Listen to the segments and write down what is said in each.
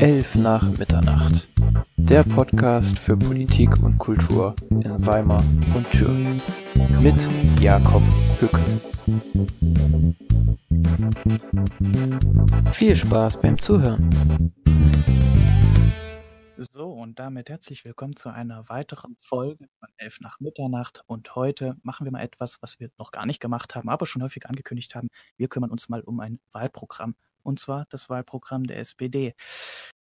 11 nach Mitternacht. Der Podcast für Politik und Kultur in Weimar und Thüringen. Mit Jakob Hücke. Viel Spaß beim Zuhören. So, und damit herzlich willkommen zu einer weiteren Folge von 11 nach Mitternacht. Und heute machen wir mal etwas, was wir noch gar nicht gemacht haben, aber schon häufig angekündigt haben. Wir kümmern uns mal um ein Wahlprogramm und zwar das Wahlprogramm der SPD.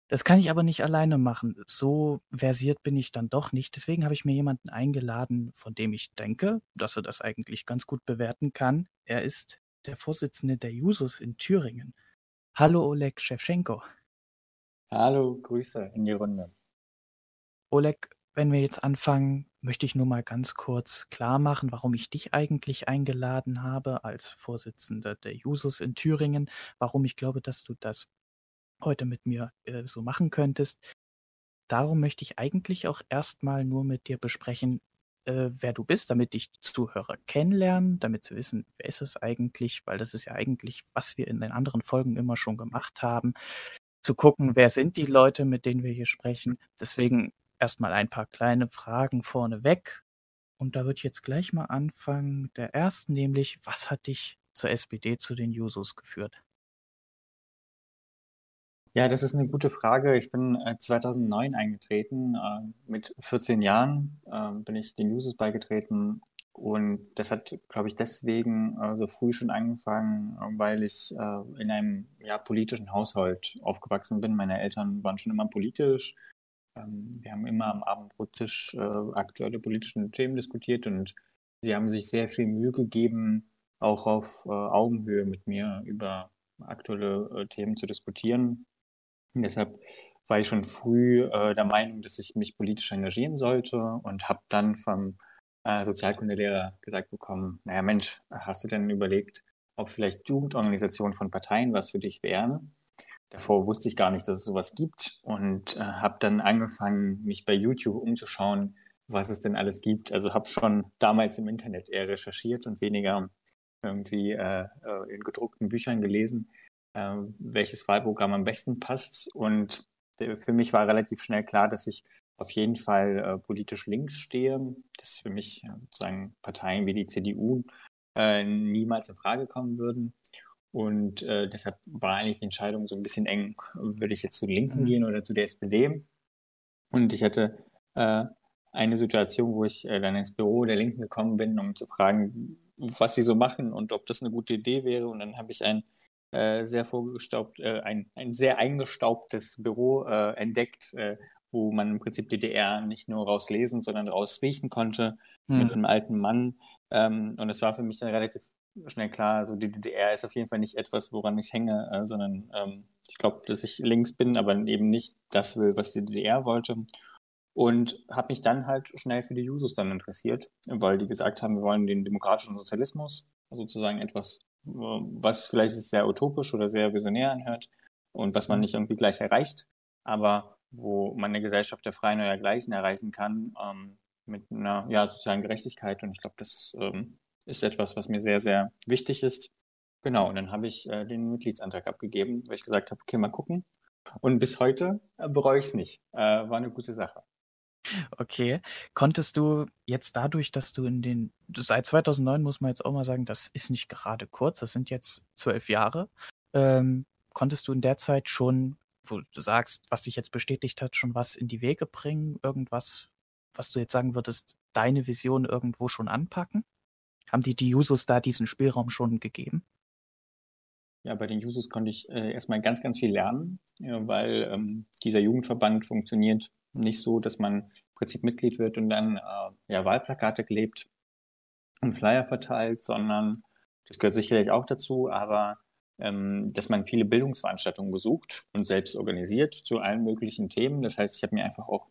Das kann ich aber nicht alleine machen. So versiert bin ich dann doch nicht. Deswegen habe ich mir jemanden eingeladen, von dem ich denke, dass er das eigentlich ganz gut bewerten kann. Er ist der Vorsitzende der Jusos in Thüringen. Hallo Oleg Schewtschenko. Hallo, Grüße in die Runde. Oleg, wenn wir jetzt anfangen, möchte ich nur mal ganz kurz klar machen, warum ich dich eigentlich eingeladen habe als Vorsitzender der Jusos in Thüringen, warum ich glaube, dass du das heute mit mir äh, so machen könntest. Darum möchte ich eigentlich auch erstmal nur mit dir besprechen, äh, wer du bist, damit dich die Zuhörer kennenlernen, damit sie wissen, wer ist es eigentlich, weil das ist ja eigentlich, was wir in den anderen Folgen immer schon gemacht haben, zu gucken, wer sind die Leute, mit denen wir hier sprechen. Deswegen erstmal ein paar kleine Fragen vorneweg. Und da würde ich jetzt gleich mal anfangen. Der ersten nämlich, was hat dich zur SPD, zu den Jusos geführt? Ja, das ist eine gute Frage. Ich bin 2009 äh, eingetreten. Äh, mit 14 Jahren äh, bin ich den Jusos beigetreten. Und das hat, glaube ich, deswegen so früh schon angefangen, weil ich in einem ja, politischen Haushalt aufgewachsen bin. Meine Eltern waren schon immer politisch ähm, wir haben immer am Abendbrottisch äh, aktuelle politische Themen diskutiert und sie haben sich sehr viel Mühe gegeben, auch auf äh, Augenhöhe mit mir über aktuelle äh, Themen zu diskutieren. Und deshalb war ich schon früh äh, der Meinung, dass ich mich politisch engagieren sollte und habe dann vom äh, Sozialkundelehrer gesagt bekommen, naja Mensch, hast du denn überlegt, ob vielleicht Jugendorganisationen von Parteien was für dich wären? Davor wusste ich gar nicht, dass es sowas gibt und äh, habe dann angefangen, mich bei YouTube umzuschauen, was es denn alles gibt. Also habe schon damals im Internet eher recherchiert und weniger irgendwie äh, äh, in gedruckten Büchern gelesen, äh, welches Wahlprogramm am besten passt. Und für mich war relativ schnell klar, dass ich auf jeden Fall äh, politisch links stehe, dass für mich sozusagen Parteien wie die CDU äh, niemals in Frage kommen würden. Und äh, deshalb war eigentlich die Entscheidung so ein bisschen eng, würde ich jetzt zu Linken mhm. gehen oder zu der SPD. Und ich hatte äh, eine Situation, wo ich äh, dann ins Büro der Linken gekommen bin, um zu fragen, was sie so machen und ob das eine gute Idee wäre. Und dann habe ich ein äh, sehr vorgestaubt, äh, ein, ein sehr eingestaubtes Büro äh, entdeckt, wo man im Prinzip DDR nicht nur rauslesen, sondern rausriechen konnte mhm. mit einem alten Mann. Ähm, und es war für mich dann relativ schnell klar, also die DDR ist auf jeden Fall nicht etwas, woran ich hänge, äh, sondern ähm, ich glaube, dass ich links bin, aber eben nicht das will, was die DDR wollte. Und habe mich dann halt schnell für die Jusos dann interessiert, weil die gesagt haben, wir wollen den demokratischen Sozialismus, sozusagen etwas, was vielleicht sehr utopisch oder sehr visionär anhört und was man mhm. nicht irgendwie gleich erreicht, aber wo man eine Gesellschaft der Freien oder Gleichen erreichen kann, ähm, mit einer ja, sozialen Gerechtigkeit. Und ich glaube, das ähm, ist etwas, was mir sehr, sehr wichtig ist. Genau, und dann habe ich äh, den Mitgliedsantrag abgegeben, weil ich gesagt habe, okay, mal gucken. Und bis heute äh, bereue ich es nicht. Äh, war eine gute Sache. Okay. Konntest du jetzt dadurch, dass du in den, seit 2009 muss man jetzt auch mal sagen, das ist nicht gerade kurz, das sind jetzt zwölf Jahre, ähm, konntest du in der Zeit schon, wo du sagst, was dich jetzt bestätigt hat, schon was in die Wege bringen, irgendwas, was du jetzt sagen würdest, deine Vision irgendwo schon anpacken? Haben die, die Jusos da diesen Spielraum schon gegeben? Ja, bei den Jusos konnte ich äh, erstmal ganz, ganz viel lernen, ja, weil ähm, dieser Jugendverband funktioniert nicht so, dass man im Prinzip Mitglied wird und dann äh, ja, Wahlplakate klebt und Flyer verteilt, sondern das gehört sicherlich auch dazu, aber ähm, dass man viele Bildungsveranstaltungen besucht und selbst organisiert zu allen möglichen Themen. Das heißt, ich habe mir einfach auch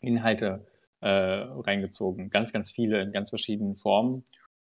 Inhalte äh, reingezogen. Ganz, ganz viele in ganz verschiedenen Formen.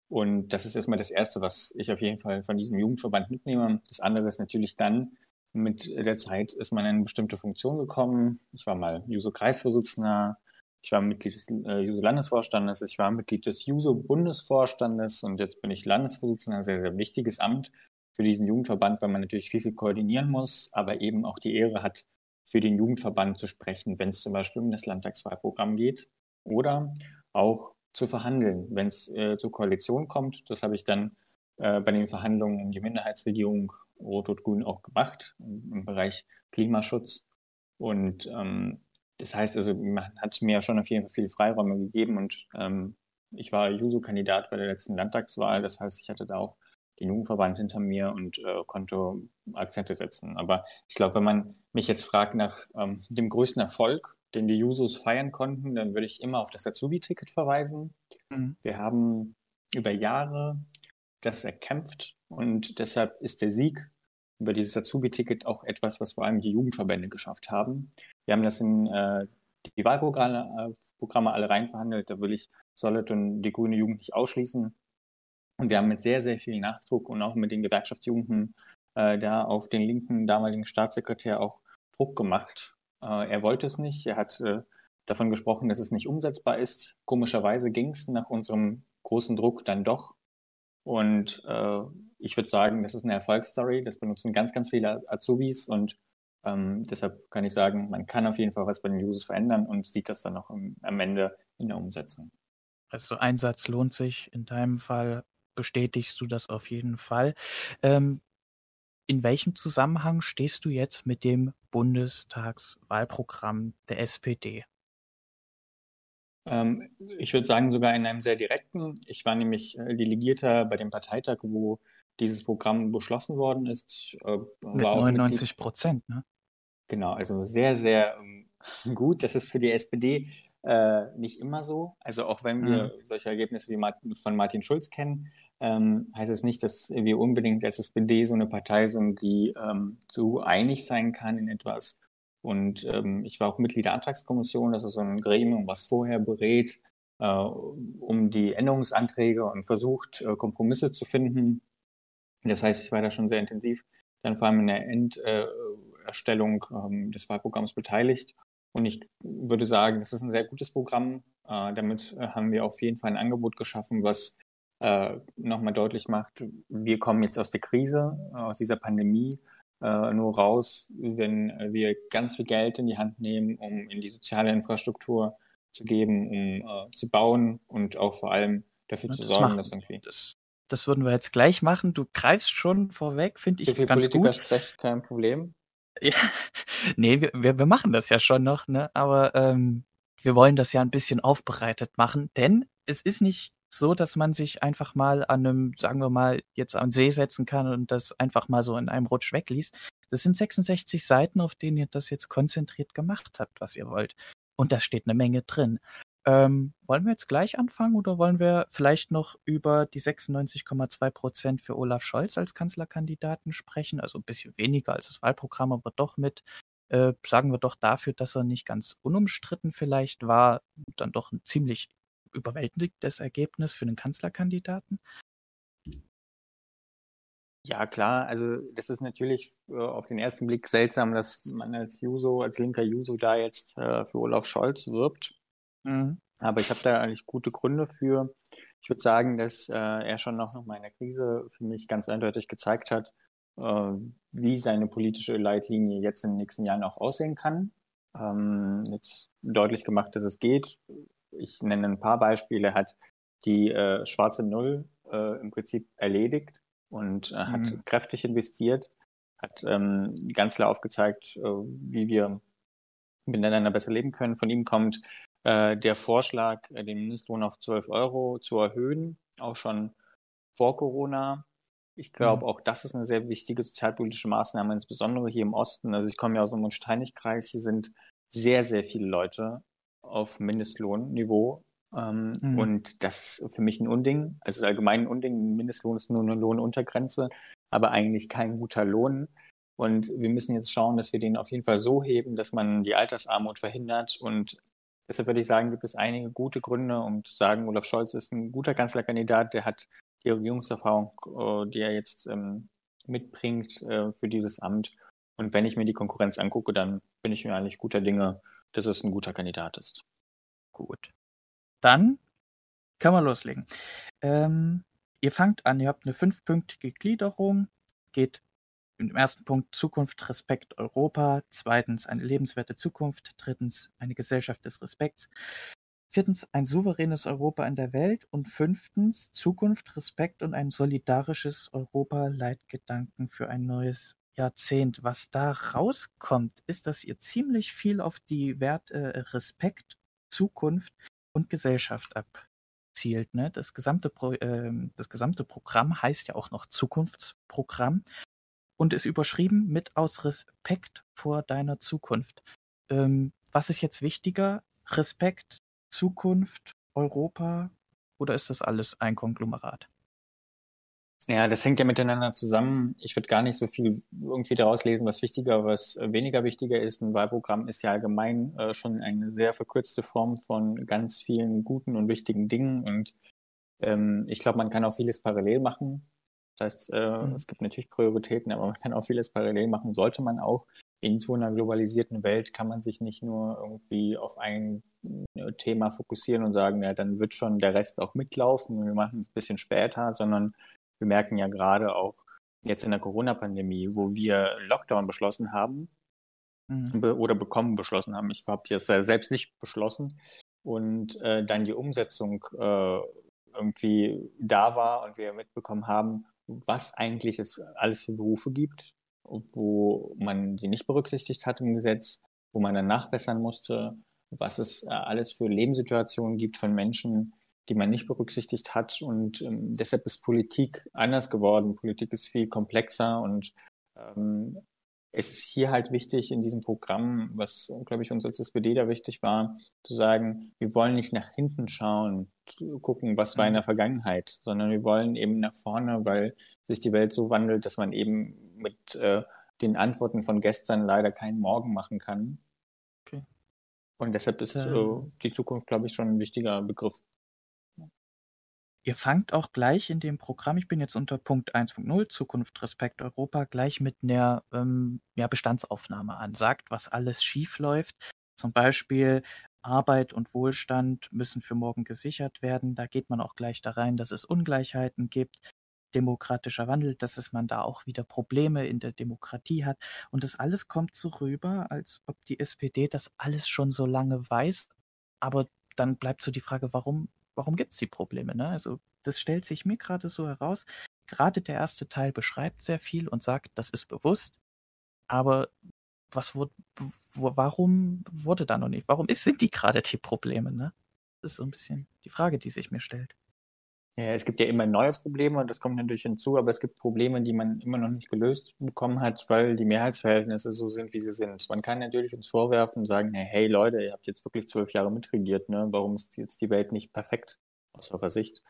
Und das ist erstmal das Erste, was ich auf jeden Fall von diesem Jugendverband mitnehme. Das andere ist natürlich dann, mit der Zeit ist man in eine bestimmte Funktion gekommen. Ich war mal Juso-Kreisvorsitzender, ich war Mitglied des äh, Juso-Landesvorstandes, ich war Mitglied des Juso-Bundesvorstandes und jetzt bin ich Landesvorsitzender, ein sehr, sehr wichtiges Amt. für diesen Jugendverband, weil man natürlich viel, viel koordinieren muss, aber eben auch die Ehre hat, für den Jugendverband zu sprechen, wenn es zum Beispiel um das Landtagswahlprogramm geht oder auch zu verhandeln, wenn es äh, zur Koalition kommt. Das habe ich dann äh, bei den Verhandlungen um die Minderheitsregierung Rot-Rot-Grün auch gemacht im Bereich Klimaschutz. Und ähm, das heißt also, man hat mir ja schon auf jeden Fall viele Freiräume gegeben und ähm, ich war Juso-Kandidat bei der letzten Landtagswahl. Das heißt, ich hatte da auch den Jugendverband hinter mir und äh, konnte Akzente setzen. Aber ich glaube, wenn man mich jetzt fragt nach ähm, dem größten Erfolg, den die Jusos feiern konnten, dann würde ich immer auf das Azubi-Ticket verweisen. Mhm. Wir haben über Jahre das erkämpft und deshalb ist der Sieg über dieses Azubi-Ticket auch etwas, was vor allem die Jugendverbände geschafft haben. Wir haben das in äh, die Wahlprogramme äh, alle reinverhandelt. Da will ich Solid und die grüne Jugend nicht ausschließen. Und wir haben mit sehr, sehr viel Nachdruck und auch mit den Gewerkschaftsjugendlichen äh, da auf den linken damaligen Staatssekretär auch Druck gemacht. Äh, er wollte es nicht. Er hat äh, davon gesprochen, dass es nicht umsetzbar ist. Komischerweise ging es nach unserem großen Druck dann doch. Und äh, ich würde sagen, das ist eine Erfolgsstory. Das benutzen ganz, ganz viele Azubis und ähm, deshalb kann ich sagen, man kann auf jeden Fall was bei den Users verändern und sieht das dann auch im, am Ende in der Umsetzung. Also Einsatz lohnt sich. In deinem Fall bestätigst du das auf jeden Fall. Ähm, in welchem Zusammenhang stehst du jetzt mit dem Bundestagswahlprogramm der SPD? Ähm, ich würde sagen, sogar in einem sehr direkten. Ich war nämlich äh, Delegierter bei dem Parteitag, wo dieses Programm beschlossen worden ist. Äh, Mit 99 Prozent, ne? Genau, also sehr, sehr ähm, gut. Das ist für die SPD äh, nicht immer so. Also auch wenn wir mhm. solche Ergebnisse wie Martin, von Martin Schulz kennen, ähm, heißt es nicht, dass wir unbedingt als SPD so eine Partei sind, die ähm, so einig sein kann in etwas. Und ähm, ich war auch Mitglied der Antragskommission, das ist so ein Gremium, was vorher berät äh, um die Änderungsanträge und versucht, äh, Kompromisse zu finden. Das heißt, ich war da schon sehr intensiv dann vor allem in der Enderstellung ähm, des Wahlprogramms beteiligt. Und ich würde sagen, das ist ein sehr gutes Programm. Äh, damit äh, haben wir auf jeden Fall ein Angebot geschaffen, was äh, nochmal deutlich macht, wir kommen jetzt aus der Krise, aus dieser Pandemie äh, nur raus, wenn wir ganz viel Geld in die Hand nehmen, um in die soziale Infrastruktur zu geben, um äh, zu bauen und auch vor allem dafür ja, zu sorgen, dass irgendwie. Das, das würden wir jetzt gleich machen. Du greifst schon vorweg, finde ich so viel ganz Politiker gut. Stress, kein Problem. Ja, nee, wir, wir, wir machen das ja schon noch, ne? Aber ähm, wir wollen das ja ein bisschen aufbereitet machen, denn es ist nicht so, dass man sich einfach mal an einem, sagen wir mal, jetzt am See setzen kann und das einfach mal so in einem Rutsch wegliest. Das sind 66 Seiten, auf denen ihr das jetzt konzentriert gemacht habt, was ihr wollt. Und da steht eine Menge drin. Ähm, wollen wir jetzt gleich anfangen oder wollen wir vielleicht noch über die 96,2 Prozent für Olaf Scholz als Kanzlerkandidaten sprechen? Also ein bisschen weniger als das Wahlprogramm, aber doch mit, äh, sagen wir doch dafür, dass er nicht ganz unumstritten vielleicht war, dann doch ein ziemlich überwältigendes Ergebnis für einen Kanzlerkandidaten. Ja, klar. Also das ist natürlich äh, auf den ersten Blick seltsam, dass man als Juso, als linker Juso da jetzt äh, für Olaf Scholz wirbt. Mhm. Aber ich habe da eigentlich gute Gründe für. Ich würde sagen, dass äh, er schon noch mal in der Krise für mich ganz eindeutig gezeigt hat, äh, wie seine politische Leitlinie jetzt in den nächsten Jahren auch aussehen kann. Ähm, jetzt deutlich gemacht, dass es geht. Ich nenne ein paar Beispiele. Er hat die äh, schwarze Null äh, im Prinzip erledigt und äh, hat mhm. kräftig investiert, hat ähm, ganz klar aufgezeigt, äh, wie wir miteinander besser leben können. Von ihm kommt äh, der Vorschlag, äh, den Mindestlohn auf 12 Euro zu erhöhen, auch schon vor Corona. Ich glaube, mhm. auch das ist eine sehr wichtige sozialpolitische Maßnahme, insbesondere hier im Osten. Also ich komme ja aus dem Mund-Steinig-Kreis. Hier sind sehr, sehr viele Leute auf Mindestlohnniveau. Ähm, mhm. Und das ist für mich ein Unding. Also allgemein ein Unding. Mindestlohn ist nur eine Lohnuntergrenze, aber eigentlich kein guter Lohn. Und wir müssen jetzt schauen, dass wir den auf jeden Fall so heben, dass man die Altersarmut verhindert und Deshalb würde ich sagen, gibt es einige gute Gründe, um zu sagen, Olaf Scholz ist ein guter Kanzlerkandidat, der hat die Regierungserfahrung, äh, die er jetzt ähm, mitbringt äh, für dieses Amt. Und wenn ich mir die Konkurrenz angucke, dann bin ich mir eigentlich guter Dinge, dass es ein guter Kandidat ist. Gut. Dann kann man loslegen. Ähm, ihr fangt an, ihr habt eine fünfpünktige Gliederung. geht im ersten Punkt Zukunft, Respekt, Europa. Zweitens eine lebenswerte Zukunft. Drittens eine Gesellschaft des Respekts. Viertens ein souveränes Europa in der Welt. Und fünftens Zukunft, Respekt und ein solidarisches Europa, Leitgedanken für ein neues Jahrzehnt. Was da rauskommt, ist, dass ihr ziemlich viel auf die Werte äh, Respekt, Zukunft und Gesellschaft abzielt. Ne? Das, gesamte Pro, äh, das gesamte Programm heißt ja auch noch Zukunftsprogramm und ist überschrieben mit aus Respekt vor deiner Zukunft. Ähm, was ist jetzt wichtiger? Respekt, Zukunft, Europa oder ist das alles ein Konglomerat? Ja, das hängt ja miteinander zusammen. Ich würde gar nicht so viel irgendwie daraus lesen, was wichtiger, was weniger wichtiger ist. Ein Wahlprogramm ist ja allgemein äh, schon eine sehr verkürzte Form von ganz vielen guten und wichtigen Dingen. Und ähm, ich glaube, man kann auch vieles parallel machen. Das heißt, äh, mhm. es gibt natürlich Prioritäten, aber man kann auch vieles parallel machen. Sollte man auch. In so einer globalisierten Welt kann man sich nicht nur irgendwie auf ein äh, Thema fokussieren und sagen, ja, dann wird schon der Rest auch mitlaufen und wir machen es ein bisschen später, sondern wir merken ja gerade auch jetzt in der Corona-Pandemie, wo wir Lockdown beschlossen haben mhm. oder bekommen beschlossen haben. Ich habe jetzt selbst nicht beschlossen und äh, dann die Umsetzung äh, irgendwie da war und wir mitbekommen haben, was eigentlich es alles für Berufe gibt, wo man sie nicht berücksichtigt hat im Gesetz, wo man dann nachbessern musste, was es äh, alles für Lebenssituationen gibt von Menschen, die man nicht berücksichtigt hat. Und ähm, deshalb ist Politik anders geworden. Politik ist viel komplexer und ähm, es ist hier halt wichtig in diesem Programm, was, glaube ich, uns als SPD da wichtig war, zu sagen, wir wollen nicht nach hinten schauen, gucken, was war in der Vergangenheit, sondern wir wollen eben nach vorne, weil sich die Welt so wandelt, dass man eben mit äh, den Antworten von gestern leider keinen Morgen machen kann. Okay. Und deshalb ist äh, die Zukunft, glaube ich, schon ein wichtiger Begriff. Ihr fangt auch gleich in dem Programm, ich bin jetzt unter Punkt 1.0, Zukunft, Respekt, Europa, gleich mit einer ähm, ja, Bestandsaufnahme an. Sagt, was alles schief läuft. Zum Beispiel Arbeit und Wohlstand müssen für morgen gesichert werden. Da geht man auch gleich da rein, dass es Ungleichheiten gibt. Demokratischer Wandel, dass es man da auch wieder Probleme in der Demokratie hat. Und das alles kommt so rüber, als ob die SPD das alles schon so lange weiß. Aber dann bleibt so die Frage, warum warum gibt es die Probleme? Ne? Also das stellt sich mir gerade so heraus. Gerade der erste Teil beschreibt sehr viel und sagt, das ist bewusst, aber was wurde, warum wurde da noch nicht? Warum ist, sind die gerade die Probleme? Ne? Das ist so ein bisschen die Frage, die sich mir stellt. Ja, es gibt ja immer neue Probleme und das kommt natürlich hinzu, aber es gibt Probleme, die man immer noch nicht gelöst bekommen hat, weil die Mehrheitsverhältnisse so sind, wie sie sind. Man kann natürlich uns vorwerfen und sagen, hey Leute, ihr habt jetzt wirklich zwölf Jahre mitregiert, ne? warum ist jetzt die Welt nicht perfekt aus eurer Sicht?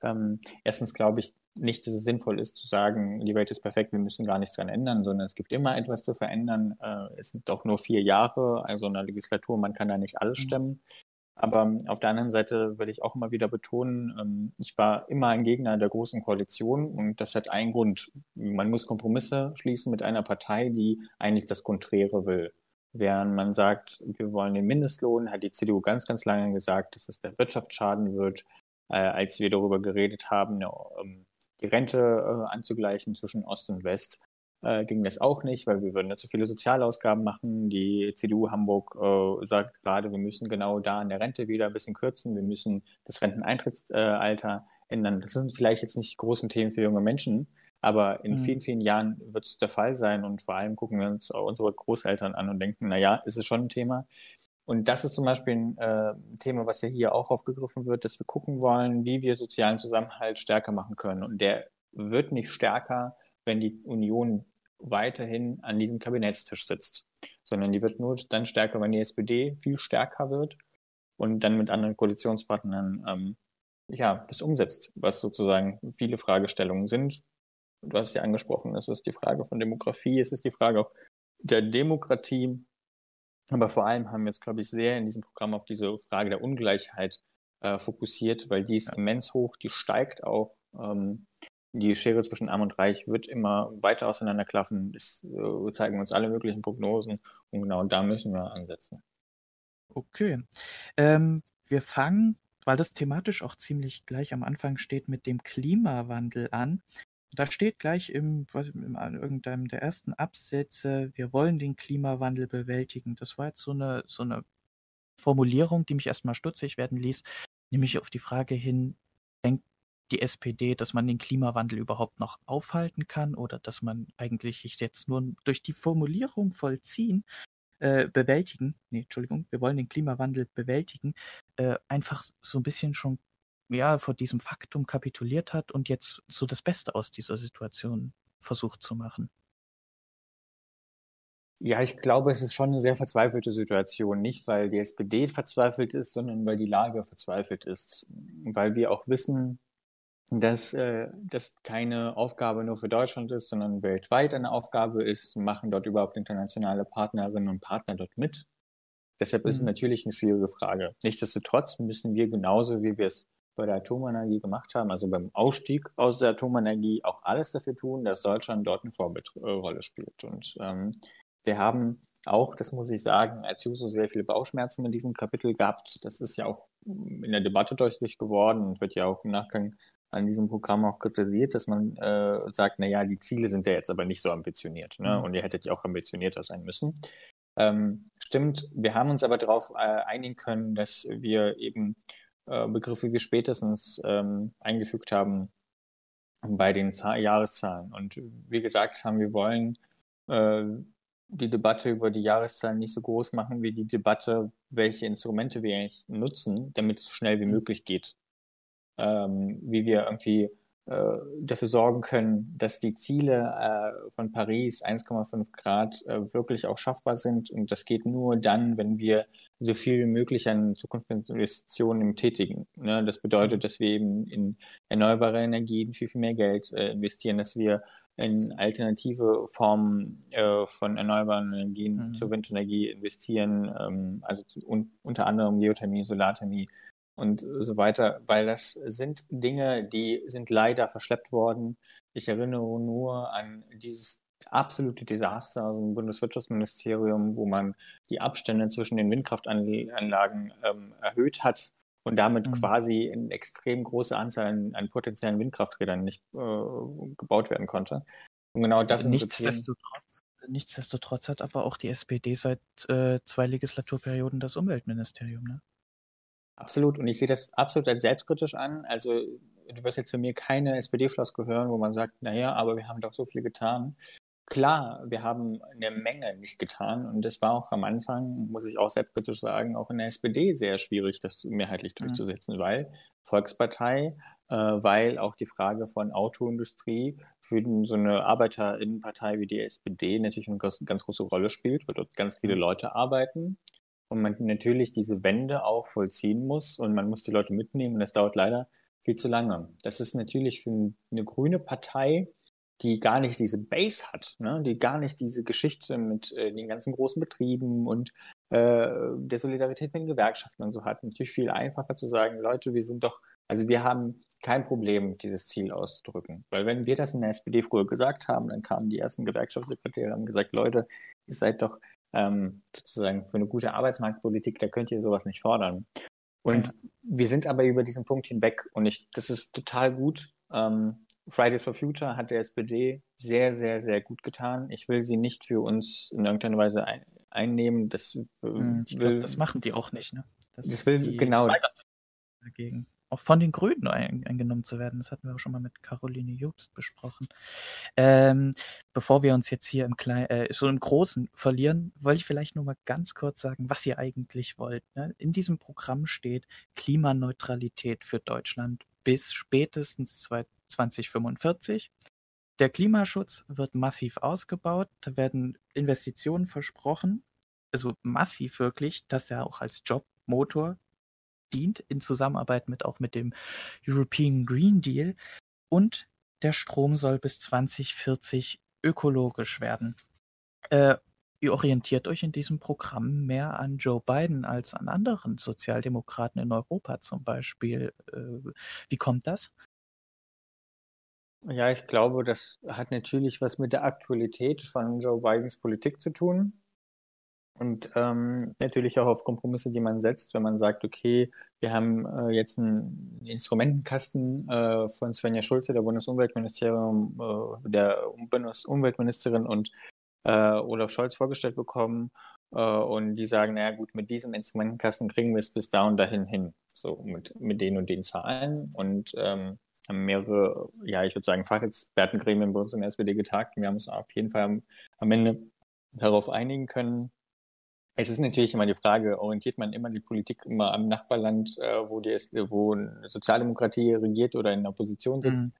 Ähm, erstens glaube ich nicht, dass es sinnvoll ist zu sagen, die Welt ist perfekt, wir müssen gar nichts dran ändern, sondern es gibt immer etwas zu verändern. Äh, es sind doch nur vier Jahre, also eine Legislatur, man kann da nicht alles mhm. stemmen. Aber ähm, auf der anderen Seite will ich auch immer wieder betonen, ähm, ich war immer ein Gegner der großen Koalition und das hat einen Grund. Man muss Kompromisse schließen mit einer Partei, die eigentlich das Konträre will. Während man sagt, wir wollen den Mindestlohn, hat die CDU ganz, ganz lange gesagt, dass es der Wirtschaft schaden wird, äh, als wir darüber geredet haben, ähm, die Rente äh, anzugleichen zwischen Ost und West äh, ging das auch nicht, weil wir würden ja zu viele Sozialausgaben machen. Die CDU Hamburg äh, sagt gerade, wir müssen genau da an der Rente wieder ein bisschen kürzen. Wir müssen das Renteneintrittsalter ändern. Das sind vielleicht jetzt nicht die großen Themen für junge Menschen, aber in mhm. vielen, vielen Jahren wird es der Fall sein und vor allem gucken wir uns unsere Großeltern an und denken, na ja, ist es schon ein Thema. Und das ist zum Beispiel ein äh, Thema, was ja hier auch aufgegriffen wird, dass wir gucken wollen, wie wir sozialen Zusammenhalt stärker machen können. Und der wird nicht stärker, wenn die Union weiterhin an diesem Kabinettstisch sitzt, sondern die wird nur dann stärker, wenn die SPD viel stärker wird und dann mit anderen Koalitionspartnern ähm, ja, das umsetzt, was sozusagen viele Fragestellungen sind. Du hast ja angesprochen, es ist die Frage von Demografie, es ist die Frage auch der Demokratie, aber vor allem haben wir jetzt, glaube ich, sehr in diesem Programm auf diese Frage der Ungleichheit äh, fokussiert, weil die ist immens hoch, die steigt auch. Ähm, die Schere zwischen Arm und Reich wird immer weiter auseinanderklaffen. Das äh, zeigen uns alle möglichen Prognosen und genau da müssen wir ansetzen. Okay. Ähm, wir fangen, weil das thematisch auch ziemlich gleich am Anfang steht, mit dem Klimawandel an. Da steht gleich im, im irgendeinem der ersten Absätze, wir wollen den Klimawandel bewältigen. Das war jetzt so eine, so eine Formulierung, die mich erstmal stutzig werden ließ, nämlich auf die Frage hin, denkt die SPD, dass man den Klimawandel überhaupt noch aufhalten kann oder dass man eigentlich jetzt nur durch die Formulierung vollziehen, äh, bewältigen, nee, Entschuldigung, wir wollen den Klimawandel bewältigen, äh, einfach so ein bisschen schon ja, vor diesem Faktum kapituliert hat und jetzt so das Beste aus dieser Situation versucht zu machen. Ja, ich glaube, es ist schon eine sehr verzweifelte Situation. Nicht, weil die SPD verzweifelt ist, sondern weil die Lage verzweifelt ist. Weil wir auch wissen, dass äh, das keine Aufgabe nur für Deutschland ist, sondern weltweit eine Aufgabe ist. Machen dort überhaupt internationale Partnerinnen und Partner dort mit? Deshalb mhm. ist es mhm. natürlich eine schwierige Frage. Nichtsdestotrotz müssen wir genauso, wie wir es bei der Atomenergie gemacht haben, also beim Ausstieg aus der Atomenergie, auch alles dafür tun, dass Deutschland dort eine Vorbildrolle spielt. Und ähm, wir haben auch, das muss ich sagen, als Juso sehr viele Bauchschmerzen mit diesem Kapitel gehabt. Das ist ja auch in der Debatte deutlich geworden und wird ja auch im Nachgang an diesem Programm auch kritisiert, dass man äh, sagt, na ja, die Ziele sind ja jetzt aber nicht so ambitioniert. Ne? Mhm. Und ihr hättet ja auch ambitionierter sein müssen. Ähm, stimmt, wir haben uns aber darauf äh, einigen können, dass wir eben äh, Begriffe wie spätestens ähm, eingefügt haben bei den Zahl Jahreszahlen. Und wie gesagt haben, wir wollen äh, die Debatte über die Jahreszahlen nicht so groß machen wie die Debatte, welche Instrumente wir eigentlich nutzen, damit es so schnell wie mhm. möglich geht. Ähm, wie wir irgendwie äh, dafür sorgen können, dass die Ziele äh, von Paris 1,5 Grad äh, wirklich auch schaffbar sind. Und das geht nur dann, wenn wir so viel wie möglich an Zukunftsinvestitionen tätigen. Ne? Das bedeutet, dass wir eben in erneuerbare Energien viel, viel mehr Geld äh, investieren, dass wir in alternative Formen äh, von erneuerbaren Energien mhm. zur Windenergie investieren, ähm, also zu, un, unter anderem Geothermie, Solarthermie, und so weiter, weil das sind Dinge, die sind leider verschleppt worden. Ich erinnere nur an dieses absolute Desaster aus dem Bundeswirtschaftsministerium, wo man die Abstände zwischen den Windkraftanlagen ähm, erhöht hat und damit mhm. quasi eine extrem große Anzahl an, an potenziellen Windkrafträdern nicht äh, gebaut werden konnte. Und genau das sind nichtsdestotrotz, nichtsdestotrotz hat aber auch die SPD seit äh, zwei Legislaturperioden das Umweltministerium, ne? Absolut. Und ich sehe das absolut als selbstkritisch an. Also du wirst jetzt von mir keine SPD-Floskel hören, wo man sagt, naja, aber wir haben doch so viel getan. Klar, wir haben eine Menge nicht getan und das war auch am Anfang, muss ich auch selbstkritisch sagen, auch in der SPD sehr schwierig, das mehrheitlich durchzusetzen, mhm. weil Volkspartei, äh, weil auch die Frage von Autoindustrie für so eine Arbeiterinnenpartei wie die SPD natürlich eine ganz, ganz große Rolle spielt, weil dort ganz viele mhm. Leute arbeiten und man natürlich diese Wende auch vollziehen muss und man muss die Leute mitnehmen und das dauert leider viel zu lange. Das ist natürlich für eine grüne Partei, die gar nicht diese Base hat, ne? die gar nicht diese Geschichte mit äh, den ganzen großen Betrieben und äh, der Solidarität mit den Gewerkschaften und so hat, natürlich viel einfacher zu sagen, Leute, wir sind doch, also wir haben kein Problem, dieses Ziel auszudrücken. Weil wenn wir das in der SPD früher gesagt haben, dann kamen die ersten Gewerkschaftssekretäre und haben gesagt, Leute, ihr seid doch ähm, sozusagen für eine gute Arbeitsmarktpolitik, da könnt ihr sowas nicht fordern. Und ja. wir sind aber über diesen Punkt hinweg und ich, das ist total gut. Ähm, Fridays for Future hat der SPD sehr, sehr, sehr gut getan. Ich will sie nicht für uns in irgendeiner Weise ein, einnehmen. Das, äh, hm, ich will, glaub, das machen die auch nicht, ne? Das, das will, genau. Dagegen auch von den Grünen ein, eingenommen zu werden. Das hatten wir auch schon mal mit Caroline Jobst besprochen. Ähm, bevor wir uns jetzt hier im Kleinen, äh, so im Großen verlieren, wollte ich vielleicht nur mal ganz kurz sagen, was ihr eigentlich wollt. Ne? In diesem Programm steht Klimaneutralität für Deutschland bis spätestens 2045. Der Klimaschutz wird massiv ausgebaut, da werden Investitionen versprochen, also massiv wirklich, dass er auch als Jobmotor dient, in Zusammenarbeit mit auch mit dem European Green Deal. Und der Strom soll bis 2040 ökologisch werden. Äh, ihr orientiert euch in diesem Programm mehr an Joe Biden als an anderen Sozialdemokraten in Europa zum Beispiel. Äh, wie kommt das? Ja, ich glaube, das hat natürlich was mit der Aktualität von Joe Bidens Politik zu tun. Und ähm, natürlich auch auf Kompromisse, die man setzt, wenn man sagt, okay, wir haben äh, jetzt einen Instrumentenkasten äh, von Svenja Schulze, der Bundesumweltministerium, äh, der Bundesumweltministerin und äh, Olaf Scholz vorgestellt bekommen. Äh, und die sagen, naja gut, mit diesem Instrumentenkasten kriegen wir es bis da und dahin hin. So mit, mit den und den Zahlen. Und ähm, haben mehrere, ja, ich würde sagen, Fachexpertengremien bei uns der SPD getagt. Wir haben uns auf jeden Fall am, am Ende darauf einigen können, es ist natürlich immer die Frage, orientiert man immer die Politik immer am Nachbarland, äh, wo, die, wo eine Sozialdemokratie regiert oder in der Opposition sitzt, mhm.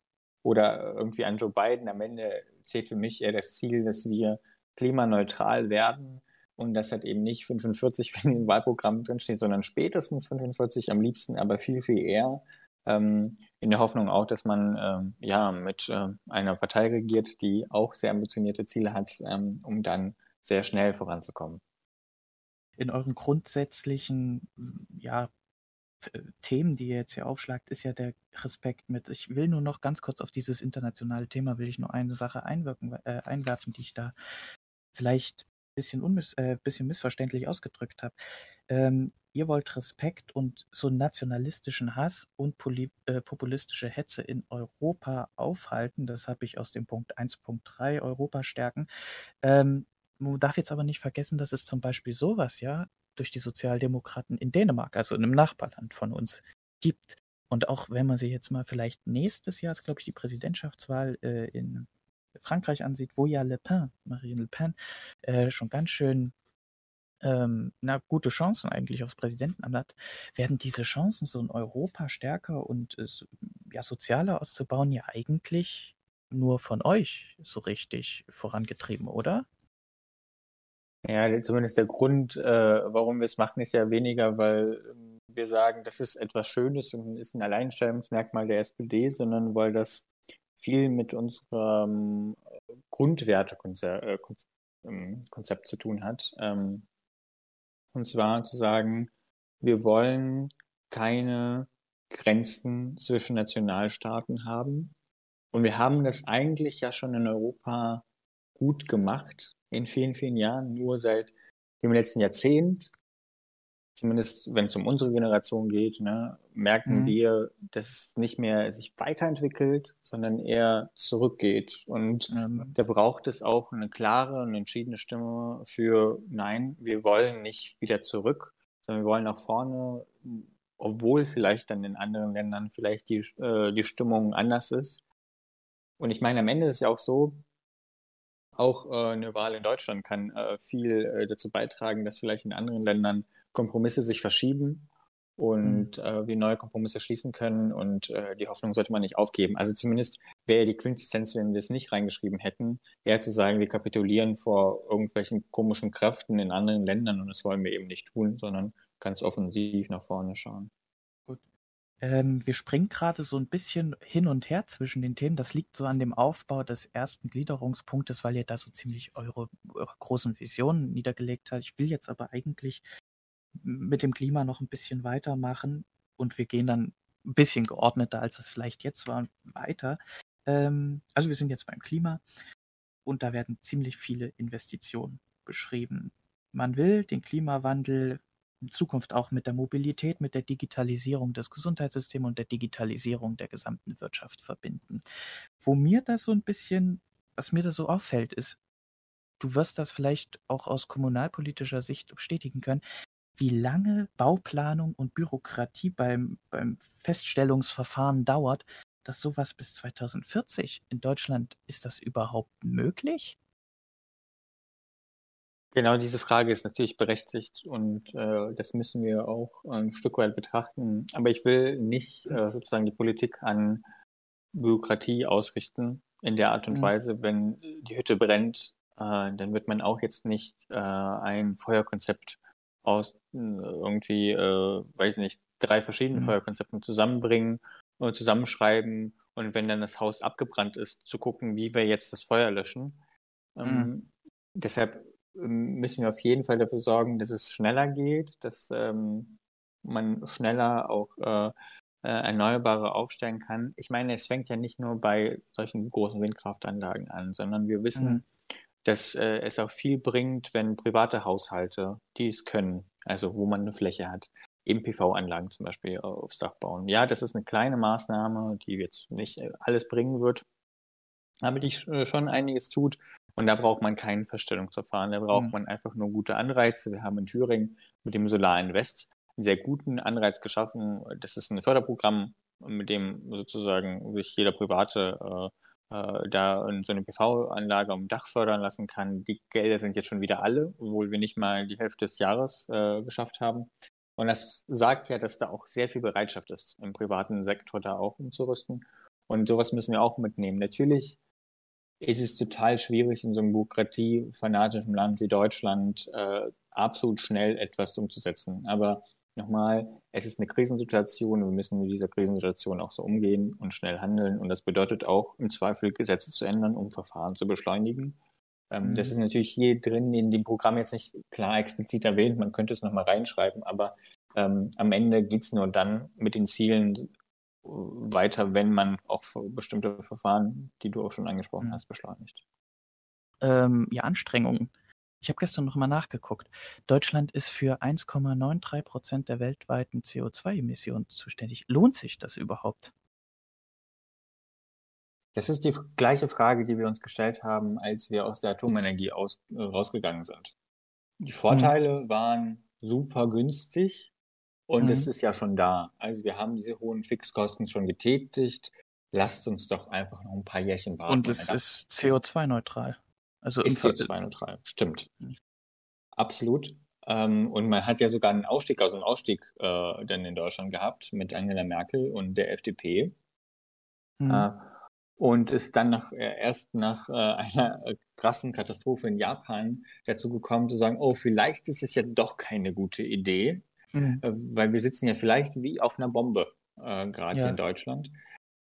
oder irgendwie an Joe Biden. Am Ende zählt für mich eher das Ziel, dass wir klimaneutral werden und das hat eben nicht 45 für ein Wahlprogramm drinsteht, sondern spätestens 45, am liebsten aber viel, viel eher. Ähm, in der Hoffnung auch, dass man ähm, ja mit äh, einer Partei regiert, die auch sehr ambitionierte Ziele hat, ähm, um dann sehr schnell voranzukommen in euren grundsätzlichen, ja, äh, Themen, die ihr jetzt hier aufschlagt, ist ja der Respekt mit. Ich will nur noch ganz kurz auf dieses internationale Thema, will ich nur eine Sache einwirken, äh, einwerfen, die ich da vielleicht ein bisschen, unmiss, äh, bisschen missverständlich ausgedrückt habe. Ähm, ihr wollt Respekt und so nationalistischen Hass und äh, populistische Hetze in Europa aufhalten. Das habe ich aus dem Punkt 1.3 Europa stärken. Ähm, man darf jetzt aber nicht vergessen, dass es zum Beispiel sowas ja durch die Sozialdemokraten in Dänemark, also in einem Nachbarland von uns, gibt. Und auch wenn man sich jetzt mal vielleicht nächstes Jahr, glaube ich, die Präsidentschaftswahl äh, in Frankreich ansieht, wo ja Le Pen, Marine Le Pen, äh, schon ganz schön ähm, na, gute Chancen eigentlich aufs Präsidentenamt hat, werden diese Chancen, so in Europa stärker und äh, ja, sozialer auszubauen, ja eigentlich nur von euch so richtig vorangetrieben, oder? Ja, zumindest der Grund, äh, warum wir es machen, ist ja weniger, weil ähm, wir sagen, das ist etwas Schönes und ist ein Alleinstellungsmerkmal der SPD, sondern weil das viel mit unserem Grundwertekonzept äh, ähm, zu tun hat. Ähm, und zwar zu sagen, wir wollen keine Grenzen zwischen Nationalstaaten haben. Und wir haben das eigentlich ja schon in Europa gut gemacht in vielen, vielen Jahren, nur seit dem letzten Jahrzehnt, zumindest wenn es um unsere Generation geht, ne, merken mhm. wir, dass es nicht mehr sich weiterentwickelt, sondern eher zurückgeht. Und ähm, da braucht es auch eine klare und entschiedene Stimme für Nein, wir wollen nicht wieder zurück, sondern wir wollen nach vorne, obwohl vielleicht dann in anderen Ländern vielleicht die, äh, die Stimmung anders ist. Und ich meine, am Ende ist es ja auch so, auch äh, eine Wahl in Deutschland kann äh, viel äh, dazu beitragen, dass vielleicht in anderen Ländern Kompromisse sich verschieben und mhm. äh, wir neue Kompromisse schließen können und äh, die Hoffnung sollte man nicht aufgeben. Also zumindest wäre die Quintessenz, wenn wir es nicht reingeschrieben hätten, eher zu sagen, wir kapitulieren vor irgendwelchen komischen Kräften in anderen Ländern und das wollen wir eben nicht tun, sondern ganz offensiv nach vorne schauen. Ähm, wir springen gerade so ein bisschen hin und her zwischen den Themen. Das liegt so an dem Aufbau des ersten Gliederungspunktes, weil ihr da so ziemlich eure, eure großen Visionen niedergelegt habt. Ich will jetzt aber eigentlich mit dem Klima noch ein bisschen weitermachen und wir gehen dann ein bisschen geordneter, als es vielleicht jetzt war, weiter. Ähm, also wir sind jetzt beim Klima und da werden ziemlich viele Investitionen beschrieben. Man will den Klimawandel Zukunft auch mit der Mobilität, mit der Digitalisierung des Gesundheitssystems und der Digitalisierung der gesamten Wirtschaft verbinden. Wo mir das so ein bisschen, was mir da so auffällt, ist, du wirst das vielleicht auch aus kommunalpolitischer Sicht bestätigen können, wie lange Bauplanung und Bürokratie beim, beim Feststellungsverfahren dauert, dass sowas bis 2040 in Deutschland, ist das überhaupt möglich? Genau, diese Frage ist natürlich berechtigt und äh, das müssen wir auch ein Stück weit betrachten. Aber ich will nicht äh, sozusagen die Politik an Bürokratie ausrichten in der Art und mhm. Weise, wenn die Hütte brennt, äh, dann wird man auch jetzt nicht äh, ein Feuerkonzept aus äh, irgendwie, äh, weiß nicht, drei verschiedenen mhm. Feuerkonzepten zusammenbringen und zusammenschreiben und wenn dann das Haus abgebrannt ist, zu gucken, wie wir jetzt das Feuer löschen. Ähm, mhm. Deshalb müssen wir auf jeden Fall dafür sorgen, dass es schneller geht, dass ähm, man schneller auch äh, äh, Erneuerbare aufstellen kann. Ich meine, es fängt ja nicht nur bei solchen großen Windkraftanlagen an, sondern wir wissen, mhm. dass äh, es auch viel bringt, wenn private Haushalte, die es können, also wo man eine Fläche hat, eben PV-Anlagen zum Beispiel aufs Dach bauen. Ja, das ist eine kleine Maßnahme, die jetzt nicht alles bringen wird, aber die äh, schon einiges tut. Und da braucht man kein Verstellungsverfahren, da braucht mhm. man einfach nur gute Anreize. Wir haben in Thüringen mit dem Solar Invest einen sehr guten Anreiz geschaffen. Das ist ein Förderprogramm, mit dem sozusagen sich jeder Private äh, äh, da so eine PV-Anlage am Dach fördern lassen kann. Die Gelder sind jetzt schon wieder alle, obwohl wir nicht mal die Hälfte des Jahres äh, geschafft haben. Und das sagt ja, dass da auch sehr viel Bereitschaft ist, im privaten Sektor da auch umzurüsten. Und sowas müssen wir auch mitnehmen. Natürlich ist es total schwierig, in so einem bürokratiefanatischen Land wie Deutschland äh, absolut schnell etwas umzusetzen. Aber nochmal, es ist eine Krisensituation. Wir müssen mit dieser Krisensituation auch so umgehen und schnell handeln. Und das bedeutet auch, im Zweifel Gesetze zu ändern, um Verfahren zu beschleunigen. Ähm, mhm. Das ist natürlich hier drin in dem Programm jetzt nicht klar explizit erwähnt. Man könnte es nochmal reinschreiben, aber ähm, am Ende geht's nur dann mit den Zielen weiter, wenn man auch bestimmte Verfahren, die du auch schon angesprochen mhm. hast, beschleunigt. Ähm, ja, Anstrengungen. Ich habe gestern noch mal nachgeguckt. Deutschland ist für 1,93 Prozent der weltweiten CO2-Emissionen zuständig. Lohnt sich das überhaupt? Das ist die gleiche Frage, die wir uns gestellt haben, als wir aus der Atomenergie aus, äh, rausgegangen sind. Die Vorteile mhm. waren super günstig und mhm. es ist ja schon da. Also wir haben diese hohen Fixkosten schon getätigt. Lasst uns doch einfach noch ein paar Jährchen warten. Und es ist CO2-neutral. Also ist CO2-neutral, stimmt. Mhm. Absolut. Ähm, und man hat ja sogar einen Ausstieg aus also dem Ausstieg äh, dann in Deutschland gehabt mit Angela Merkel und der FDP. Mhm. Äh, und ist dann nach, äh, erst nach äh, einer äh, krassen Katastrophe in Japan dazu gekommen zu sagen, oh, vielleicht ist es ja doch keine gute Idee, mhm. äh, weil wir sitzen ja vielleicht wie auf einer Bombe, äh, gerade ja. hier in Deutschland.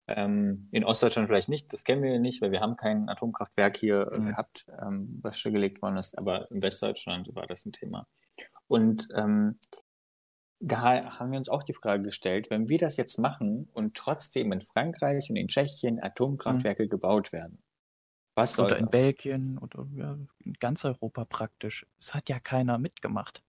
Ähm, in Ostdeutschland vielleicht nicht, das kennen wir nicht, weil wir haben kein Atomkraftwerk hier äh, mhm. gehabt, ähm, was stillgelegt worden ist, aber in Westdeutschland war das ein Thema. Und ähm, da haben wir uns auch die Frage gestellt, wenn wir das jetzt machen und trotzdem in Frankreich und in Tschechien Atomkraftwerke mhm. gebaut werden, was soll Oder in das? Belgien oder ja, in ganz Europa praktisch. Es hat ja keiner mitgemacht.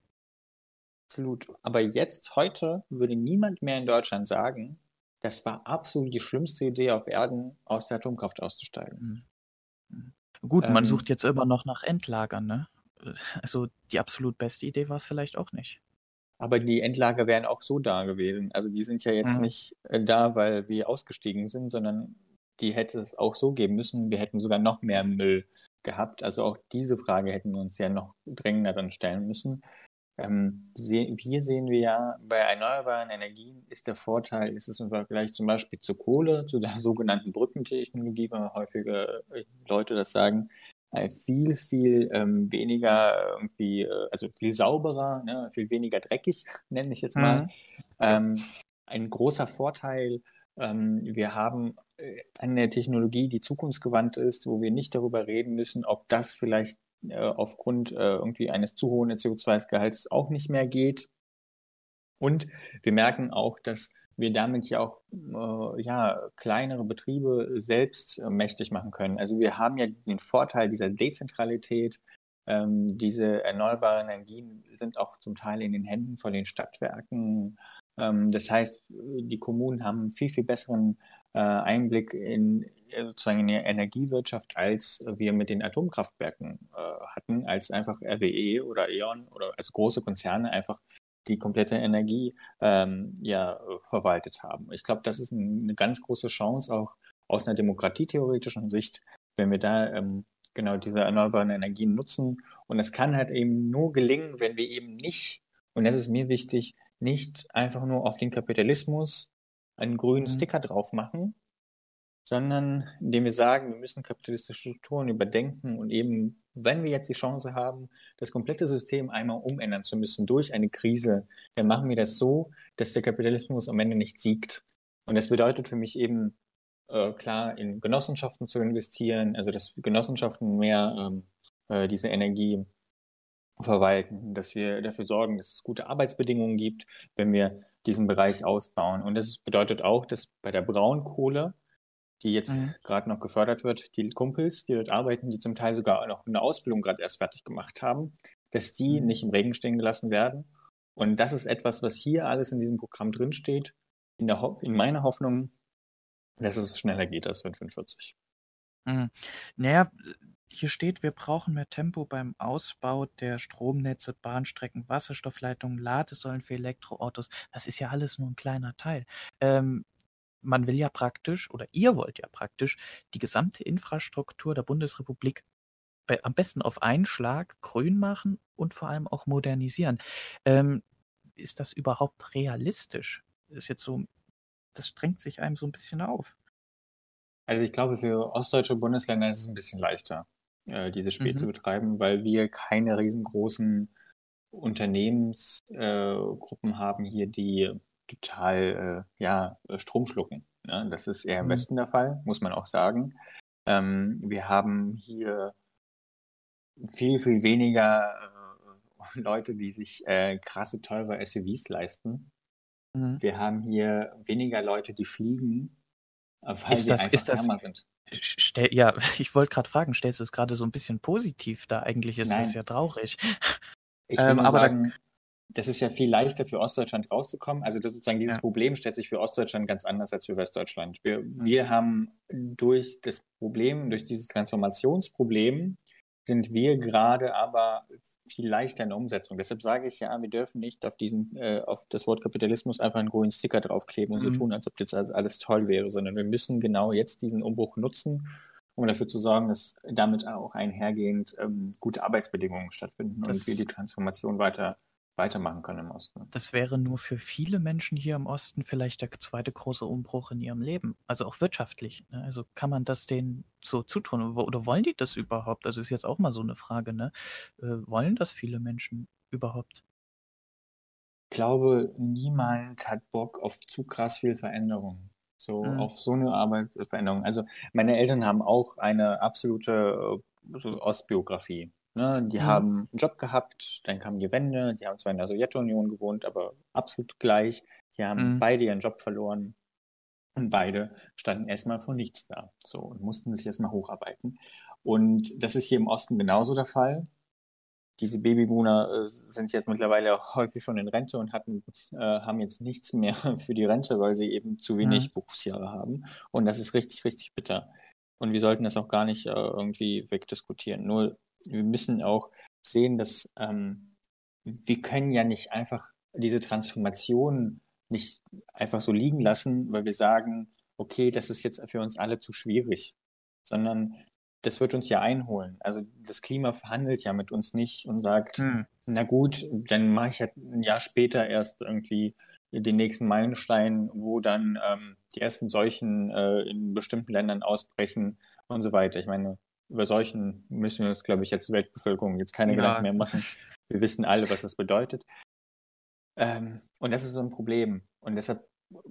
Absolut. Aber jetzt, heute, würde niemand mehr in Deutschland sagen, das war absolut die schlimmste Idee auf Erden, aus der Atomkraft auszusteigen. Mhm. mhm. Gut, ähm, man sucht jetzt immer noch nach Endlagern, ne? Also die absolut beste Idee war es vielleicht auch nicht. Aber die Endlager wären auch so da gewesen. Also die sind ja jetzt mhm. nicht äh, da, weil wir ausgestiegen sind, sondern die hätte es auch so geben müssen. Wir hätten sogar noch mehr Müll gehabt. Also auch diese Frage hätten wir uns ja noch drängender dann stellen müssen. Ähm, hier sehen wir ja, bei erneuerbaren Energien ist der Vorteil, ist es im Vergleich zum Beispiel zur Kohle, zu der sogenannten Brückentechnologie, weil häufige äh, Leute das sagen, äh, viel, viel ähm, weniger irgendwie, äh, also viel sauberer, ne, viel weniger dreckig, nenne ich jetzt mal. Mhm. Ähm, ein großer Vorteil, ähm, wir haben eine Technologie, die zukunftsgewandt ist, wo wir nicht darüber reden müssen, ob das vielleicht äh, aufgrund äh, irgendwie eines zu hohen CO2-Gehalts auch nicht mehr geht. Und wir merken auch, dass wir damit ja auch äh, ja, kleinere Betriebe selbst äh, mächtig machen können. Also wir haben ja den Vorteil dieser Dezentralität. Ähm, diese erneuerbaren Energien sind auch zum Teil in den Händen von den Stadtwerken. Ähm, das heißt, die Kommunen haben einen viel, viel besseren äh, Einblick in äh, sozusagen in die Energiewirtschaft, als wir mit den Atomkraftwerken äh, hatten, als einfach RWE oder E.ON oder als große Konzerne einfach die komplette Energie ähm, ja verwaltet haben. Ich glaube, das ist ein, eine ganz große Chance auch aus einer demokratietheoretischen Sicht, wenn wir da ähm, genau diese erneuerbaren Energien nutzen. Und es kann halt eben nur gelingen, wenn wir eben nicht, und das ist mir wichtig, nicht einfach nur auf den Kapitalismus einen grünen mhm. Sticker drauf machen, sondern indem wir sagen, wir müssen kapitalistische Strukturen überdenken und eben, wenn wir jetzt die Chance haben, das komplette System einmal umändern zu müssen durch eine Krise, dann machen wir das so, dass der Kapitalismus am Ende nicht siegt. Und das bedeutet für mich eben, äh, klar, in Genossenschaften zu investieren, also dass Genossenschaften mehr ähm, äh, diese Energie verwalten, dass wir dafür sorgen, dass es gute Arbeitsbedingungen gibt, wenn wir diesen Bereich ausbauen. Und das bedeutet auch, dass bei der Braunkohle die jetzt mhm. gerade noch gefördert wird, die Kumpels, die dort arbeiten, die zum Teil sogar noch eine Ausbildung gerade erst fertig gemacht haben, dass die mhm. nicht im Regen stehen gelassen werden. Und das ist etwas, was hier alles in diesem Programm drinsteht, in, der Ho in meiner Hoffnung, dass es schneller geht als 45. Mhm. Naja, hier steht, wir brauchen mehr Tempo beim Ausbau der Stromnetze, Bahnstrecken, Wasserstoffleitungen, Ladesäulen für Elektroautos. Das ist ja alles nur ein kleiner Teil. Ähm, man will ja praktisch, oder ihr wollt ja praktisch, die gesamte Infrastruktur der Bundesrepublik bei, am besten auf einen Schlag grün machen und vor allem auch modernisieren. Ähm, ist das überhaupt realistisch? Ist jetzt so, das drängt sich einem so ein bisschen auf. Also ich glaube, für ostdeutsche Bundesländer ist es ein bisschen leichter, äh, dieses Spiel mhm. zu betreiben, weil wir keine riesengroßen Unternehmensgruppen äh, haben hier, die total äh, ja, Strom schlucken. Ne? Das ist eher im mhm. Westen der Fall, muss man auch sagen. Ähm, wir haben hier viel, viel weniger äh, Leute, die sich äh, krasse, teure SUVs leisten. Mhm. Wir haben hier weniger Leute, die fliegen weil ist das, ist das, sind. Stell, ja, ich wollte gerade fragen, stellst du es gerade so ein bisschen positiv da? Eigentlich ist Nein. das ja traurig. Ich ähm, aber sagen, das ist ja viel leichter für Ostdeutschland rauszukommen. Also das sozusagen dieses ja. Problem stellt sich für Ostdeutschland ganz anders als für Westdeutschland. Wir, wir haben durch das Problem, durch dieses Transformationsproblem, sind wir gerade aber viel leichter in der Umsetzung. Deshalb sage ich ja, wir dürfen nicht auf diesen, äh, auf das Wort Kapitalismus einfach einen grünen Sticker draufkleben und mhm. so tun, als ob das alles toll wäre, sondern wir müssen genau jetzt diesen Umbruch nutzen, um dafür zu sorgen, dass damit auch einhergehend ähm, gute Arbeitsbedingungen stattfinden das und wir die Transformation weiter weitermachen können im Osten. Das wäre nur für viele Menschen hier im Osten vielleicht der zweite große Umbruch in ihrem Leben, also auch wirtschaftlich. Ne? Also kann man das denen so zutun oder wollen die das überhaupt? Also ist jetzt auch mal so eine Frage, ne? Äh, wollen das viele Menschen überhaupt? Ich glaube, niemand hat Bock auf zu krass viel Veränderung. So mhm. auf so eine Arbeitsveränderung. Also meine Eltern haben auch eine absolute äh, so Ostbiografie. Ne? Die mhm. haben einen Job gehabt, dann kam die Wende, die haben zwar in der Sowjetunion gewohnt, aber absolut gleich. Die haben mhm. beide ihren Job verloren und beide standen erstmal vor nichts da. So und mussten sich erstmal hocharbeiten. Und das ist hier im Osten genauso der Fall. Diese Babyboomer äh, sind jetzt mittlerweile häufig schon in Rente und hatten, äh, haben jetzt nichts mehr für die Rente, weil sie eben zu wenig mhm. Berufsjahre haben. Und das ist richtig, richtig bitter. Und wir sollten das auch gar nicht äh, irgendwie wegdiskutieren. Nur wir müssen auch sehen, dass ähm, wir können ja nicht einfach diese Transformation nicht einfach so liegen lassen, weil wir sagen, okay, das ist jetzt für uns alle zu schwierig, sondern das wird uns ja einholen. Also das Klima verhandelt ja mit uns nicht und sagt, hm. na gut, dann mache ich ja ein Jahr später erst irgendwie den nächsten Meilenstein, wo dann ähm, die ersten Seuchen äh, in bestimmten Ländern ausbrechen und so weiter. Ich meine, über solchen müssen wir uns, glaube ich, jetzt Weltbevölkerung jetzt keine ja. Gedanken mehr machen. Wir wissen alle, was das bedeutet. Ähm, und das ist so ein Problem. Und deshalb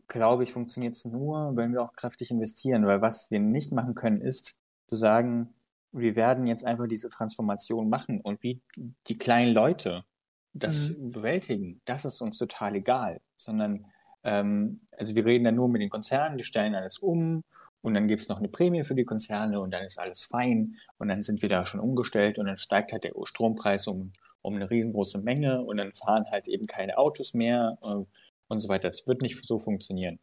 glaube ich, funktioniert es nur, wenn wir auch kräftig investieren, weil was wir nicht machen können, ist zu sagen, wir werden jetzt einfach diese Transformation machen und wie die kleinen Leute das mhm. bewältigen, das ist uns total egal, sondern ähm, also wir reden dann nur mit den Konzernen, die stellen alles um und dann gibt es noch eine Prämie für die Konzerne und dann ist alles fein und dann sind wir da schon umgestellt und dann steigt halt der Strompreis um, um eine riesengroße Menge und dann fahren halt eben keine Autos mehr äh, und so weiter. Das wird nicht so funktionieren.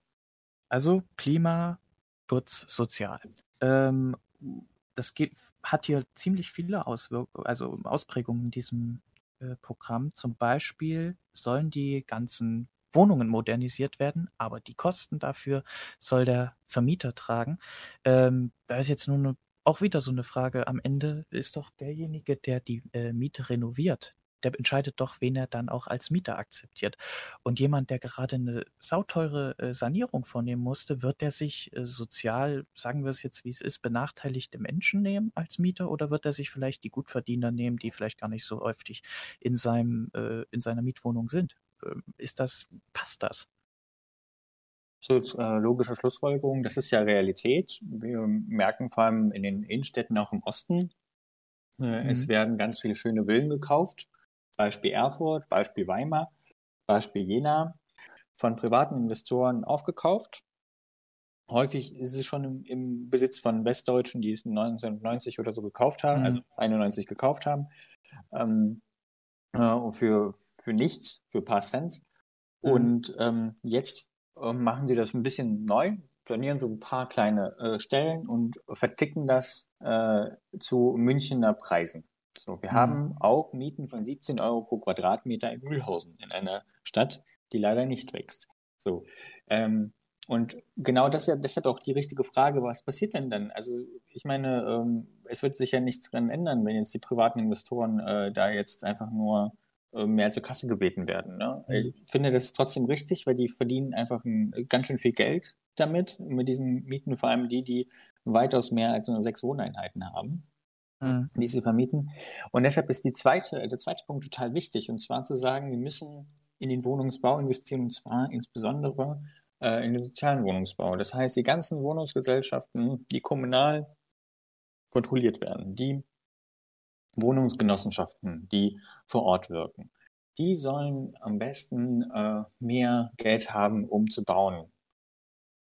Also Klimaschutz sozial. Ähm, das geht, hat hier ziemlich viele Auswirkungen, also Ausprägungen in diesem äh, Programm. Zum Beispiel sollen die ganzen Wohnungen modernisiert werden, aber die Kosten dafür soll der Vermieter tragen. Ähm, da ist jetzt eine, auch wieder so eine Frage. Am Ende ist doch derjenige, der die äh, Miete renoviert, der entscheidet doch, wen er dann auch als Mieter akzeptiert. Und jemand, der gerade eine sauteure äh, Sanierung vornehmen musste, wird der sich äh, sozial, sagen wir es jetzt, wie es ist, benachteiligte Menschen nehmen als Mieter oder wird er sich vielleicht die Gutverdiener nehmen, die vielleicht gar nicht so häufig in seinem, äh, in seiner Mietwohnung sind? Ähm, ist das, passt das? So, äh, logische Schlussfolgerung, das ist ja Realität. Wir merken vor allem in den Innenstädten auch im Osten, äh, mhm. es werden ganz viele schöne Villen gekauft. Beispiel Erfurt, Beispiel Weimar, Beispiel Jena, von privaten Investoren aufgekauft. häufig ist es schon im, im, Besitz von Westdeutschen, die es 1990 oder so gekauft haben, mhm. also 91 gekauft haben, ähm, äh, für, für nichts, für ein paar Cents. Mhm. Und ähm, jetzt äh, machen sie das ein bisschen neu, planieren so ein paar kleine äh, Stellen und verticken das äh, zu Münchner Preisen. So, wir mhm. haben auch Mieten von 17 Euro pro Quadratmeter in Mühlhausen, in einer Stadt, die leider nicht wächst. So, ähm, und genau das, ja, das ist ja auch die richtige Frage, was passiert denn dann? Also ich meine, ähm, es wird sich ja nichts dran ändern, wenn jetzt die privaten Investoren äh, da jetzt einfach nur äh, mehr zur Kasse gebeten werden. Ne? Mhm. Ich finde das ist trotzdem richtig, weil die verdienen einfach ein, ganz schön viel Geld damit, mit diesen Mieten, vor allem die, die weitaus mehr als nur sechs Wohneinheiten haben mhm. die sie vermieten. Und deshalb ist die zweite, der zweite Punkt total wichtig, und zwar zu sagen, wir müssen in den Wohnungsbau investieren, und zwar insbesondere äh, in den sozialen Wohnungsbau. Das heißt, die ganzen Wohnungsgesellschaften, die kommunal kontrolliert werden, die Wohnungsgenossenschaften, die vor Ort wirken, die sollen am besten äh, mehr Geld haben, um zu bauen.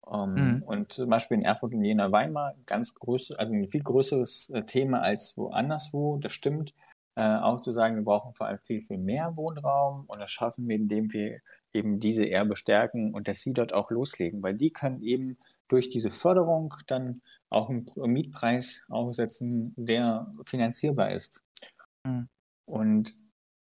Ähm, mhm. Und zum Beispiel in Erfurt und Jena Weimar ganz groß, also ein viel größeres äh, Thema als woanderswo, das stimmt. Äh, auch zu sagen, wir brauchen vor allem viel, viel mehr Wohnraum und das schaffen wir, indem wir eben diese eher bestärken und dass sie dort auch loslegen, weil die können eben durch diese Förderung dann auch einen Mietpreis aufsetzen, der finanzierbar ist. Mhm. Und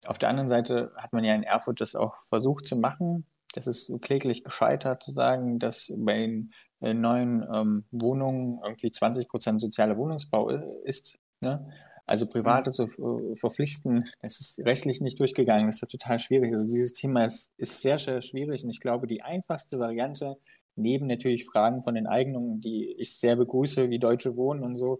auf der anderen Seite hat man ja in Erfurt das auch versucht zu machen, das ist kläglich gescheitert zu sagen, dass bei den äh, neuen ähm, Wohnungen irgendwie 20 Prozent sozialer Wohnungsbau ist. Ne? Also Private mhm. zu äh, verpflichten, das ist rechtlich nicht durchgegangen, das ist total schwierig. Also dieses Thema ist, ist sehr, sehr schwierig und ich glaube, die einfachste Variante, neben natürlich Fragen von den Eignungen, die ich sehr begrüße, wie Deutsche Wohnen und so,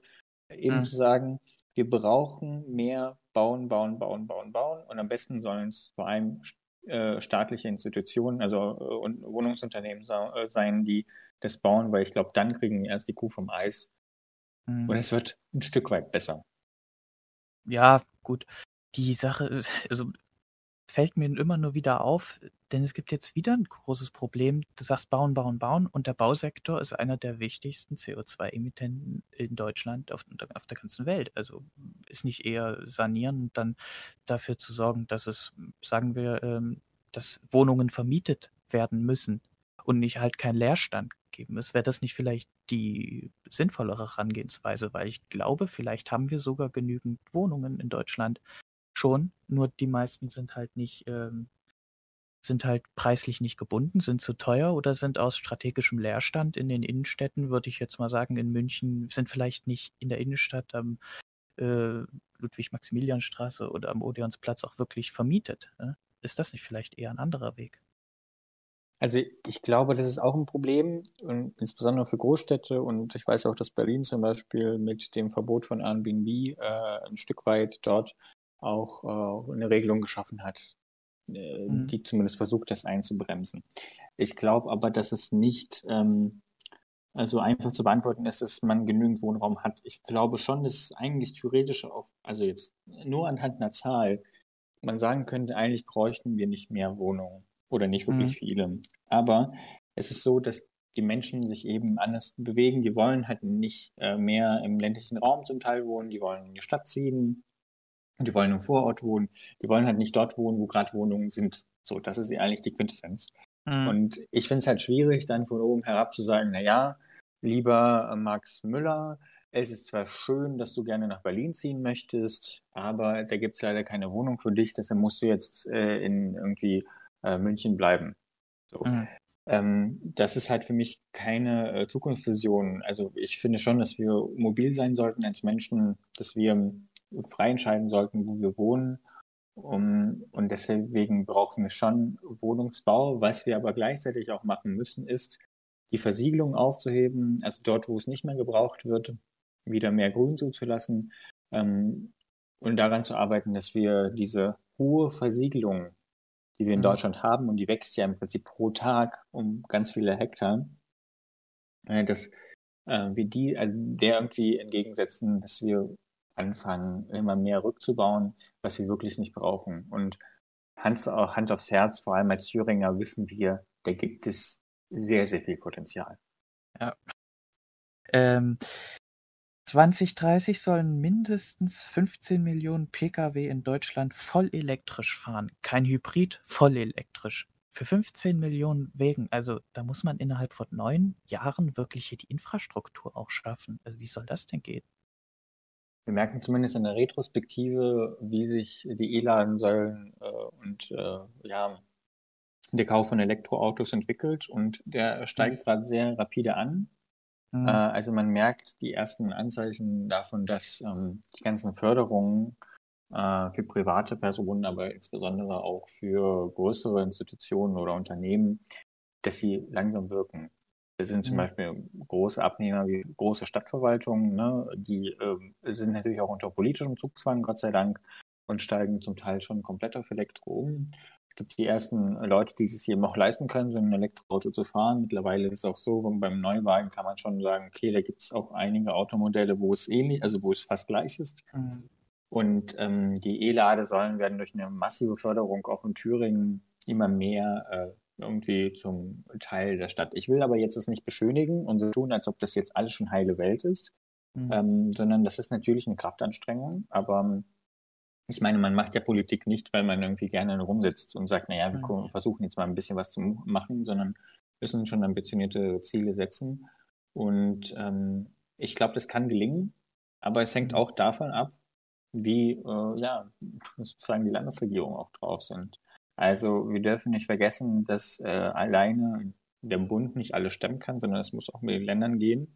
eben mhm. zu sagen, wir brauchen mehr bauen, bauen, bauen, bauen, bauen und am besten sollen es vor allem äh, staatliche Institutionen, also äh, und Wohnungsunternehmen äh, sein, die das bauen, weil ich glaube, dann kriegen wir erst die Kuh vom Eis. Mhm. Und es wird ein Stück weit besser. Ja, gut. Die Sache, also fällt mir immer nur wieder auf, denn es gibt jetzt wieder ein großes Problem. Du sagst bauen, bauen, bauen und der Bausektor ist einer der wichtigsten CO2-Emittenten in Deutschland auf, auf, der ganzen Welt. Also ist nicht eher sanieren und dann dafür zu sorgen, dass es, sagen wir, ähm, dass Wohnungen vermietet werden müssen und nicht halt kein Leerstand geben muss. Wäre das nicht vielleicht die sinnvollere Herangehensweise, weil ich glaube, vielleicht haben wir sogar genügend Wohnungen in Deutschland, schon, nur die meisten sind halt nicht, ähm, sind halt preislich nicht gebunden, sind zu teuer oder sind aus strategischem Leerstand in den Innenstädten, würde ich jetzt mal sagen, in München, sind vielleicht nicht in der Innenstadt am äh, Ludwig-Maximilian-Straße oder am Odeonsplatz auch wirklich vermietet. Ne? Ist das nicht vielleicht eher ein anderer Weg? Also ich glaube, das ist auch ein Problem, insbesondere für Großstädte. Und ich weiß auch, dass Berlin zum Beispiel mit dem Verbot von Airbnb äh, ein Stück weit dort auch äh, eine Regelung geschaffen hat, äh, mhm. die zumindest versucht, das einzubremsen. Ich glaube aber, dass es nicht ähm, also einfach zu beantworten ist, dass man genügend Wohnraum hat. Ich glaube schon, dass es eigentlich theoretisch auf, also jetzt nur anhand einer Zahl, man sagen könnte, eigentlich bräuchten wir nicht mehr Wohnungen oder nicht wirklich mhm. viele. Aber es ist so, dass die Menschen sich eben anders bewegen. Die wollen halt nicht äh, mehr im ländlichen Raum zum Teil wohnen, die wollen in die Stadt ziehen, die wollen im Vorort wohnen. Die wollen halt nicht dort wohnen, wo gerade Wohnungen sind. So, das ist eigentlich die Quintessenz. Mhm. Und ich finde es halt schwierig, dann von oben herab zu sagen, na ja, lieber äh, Max Müller, es ist zwar schön, dass du gerne nach Berlin ziehen möchtest, aber da gibt es leider keine Wohnung für dich, deshalb musst du jetzt äh, in irgendwie äh, München bleiben. So. Mhm. Ähm, das ist halt für mich keine äh, Zukunftsvision. Also ich finde schon, dass wir mobil sein sollten als Menschen, dass wir frei entscheiden sollten, wo wir wohnen. Um, und deswegen brauchen wir schon Wohnungsbau. Was wir aber gleichzeitig auch machen müssen, ist, die Versiegelung aufzuheben, also dort, wo es nicht mehr gebraucht wird, wieder mehr Grün zuzulassen ähm, und daran zu arbeiten, dass wir diese hohe Versiegelung, die wir in mhm. Deutschland haben, und die wächst ja im Prinzip pro Tag um ganz viele Hektar, dass äh, wir die, also der irgendwie entgegensetzen, dass wir anfangen, immer mehr rückzubauen, was wir wirklich nicht brauchen. Und Hand, Hand aufs Herz, vor allem als Thüringer wissen wir, da gibt es sehr, sehr viel Potenzial. Ja. Ähm, 2030 sollen mindestens 15 Millionen Pkw in Deutschland voll elektrisch fahren. Kein Hybrid, voll elektrisch. Für 15 Millionen Wegen, also da muss man innerhalb von neun Jahren wirklich hier die Infrastruktur auch schaffen. Also wie soll das denn gehen? Wir merken zumindest in der Retrospektive, wie sich die E-Ladensäulen äh, und äh, ja, der Kauf von Elektroautos entwickelt und der steigt mhm. gerade sehr rapide an. Mhm. Äh, also man merkt die ersten Anzeichen davon, dass ähm, die ganzen Förderungen äh, für private Personen, aber insbesondere auch für größere Institutionen oder Unternehmen, dass sie langsam wirken. Das sind zum mhm. Beispiel große Abnehmer wie große Stadtverwaltungen, ne? die äh, sind natürlich auch unter politischem Zugzwang, Gott sei Dank, und steigen zum Teil schon komplett auf Elektro um. Es gibt die ersten Leute, die sich eben auch leisten können, so ein Elektroauto zu fahren. Mittlerweile ist es auch so, beim Neuwagen kann man schon sagen, okay, da gibt es auch einige Automodelle, wo es ähnlich, also wo es fast gleich ist. Mhm. Und ähm, die E-Ladesäulen werden durch eine massive Förderung auch in Thüringen immer mehr äh, irgendwie zum Teil der Stadt. Ich will aber jetzt es nicht beschönigen und so tun, als ob das jetzt alles schon heile Welt ist, mhm. ähm, sondern das ist natürlich eine Kraftanstrengung, aber ich meine, man macht ja Politik nicht, weil man irgendwie gerne rumsitzt und sagt, naja, wir mhm. versuchen jetzt mal ein bisschen was zu machen, sondern müssen schon ambitionierte Ziele setzen. Und ähm, ich glaube, das kann gelingen, aber es hängt mhm. auch davon ab, wie äh, ja sozusagen die Landesregierung auch drauf sind. Also wir dürfen nicht vergessen, dass äh, alleine der Bund nicht alles stemmen kann, sondern es muss auch mit den Ländern gehen.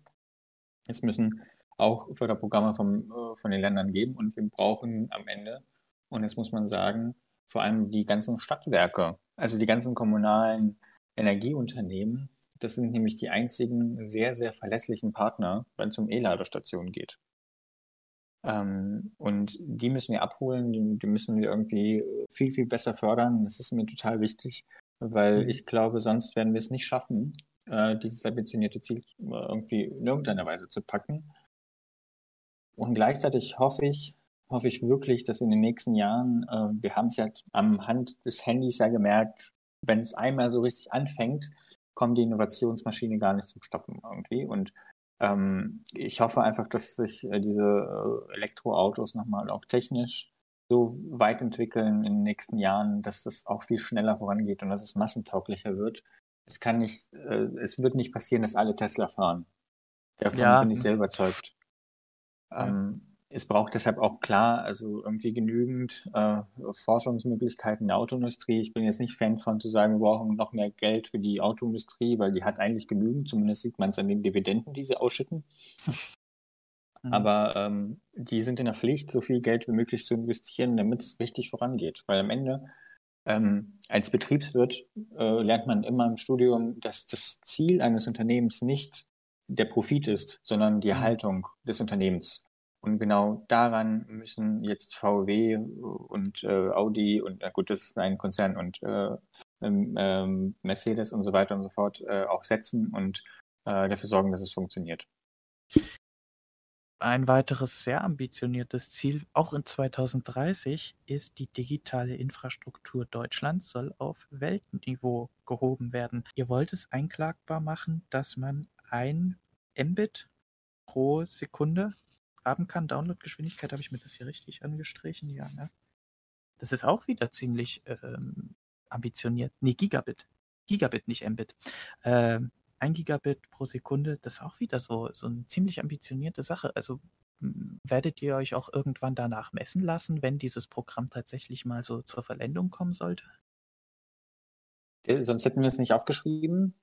Es müssen auch Förderprogramme vom, äh, von den Ländern geben und wir brauchen am Ende, und das muss man sagen, vor allem die ganzen Stadtwerke, also die ganzen kommunalen Energieunternehmen, das sind nämlich die einzigen sehr, sehr verlässlichen Partner, wenn es um E-Ladestationen geht. Ähm, und die müssen wir abholen, die, die, müssen wir irgendwie viel, viel besser fördern. Das ist mir total wichtig, weil mhm. ich glaube, sonst werden wir es nicht schaffen, äh, dieses ambitionierte Ziel äh, irgendwie in irgendeiner Weise zu packen. Und gleichzeitig hoffe ich, hoffe ich wirklich, dass in den nächsten Jahren, äh, wir haben es ja am Hand des Handys ja gemerkt, wenn es einmal so richtig anfängt, kommt die Innovationsmaschine gar nicht zum Stoppen irgendwie. Und ähm, ich hoffe einfach, dass sich äh, diese äh, Elektroautos nochmal auch technisch so weit entwickeln in den nächsten Jahren, dass das auch viel schneller vorangeht und dass es massentauglicher wird. Es kann nicht, äh, es wird nicht passieren, dass alle Tesla fahren. Davon ja. bin ich sehr überzeugt. Ähm, es braucht deshalb auch klar, also irgendwie genügend äh, Forschungsmöglichkeiten in der Autoindustrie. Ich bin jetzt nicht Fan von zu sagen, wir brauchen noch mehr Geld für die Autoindustrie, weil die hat eigentlich genügend, zumindest sieht man es an den Dividenden, die sie ausschütten. Mhm. Aber ähm, die sind in der Pflicht, so viel Geld wie möglich zu investieren, damit es richtig vorangeht. Weil am Ende ähm, als Betriebswirt äh, lernt man immer im Studium, dass das Ziel eines Unternehmens nicht der Profit ist, sondern die mhm. des Unternehmens. Und genau daran müssen jetzt VW und äh, Audi und na gut, das ist ein Konzern und äh, ähm, ähm, Mercedes und so weiter und so fort äh, auch setzen und äh, dafür sorgen, dass es funktioniert. Ein weiteres sehr ambitioniertes Ziel, auch in 2030, ist die digitale Infrastruktur Deutschlands soll auf Weltniveau gehoben werden. Ihr wollt es einklagbar machen, dass man ein Mbit pro Sekunde haben kann. Downloadgeschwindigkeit habe ich mir das hier richtig angestrichen, ja, ne? Das ist auch wieder ziemlich ähm, ambitioniert. Nee, Gigabit. Gigabit, nicht Mbit. Ähm, ein Gigabit pro Sekunde, das ist auch wieder so, so eine ziemlich ambitionierte Sache. Also werdet ihr euch auch irgendwann danach messen lassen, wenn dieses Programm tatsächlich mal so zur Verwendung kommen sollte? Sonst hätten wir es nicht aufgeschrieben.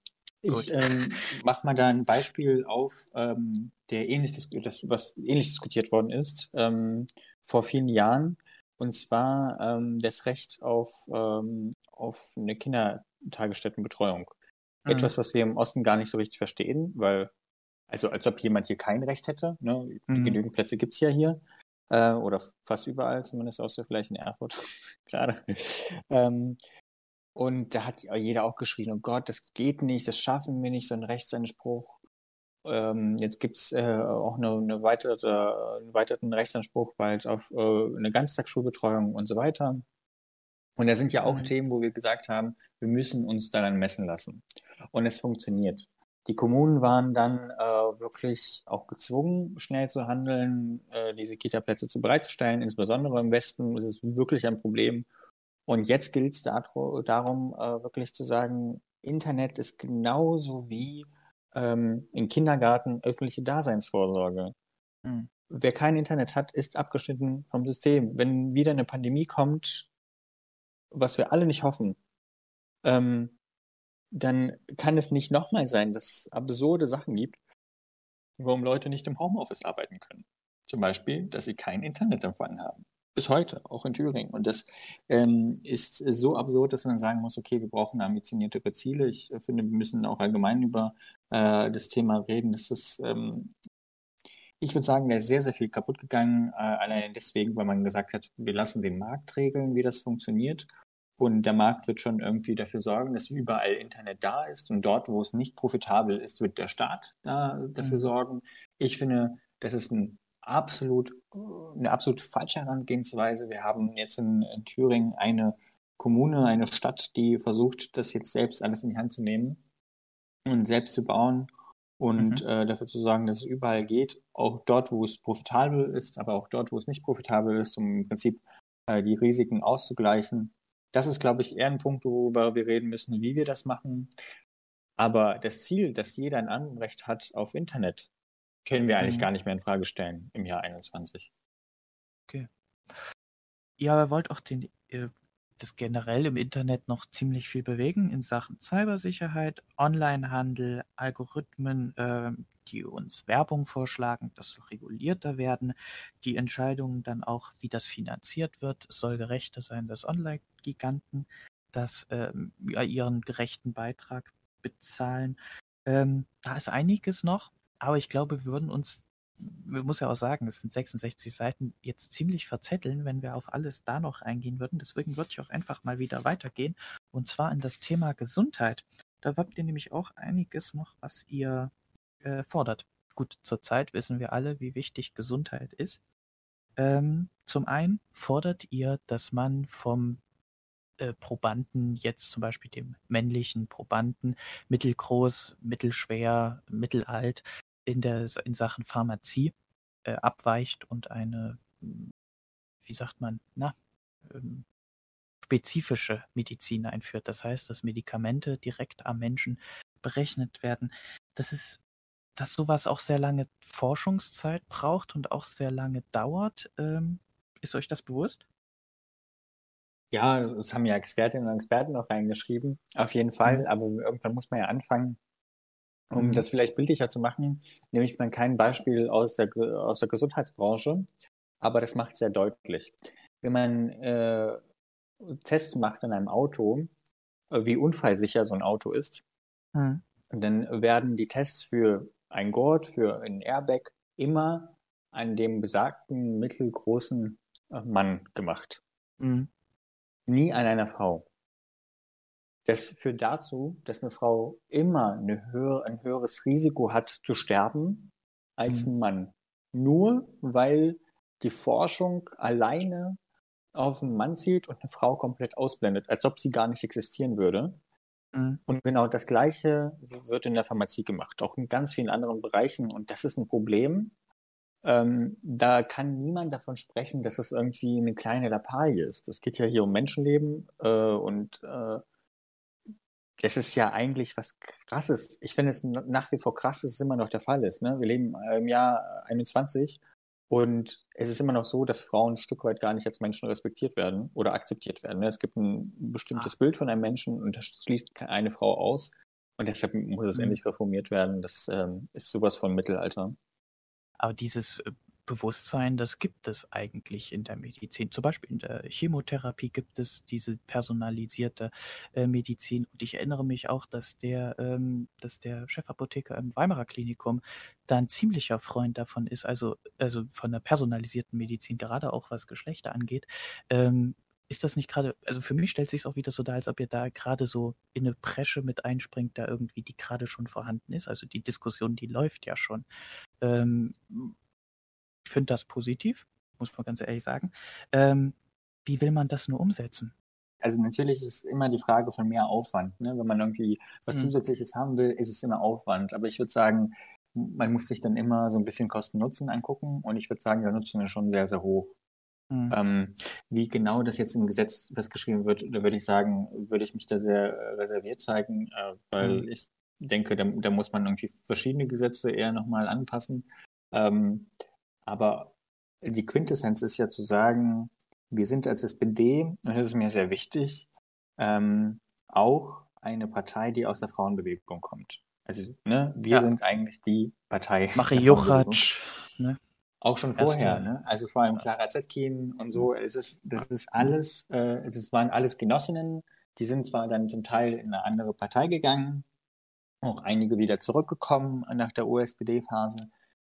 Ich ähm, mache mal da ein Beispiel auf, ähm, der ähnlich das, was ähnlich diskutiert worden ist ähm, vor vielen Jahren. Und zwar ähm, das Recht auf, ähm, auf eine Kindertagesstättenbetreuung. Mhm. Etwas, was wir im Osten gar nicht so richtig verstehen, weil, also als ob jemand hier kein Recht hätte. Ne? Mhm. Genügend Plätze gibt's ja hier. Äh, oder fast überall, zumindest außer vielleicht in Erfurt gerade. Und da hat jeder auch geschrien, oh Gott, das geht nicht, das schaffen wir nicht, so ein Rechtsanspruch. Ähm, jetzt gibt's äh, auch eine, eine weitere, einen weiteren Rechtsanspruch bald auf äh, eine Ganztagsschulbetreuung und so weiter. Und da sind ja auch mhm. Themen, wo wir gesagt haben, wir müssen uns daran messen lassen. Und es funktioniert. Die Kommunen waren dann äh, wirklich auch gezwungen, schnell zu handeln, äh, diese Kita-Plätze zu bereitzustellen. Insbesondere im Westen ist es wirklich ein Problem. Und jetzt gilt es darum, äh, wirklich zu sagen, Internet ist genauso wie ähm, im Kindergarten öffentliche Daseinsvorsorge. Mhm. Wer kein Internet hat, ist abgeschnitten vom System. Wenn wieder eine Pandemie kommt, was wir alle nicht hoffen, ähm, dann kann es nicht nochmal sein, dass es absurde Sachen gibt, warum Leute nicht im Homeoffice arbeiten können. Zum Beispiel, dass sie kein Internetempfang haben. Bis heute, auch in Thüringen. Und das ähm, ist so absurd, dass man sagen muss, okay, wir brauchen ambitioniertere Ziele. Ich äh, finde, wir müssen auch allgemein über äh, das Thema reden. Das ist, ähm, ich würde sagen, da ist sehr, sehr viel kaputt gegangen. Äh, allein deswegen, weil man gesagt hat, wir lassen den Markt regeln, wie das funktioniert. Und der Markt wird schon irgendwie dafür sorgen, dass überall Internet da ist. Und dort, wo es nicht profitabel ist, wird der Staat da, dafür mhm. sorgen. Ich finde, das ist ein absolut, eine absolut falsche Herangehensweise. Wir haben jetzt in, in Thüringen eine Kommune, eine Stadt, die versucht, das jetzt selbst alles in die Hand zu nehmen und selbst zu bauen und mhm. äh, dafür zu sorgen, dass es überall geht, auch dort, wo es profitabel ist, aber auch dort, wo es nicht profitabel ist, um im Prinzip äh, die Risiken auszugleichen das ist, glaube ich, eher ein Punkt, worüber wir reden müssen, wie wir das machen. Aber das Ziel, dass jeder ein Anrecht hat auf Internet, können wir eigentlich mhm. gar nicht mehr in Frage stellen im Jahr 21. Okay. Ja, aber wollt auch den, äh, das generell im Internet noch ziemlich viel bewegen in Sachen Cybersicherheit, Onlinehandel, Algorithmen, äh, die uns Werbung vorschlagen, das soll regulierter werden. Die Entscheidungen dann auch, wie das finanziert wird, es soll gerechter sein, dass Online-Giganten das ähm, ihren gerechten Beitrag bezahlen. Ähm, da ist einiges noch, aber ich glaube, wir würden uns man muss ja auch sagen, es sind 66 Seiten, jetzt ziemlich verzetteln, wenn wir auf alles da noch eingehen würden. Deswegen würde ich auch einfach mal wieder weitergehen. Und zwar in das Thema Gesundheit. Da habt ihr nämlich auch einiges noch, was ihr äh, fordert. Gut, zurzeit wissen wir alle, wie wichtig Gesundheit ist. Ähm, zum einen fordert ihr, dass man vom äh, Probanden, jetzt zum Beispiel dem männlichen Probanden, mittelgroß, mittelschwer, mittelalt, in, der, in Sachen Pharmazie äh, abweicht und eine, wie sagt man, na, ähm, spezifische Medizin einführt. Das heißt, dass Medikamente direkt am Menschen berechnet werden. Das ist dass sowas auch sehr lange Forschungszeit braucht und auch sehr lange dauert. Ähm, ist euch das bewusst? Ja, das haben ja Expertinnen und Experten auch reingeschrieben, auf jeden Fall. Mhm. Aber irgendwann muss man ja anfangen, um mhm. das vielleicht bildlicher zu machen, nehme ich mal kein Beispiel aus der, aus der Gesundheitsbranche, aber das macht sehr deutlich. Wenn man äh, Tests macht an einem Auto, äh, wie unfallsicher so ein Auto ist, mhm. dann werden die Tests für ein Gurt für ein Airbag immer an dem besagten mittelgroßen äh, Mann gemacht. Mhm. Nie an einer Frau. Das führt dazu, dass eine Frau immer eine höhere, ein höheres Risiko hat zu sterben als mhm. ein Mann. Nur weil die Forschung alleine auf einen Mann zielt und eine Frau komplett ausblendet, als ob sie gar nicht existieren würde. Mhm. Und genau das Gleiche wird in der Pharmazie gemacht, auch in ganz vielen anderen Bereichen. Und das ist ein Problem. Ähm, da kann niemand davon sprechen, dass es irgendwie eine kleine Lappalie ist. Es geht ja hier um Menschenleben äh, und äh, das ist ja eigentlich was Krasses. Ich finde es nach wie vor krass, dass es immer noch der Fall ist. Ne? Wir leben im Jahr 21 und es ist immer noch so, dass Frauen ein Stück weit gar nicht als Menschen respektiert werden oder akzeptiert werden. Es gibt ein bestimmtes ah. Bild von einem Menschen und das schließt eine Frau aus. Und deshalb muss es mhm. endlich reformiert werden. Das ähm, ist sowas von Mittelalter. Aber dieses äh, Bewusstsein, das gibt es eigentlich in der Medizin. Zum Beispiel in der Chemotherapie gibt es diese personalisierte äh, Medizin. Und ich erinnere mich auch, dass der, ähm, dass der Chefapotheker im Weimarer Klinikum da ein ziemlicher Freund davon ist, also, also von der personalisierten Medizin, gerade auch was Geschlechter angeht. Ähm, ist das nicht gerade, also für mich stellt sich auch wieder so dar, als ob ihr da gerade so in eine Presche mit einspringt, da irgendwie, die gerade schon vorhanden ist. Also die Diskussion, die läuft ja schon. Ähm, ich finde das positiv, muss man ganz ehrlich sagen. Ähm, wie will man das nur umsetzen? also natürlich ist es immer die Frage von mehr Aufwand. Ne? Wenn man irgendwie was mhm. Zusätzliches haben will, ist es immer Aufwand. Aber ich würde sagen, man muss sich dann immer so ein bisschen Kosten-Nutzen angucken und ich würde sagen, der Nutzen ist schon sehr, sehr hoch. Mhm. Ähm, wie genau das jetzt im Gesetz festgeschrieben wird, da würde ich sagen, würde ich mich da sehr reserviert zeigen, äh, weil mhm. ich denke, da, da, muss man irgendwie verschiedene Gesetze eher nochmal anpassen. Ähm, aber die Quintessenz ist ja zu sagen, wir sind als SPD, und das ist mir sehr wichtig, ähm, auch eine Partei, die aus der Frauenbewegung kommt. Also, ne, wir ja. sind eigentlich die Partei. Mache Juchatsch, ne? Auch schon vorher, ne? Also vor allem Clara Zetkin und so. Es ist, das ist alles, äh, das waren alles Genossinnen. Die sind zwar dann zum Teil in eine andere Partei gegangen, auch einige wieder zurückgekommen nach der USPD-Phase.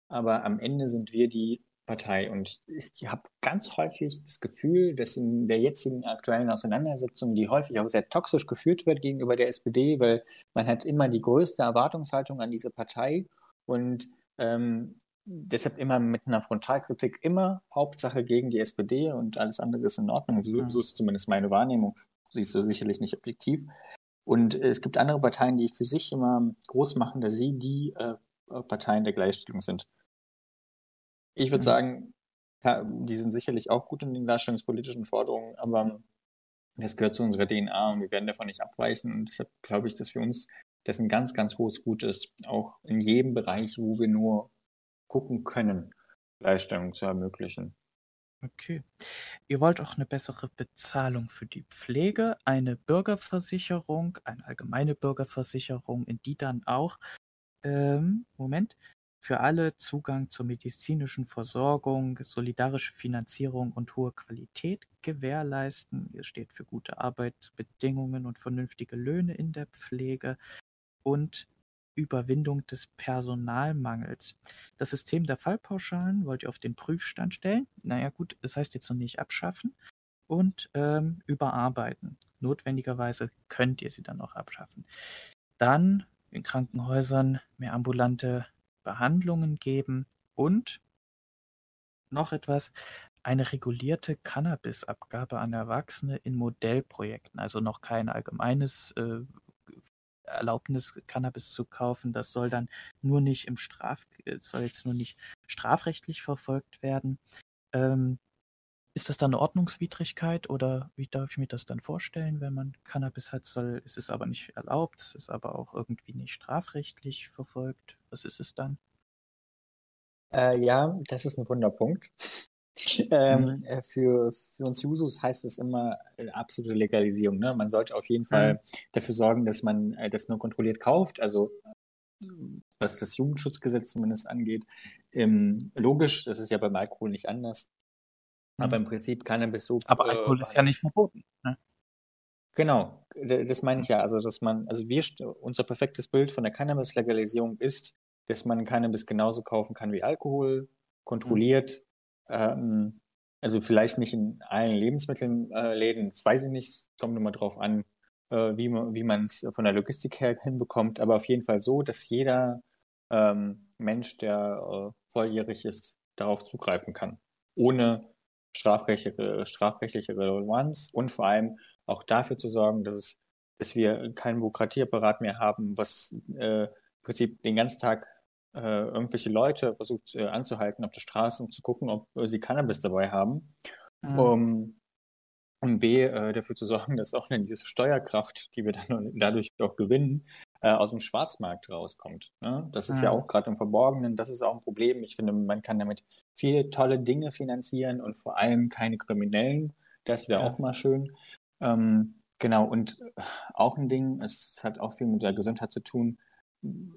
Aber am Ende sind wir die Partei. Und ich habe ganz häufig das Gefühl, dass in der jetzigen aktuellen Auseinandersetzung, die häufig auch sehr toxisch geführt wird gegenüber der SPD, weil man hat immer die größte Erwartungshaltung an diese Partei und ähm, deshalb immer mit einer Frontalkritik immer Hauptsache gegen die SPD und alles andere ist in Ordnung. So, so ist zumindest meine Wahrnehmung. Siehst du sicherlich nicht objektiv. Und es gibt andere Parteien, die für sich immer groß machen, dass sie die äh, Parteien der Gleichstellung sind. Ich würde mhm. sagen, die sind sicherlich auch gut in den darstellungspolitischen Forderungen, aber das gehört zu unserer DNA und wir werden davon nicht abweichen. Und deshalb glaube ich, dass für uns das ein ganz, ganz hohes Gut ist, auch in jedem Bereich, wo wir nur gucken können, Gleichstellung zu ermöglichen. Okay. Ihr wollt auch eine bessere Bezahlung für die Pflege, eine Bürgerversicherung, eine allgemeine Bürgerversicherung, in die dann auch, ähm, Moment, für alle Zugang zur medizinischen Versorgung, solidarische Finanzierung und hohe Qualität gewährleisten. Ihr steht für gute Arbeitsbedingungen und vernünftige Löhne in der Pflege und Überwindung des Personalmangels. Das System der Fallpauschalen wollt ihr auf den Prüfstand stellen. Naja gut, das heißt jetzt noch nicht abschaffen und ähm, überarbeiten. Notwendigerweise könnt ihr sie dann auch abschaffen. Dann in Krankenhäusern mehr ambulante Behandlungen geben und noch etwas, eine regulierte Cannabisabgabe an Erwachsene in Modellprojekten, also noch kein allgemeines äh, Erlaubnis, Cannabis zu kaufen. Das soll dann nur nicht im Straf, soll jetzt nur nicht strafrechtlich verfolgt werden. Ähm, ist das dann eine Ordnungswidrigkeit oder wie darf ich mir das dann vorstellen, wenn man Cannabis hat, soll, ist es aber nicht erlaubt, es ist aber auch irgendwie nicht strafrechtlich verfolgt. Was ist es dann? Äh, ja, das ist ein Wunderpunkt. Ähm, mhm. Äh, für, für uns Jusos heißt es immer äh, absolute Legalisierung. Ne? Man sollte auf jeden Fall mhm. dafür sorgen, dass man äh, das nur kontrolliert kauft. Also was das Jugendschutzgesetz zumindest angeht. Ähm, logisch, das ist ja beim Alkohol nicht anders. Aber im Prinzip Cannabis so. Aber Alkohol äh, ist ja nicht verboten. Ne? Genau, das meine ich ja. Also, dass man, also wir, unser perfektes Bild von der Cannabis-Legalisierung ist, dass man Cannabis genauso kaufen kann wie Alkohol, kontrolliert. Ähm, also vielleicht nicht in allen Lebensmittelläden, äh, das weiß ich nicht, kommt immer drauf an, äh, wie man wie man es von der Logistik her hinbekommt, aber auf jeden Fall so, dass jeder ähm, Mensch, der äh, volljährig ist, darauf zugreifen kann, ohne strafrechtliche, strafrechtliche Relevanz und vor allem auch dafür zu sorgen, dass, es, dass wir keinen Bürokratieapparat mehr haben, was äh, im Prinzip den ganzen Tag äh, irgendwelche Leute versucht äh, anzuhalten auf der Straße, um zu gucken, ob äh, sie Cannabis dabei haben. Mhm. Um, um B, äh, dafür zu sorgen, dass auch diese Steuerkraft, die wir dann dadurch auch gewinnen, äh, aus dem Schwarzmarkt rauskommt. Ne? Das ist mhm. ja auch gerade im Verborgenen, das ist auch ein Problem. Ich finde, man kann damit viele tolle Dinge finanzieren und vor allem keine Kriminellen. Das wäre ja. auch mal schön. Ähm, genau, und auch ein Ding, es hat auch viel mit der Gesundheit zu tun.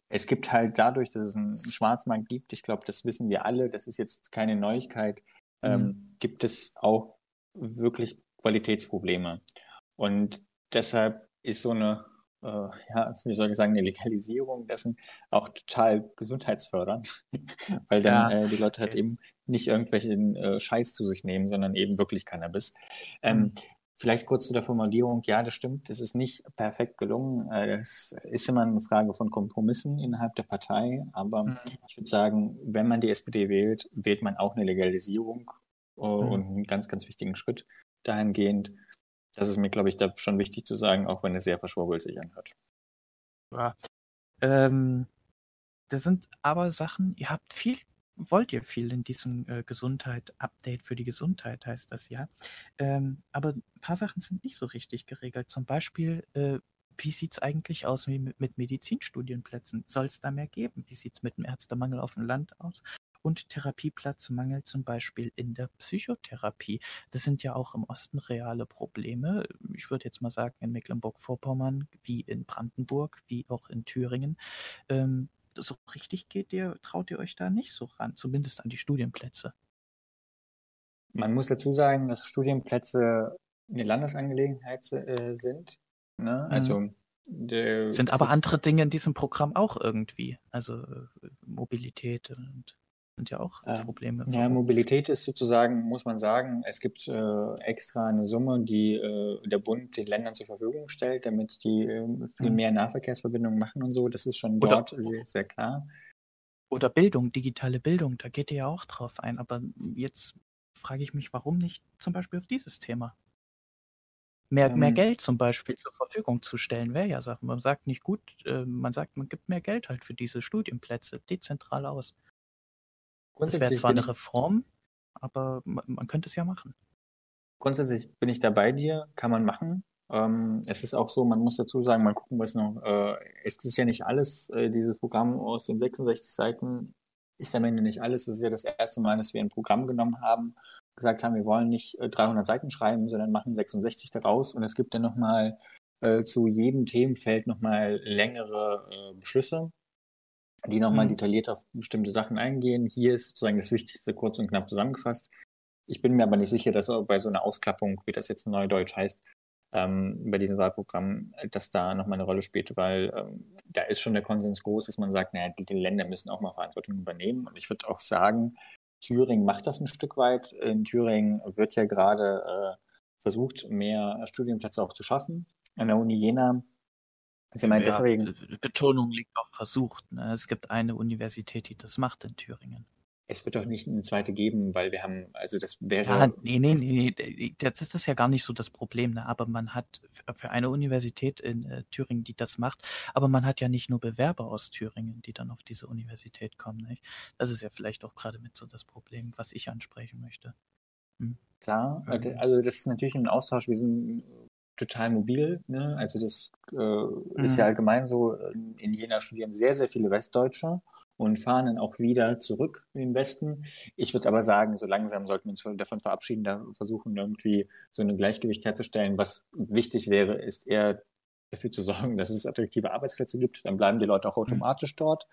Es gibt halt dadurch, dass es einen Schwarzmarkt gibt, ich glaube, das wissen wir alle, das ist jetzt keine Neuigkeit, ähm, mhm. gibt es auch wirklich Qualitätsprobleme. Und deshalb ist so eine äh, ja, wie soll ich sagen, eine Legalisierung dessen auch total gesundheitsfördernd, weil dann ja, äh, die Leute halt halt eben nicht irgendwelchen äh, Scheiß zu sich nehmen, sondern eben wirklich Cannabis. Ähm, mhm. Vielleicht kurz zu der Formulierung, ja, das stimmt, das ist nicht perfekt gelungen. Es äh, ist immer eine Frage von Kompromissen innerhalb der Partei, aber mhm. ich würde sagen, wenn man die SPD wählt, wählt man auch eine Legalisierung äh, mhm. und einen ganz, ganz wichtigen Schritt dahingehend. Das ist mir, glaube ich, da schon wichtig zu sagen, auch wenn es sehr verschwurbelt sich anhört. Ja. Ähm, das sind aber Sachen, ihr habt viel, wollt ihr viel in diesem äh, Gesundheit-Update für die Gesundheit, heißt das ja. Ähm, aber ein paar Sachen sind nicht so richtig geregelt. Zum Beispiel, äh, wie sieht es eigentlich aus mit, mit Medizinstudienplätzen? Soll es da mehr geben? Wie sieht es mit dem Ärztemangel auf dem Land aus? Und Therapieplatzmangel zum Beispiel in der Psychotherapie. Das sind ja auch im Osten reale Probleme. Ich würde jetzt mal sagen, in Mecklenburg-Vorpommern, wie in Brandenburg, wie auch in Thüringen. Ähm, so richtig geht ihr, traut ihr euch da nicht so ran, zumindest an die Studienplätze. Man muss dazu sagen, dass Studienplätze eine Landesangelegenheit äh, sind. Ne? Mhm. Also der, sind aber andere Dinge in diesem Programm auch irgendwie. Also äh, Mobilität und sind ja auch Ähm, Probleme. Ja, Mobilität ist sozusagen, muss man sagen, es gibt äh, extra eine Summe, die äh, der Bund den Ländern zur Verfügung stellt, damit die äh, viel Mhm. mehr Nahverkehrsverbindungen machen und so. Das ist schon Oder- dort sehr, sehr klar. Oder Bildung, digitale Bildung, da geht ihr ja auch drauf ein. Aber jetzt frage ich mich, warum nicht zum Beispiel auf dieses Thema? Mehr, mehr Ähm, Geld zum Beispiel zur Verfügung zu stellen, wäre ja Sache. Man sagt nicht gut, äh, man sagt, man gibt mehr Geld halt für diese Studienplätze, dezentral aus. Das wäre zwar eine Reform, aber man, man könnte es ja machen. grundsätzlich bin ich da bei dir, kann man machen. Ähm, es ist auch so, man muss dazu sagen, mal gucken, was noch, äh, es ist ja nicht alles, äh, dieses Programm aus den 66 Seiten ist am Ende nicht alles. Es ist ja das erste Mal, dass wir ein Programm genommen haben, gesagt haben, wir wollen nicht äh, 300 Seiten schreiben, sondern machen 66 daraus und es gibt dann nochmal äh, zu jedem Themenfeld nochmal längere äh, Beschlüsse, die nochmal Mhm. detailliert auf bestimmte Sachen eingehen. Hier ist sozusagen das Wichtigste kurz und knapp zusammengefasst. Ich bin mir aber nicht sicher, dass bei so einer Ausklappung, wie das jetzt neudeutsch heißt, ähm, bei diesem Wahlprogramm, dass da nochmal eine Rolle spielt, weil ähm, da ist schon der Konsens groß, dass man sagt, naja, die, die Länder müssen auch mal Verantwortung übernehmen. Und ich würde auch sagen, Thüringen macht das ein Stück weit. In Thüringen wird ja gerade äh, versucht, mehr Studienplätze auch zu schaffen. An der Uni Jena. Sie meint Ja, deswegen, Be- Betonung liegt auf versucht. Ne? Es gibt eine Universität, die das macht in Thüringen. es wird doch nicht eine zweite geben, weil wir haben, also das wäre. Ja, nee, nee, nee, nee, das ist das ja gar nicht so das Problem, ne? aber man hat für- für eine Universität in äh, Thüringen, die das macht, aber man hat ja nicht nur Bewerber aus Thüringen, die dann auf diese Universität kommen. Nicht? Das ist ja vielleicht auch gerade mit so das Problem, was ich ansprechen möchte. Klar, Mhm. also also das ist natürlich ein Austausch, wir sind total mobil, ne? Also das äh, ist Mhm. ja allgemein so, in in Jena studieren sehr, sehr viele Westdeutsche und fahren dann auch wieder zurück in den Westen. Ich würde aber sagen, so langsam sollten wir uns davon verabschieden, da versuchen irgendwie so ein Gleichgewicht herzustellen. Was wichtig wäre, ist eher dafür zu sorgen, dass es attraktive Arbeitsplätze gibt. Dann bleiben die Leute auch automatisch dort.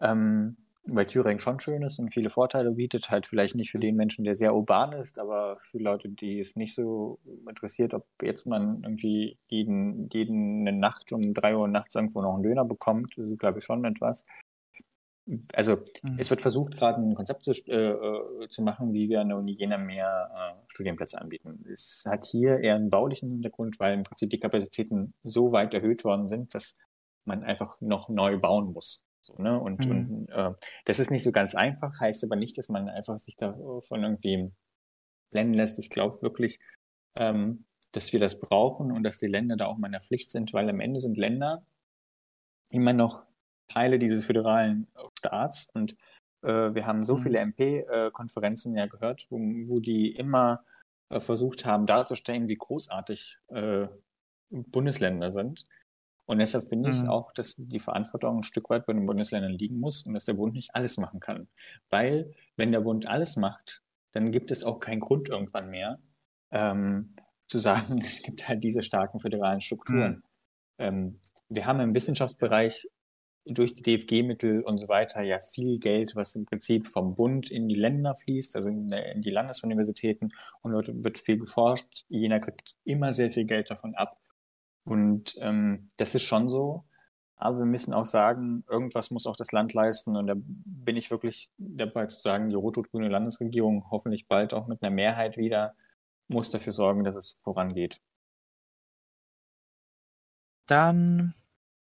Ähm, weil Thüringen schon schön ist und viele Vorteile bietet, halt vielleicht nicht für den Menschen, der sehr urban ist, aber für Leute, die es nicht so interessiert, ob jetzt man irgendwie jeden, jeden eine Nacht um drei Uhr nachts irgendwo noch einen Döner bekommt, das ist, glaube ich, schon etwas. Also Mhm. es wird versucht, gerade ein Konzept zu, äh, äh, zu machen, wie wir an der Uni Jena mehr äh, Studienplätze anbieten. Es hat hier eher einen baulichen Hintergrund, weil im Prinzip die Kapazitäten so weit erhöht worden sind, dass man einfach noch neu bauen muss. So, ne? Und, Mhm. und äh, das ist nicht so ganz einfach, heißt aber nicht, dass man einfach sich davon irgendwie blenden lässt. Ich glaube wirklich, ähm, dass wir das brauchen und dass die Länder da auch mal in der Pflicht sind, weil am Ende sind Länder immer noch Teile dieses föderalen Staats und äh, wir haben so Mhm. viele MP-Konferenzen ja gehört, wo, wo die immer äh, versucht haben darzustellen, wie großartig äh, Bundesländer sind. Und deshalb finde ich Mhm. auch, dass die Verantwortung ein Stück weit bei den Bundesländern liegen muss und dass der Bund nicht alles machen kann. Weil, wenn der Bund alles macht, dann gibt es auch keinen Grund irgendwann mehr, ähm, zu sagen, es gibt halt diese starken föderalen Strukturen. Ähm, wir haben im Wissenschaftsbereich durch die DFG-Mittel und so weiter ja viel Geld, was im Prinzip vom Bund in die Länder fließt, also in, in die Landesuniversitäten und dort wird viel geforscht. Jena kriegt immer sehr viel Geld davon ab. Und ähm, das ist schon so. Aber wir müssen auch sagen, irgendwas muss auch das Land leisten. Und da bin ich wirklich dabei zu sagen, die rot-rot-grüne Landesregierung hoffentlich bald auch mit einer Mehrheit wieder muss dafür sorgen, dass es vorangeht. Dann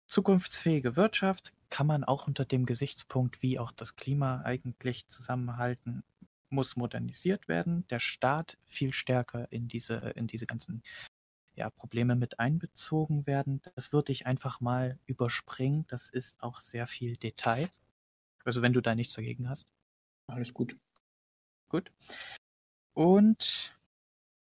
zukunftsfähige Wirtschaft kann man auch unter dem Gesichtspunkt, wie auch das Klima eigentlich zusammenhalten, muss modernisiert werden. Der Staat viel stärker in diese, in diese ganzen ja, Probleme mit einbezogen werden. Das würde ich einfach mal überspringen. Das ist auch sehr viel Detail. Also wenn du da nichts dagegen hast. Alles gut. Gut. Und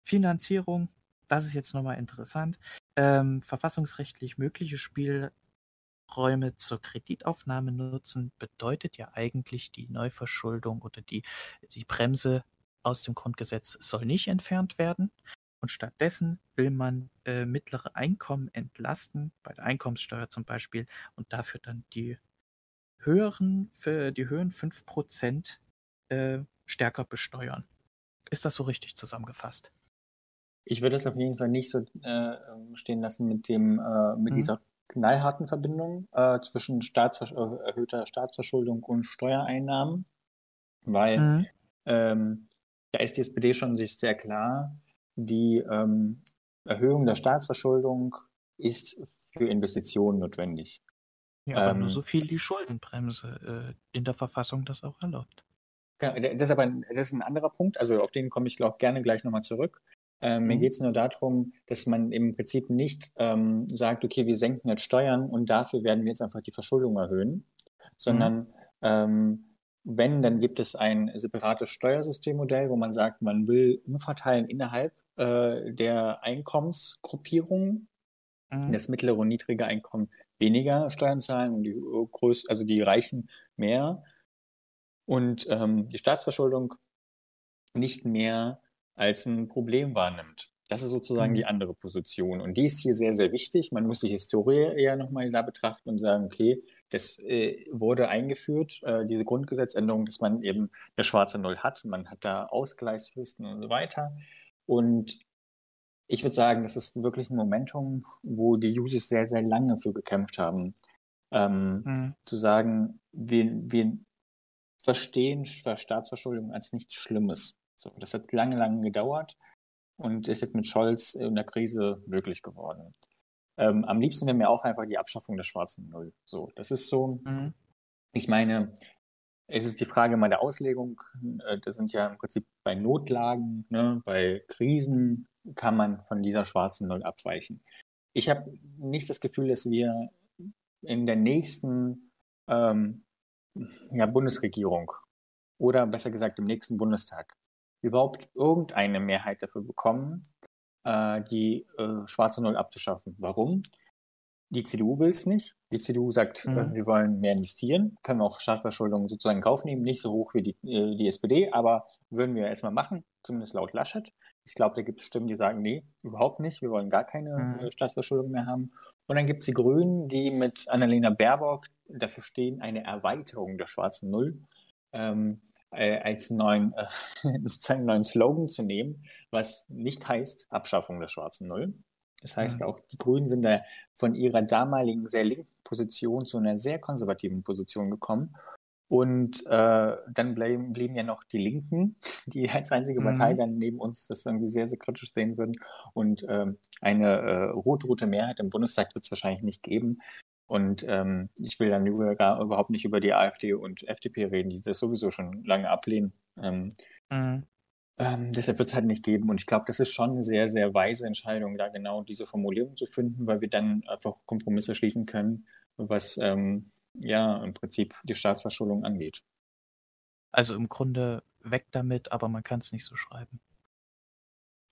Finanzierung, das ist jetzt nochmal interessant. Ähm, verfassungsrechtlich mögliche Spielräume zur Kreditaufnahme nutzen, bedeutet ja eigentlich die Neuverschuldung oder die, die Bremse aus dem Grundgesetz soll nicht entfernt werden. Und stattdessen will man äh, mittlere Einkommen entlasten, bei der Einkommenssteuer zum Beispiel, und dafür dann die höheren, für die höheren 5% äh, stärker besteuern. Ist das so richtig zusammengefasst? Ich würde es auf jeden Fall nicht so äh, stehen lassen mit dem, äh, mit mhm. dieser knallharten Verbindung äh, zwischen Staatsversch äh, erhöhter Staatsverschuldung und Steuereinnahmen, weil mhm. ähm, da ist die SPD schon sich sehr klar, die ähm, Erhöhung der Staatsverschuldung ist für Investitionen notwendig. Ja, aber ähm, nur so viel die Schuldenbremse äh, in der Verfassung das auch erlaubt. Genau, das ist aber ein, das ist ein anderer Punkt, also auf den komme ich glaube gerne gleich nochmal zurück. Ähm, mhm. Mir geht es nur darum, dass man im Prinzip nicht ähm, sagt, okay, wir senken jetzt Steuern und dafür werden wir jetzt einfach die Verschuldung erhöhen, sondern mhm. ähm, wenn, dann gibt es ein separates Steuersystemmodell, wo man sagt, man will umverteilen innerhalb äh, der Einkommensgruppierung, mhm. das mittlere und niedrige Einkommen weniger Steuern zahlen und die größ also die Reichen mehr und ähm, die Staatsverschuldung nicht mehr als ein Problem wahrnimmt. Das ist sozusagen mhm. die andere Position. Und die ist hier sehr, sehr wichtig. Man muss die Historie eher nochmal da betrachten und sagen, okay, das äh, wurde eingeführt, äh, diese Grundgesetzänderung, dass man eben eine schwarze Null hat. Man hat da Ausgleichsfristen und so weiter. Und ich würde sagen, das ist wirklich ein Momentum, wo die Users sehr, sehr lange für gekämpft haben. Ähm, mhm. Zu sagen, wir, wir verstehen Staatsverschuldung als nichts Schlimmes. So, das hat lange, lange gedauert und ist jetzt mit Scholz in der Krise möglich geworden. Ähm, am liebsten wäre mir auch einfach die Abschaffung der schwarzen Null. So, das ist so. Mhm. Ich meine, es ist die Frage mal der Auslegung. Äh, das sind ja im Prinzip bei Notlagen, ne, bei Krisen kann man von dieser schwarzen Null abweichen. Ich habe nicht das Gefühl, dass wir in der nächsten ähm, ja, Bundesregierung oder besser gesagt im nächsten Bundestag überhaupt irgendeine Mehrheit dafür bekommen, äh, die äh, schwarze Null abzuschaffen. Warum? Die CDU will es nicht. Die CDU sagt, mhm. äh, wir wollen mehr investieren, können auch Staatsverschuldung sozusagen in Kauf nehmen, nicht so hoch wie die, äh, die SPD, aber würden wir erstmal machen, zumindest laut Laschet. Ich glaube, da gibt es Stimmen, die sagen, nee, überhaupt nicht, wir wollen gar keine mhm. Äh, Staatsverschuldung mehr haben. Und dann gibt es die Grünen, die mit Annalena Baerbock dafür stehen, eine Erweiterung der schwarzen Null. Ähm, äh, als neuen, äh, sozusagen neuen Slogan zu nehmen, was nicht heißt Abschaffung der schwarzen Null. Das heißt mhm. auch, die Grünen sind da von ihrer damaligen sehr linken Position zu einer sehr konservativen Position gekommen. Und äh, dann blieben, blieben ja noch die Linken, die als einzige Partei mhm. dann neben uns das irgendwie sehr, sehr kritisch sehen würden. Und ähm, eine äh, rot-rote Mehrheit im Bundestag wird es wahrscheinlich nicht geben. Und ähm, ich will dann über, gar, überhaupt nicht über die AfD und FDP reden, die das sowieso schon lange ablehnen. Ähm, mhm. ähm, deshalb wird es halt nicht geben. Und ich glaube, das ist schon eine sehr, sehr weise Entscheidung, da genau diese Formulierung zu finden, weil wir dann einfach Kompromisse schließen können, was ähm, ja im Prinzip die Staatsverschuldung angeht. Also im Grunde weg damit, aber man kann es nicht so schreiben.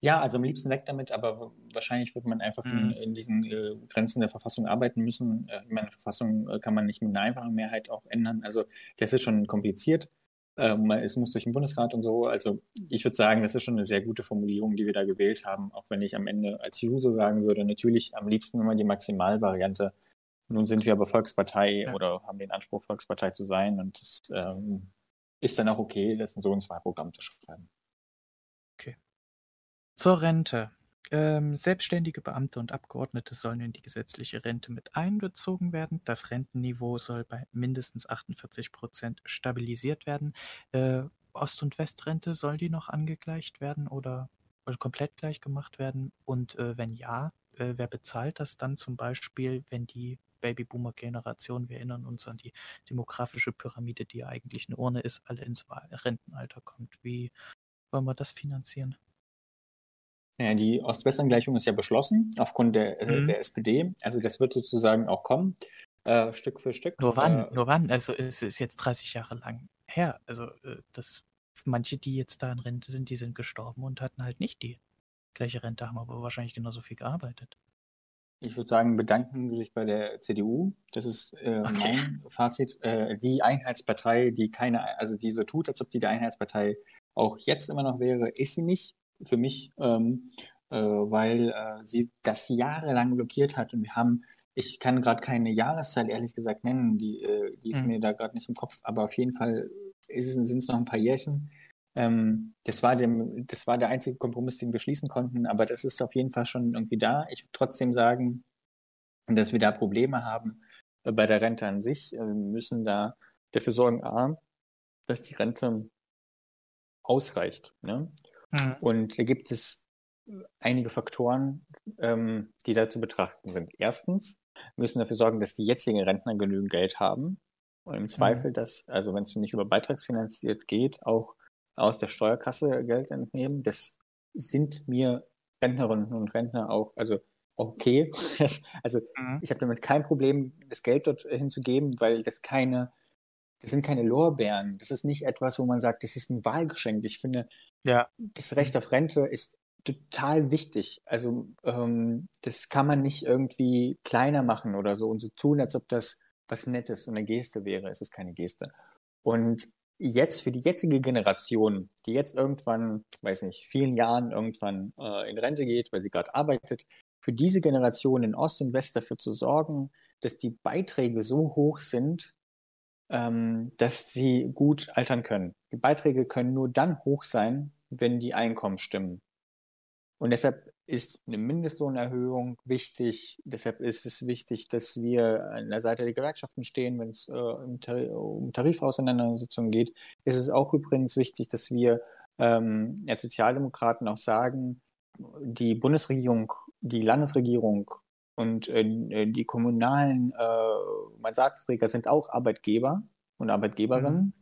Ja, also am liebsten weg damit, aber wahrscheinlich wird man einfach mhm. in, in, diesen äh, Grenzen der Verfassung arbeiten müssen. Äh, meine Verfassung äh, kann man nicht mit einer einfachen Mehrheit auch ändern. Also das ist schon kompliziert. Ähm, es muss durch den Bundesrat und so. Also ich würde sagen, das ist schon eine sehr gute Formulierung, die wir da gewählt haben, auch wenn ich am Ende als User sagen würde, natürlich am liebsten immer die Maximalvariante. Nun sind wir aber Volkspartei ja. oder haben den Anspruch, Volkspartei zu sein und das ähm, ist dann auch okay, das in so ein Zwei-Programm zu schreiben. Zur Rente. Ähm, selbstständige Beamte und Abgeordnete sollen in die gesetzliche Rente mit einbezogen werden. Das Rentenniveau soll bei mindestens 48 Prozent stabilisiert werden. Äh, Ost- und Westrente, soll die noch angegleicht werden oder komplett gleich gemacht werden? Und äh, wenn ja, äh, wer bezahlt das dann zum Beispiel, wenn die Babyboomer-Generation, wir erinnern uns an die demografische Pyramide, die ja eigentlich eine Urne ist, alle ins Rentenalter kommt? Wie wollen wir das finanzieren? Naja, die Ost-West-Angleichung ist ja beschlossen aufgrund der, äh, Mhm. der SPD. Also das wird sozusagen auch kommen, äh, Stück für Stück. Nur wann? Äh, Nur wann? Also es ist jetzt 30 Jahre lang her. Also äh, das manche, die jetzt da in Rente sind, die sind gestorben und hatten halt nicht die gleiche Rente, haben aber wahrscheinlich genauso viel gearbeitet. Ich würde sagen, bedanken Sie sich bei der CDU. Das ist äh, Okay. mein Fazit. Äh, die Einheitspartei, die keine, also die so tut, als ob die die Einheitspartei auch jetzt immer noch wäre, ist sie nicht für mich, ähm, äh, weil äh, sie das jahrelang blockiert hat. Und wir haben, ich kann gerade keine Jahreszahl ehrlich gesagt nennen, die, äh, die ist Mhm. mir da gerade nicht im Kopf, aber auf jeden Fall sind es noch ein paar Jährchen. Ähm, das war dem, das war der einzige Kompromiss, den wir schließen konnten, aber das ist auf jeden Fall schon irgendwie da. Ich würde trotzdem sagen, dass wir da Probleme haben äh, bei der Rente an sich. Äh, Wir müssen da dafür sorgen, A, dass die Rente ausreicht. Ne? Mhm. Und da gibt es einige Faktoren, ähm, die da zu betrachten sind. Erstens wir müssen dafür sorgen, dass die jetzigen Rentner genügend Geld haben. Und im Zweifel, dass, also wenn es nicht über beitragsfinanziert geht, auch aus der Steuerkasse Geld entnehmen. Das sind mir Rentnerinnen und Rentner auch, also okay. Das, also Mhm. ich habe damit kein Problem, das Geld dort hinzugeben, weil das keine, das sind keine Lorbeeren. Das ist nicht etwas, wo man sagt, das ist ein Wahlgeschenk. Ich finde, Ja. das Recht auf Rente ist total wichtig. Also ähm, das kann man nicht irgendwie kleiner machen oder so und so tun, als ob das was Nettes und eine Geste wäre. Es ist keine Geste. Und jetzt für die jetzige Generation, die jetzt irgendwann, weiß nicht, vielen Jahren irgendwann äh, in Rente geht, weil sie gerade arbeitet, für diese Generation in Ost und West dafür zu sorgen, dass die Beiträge so hoch sind, ähm, dass sie gut altern können. Die Beiträge können nur dann hoch sein, wenn die Einkommen stimmen. Und deshalb ist eine Mindestlohnerhöhung wichtig. Deshalb ist es wichtig, dass wir an der Seite der Gewerkschaften stehen, wenn es äh, um, Tar um Tarifauseinandersetzungen geht. Ist es auch übrigens wichtig, dass wir ähm, als Sozialdemokraten auch sagen, die Bundesregierung, die Landesregierung und äh, die kommunalen äh, Mandatsträger sind auch Arbeitgeber und Arbeitgeberinnen. Mhm.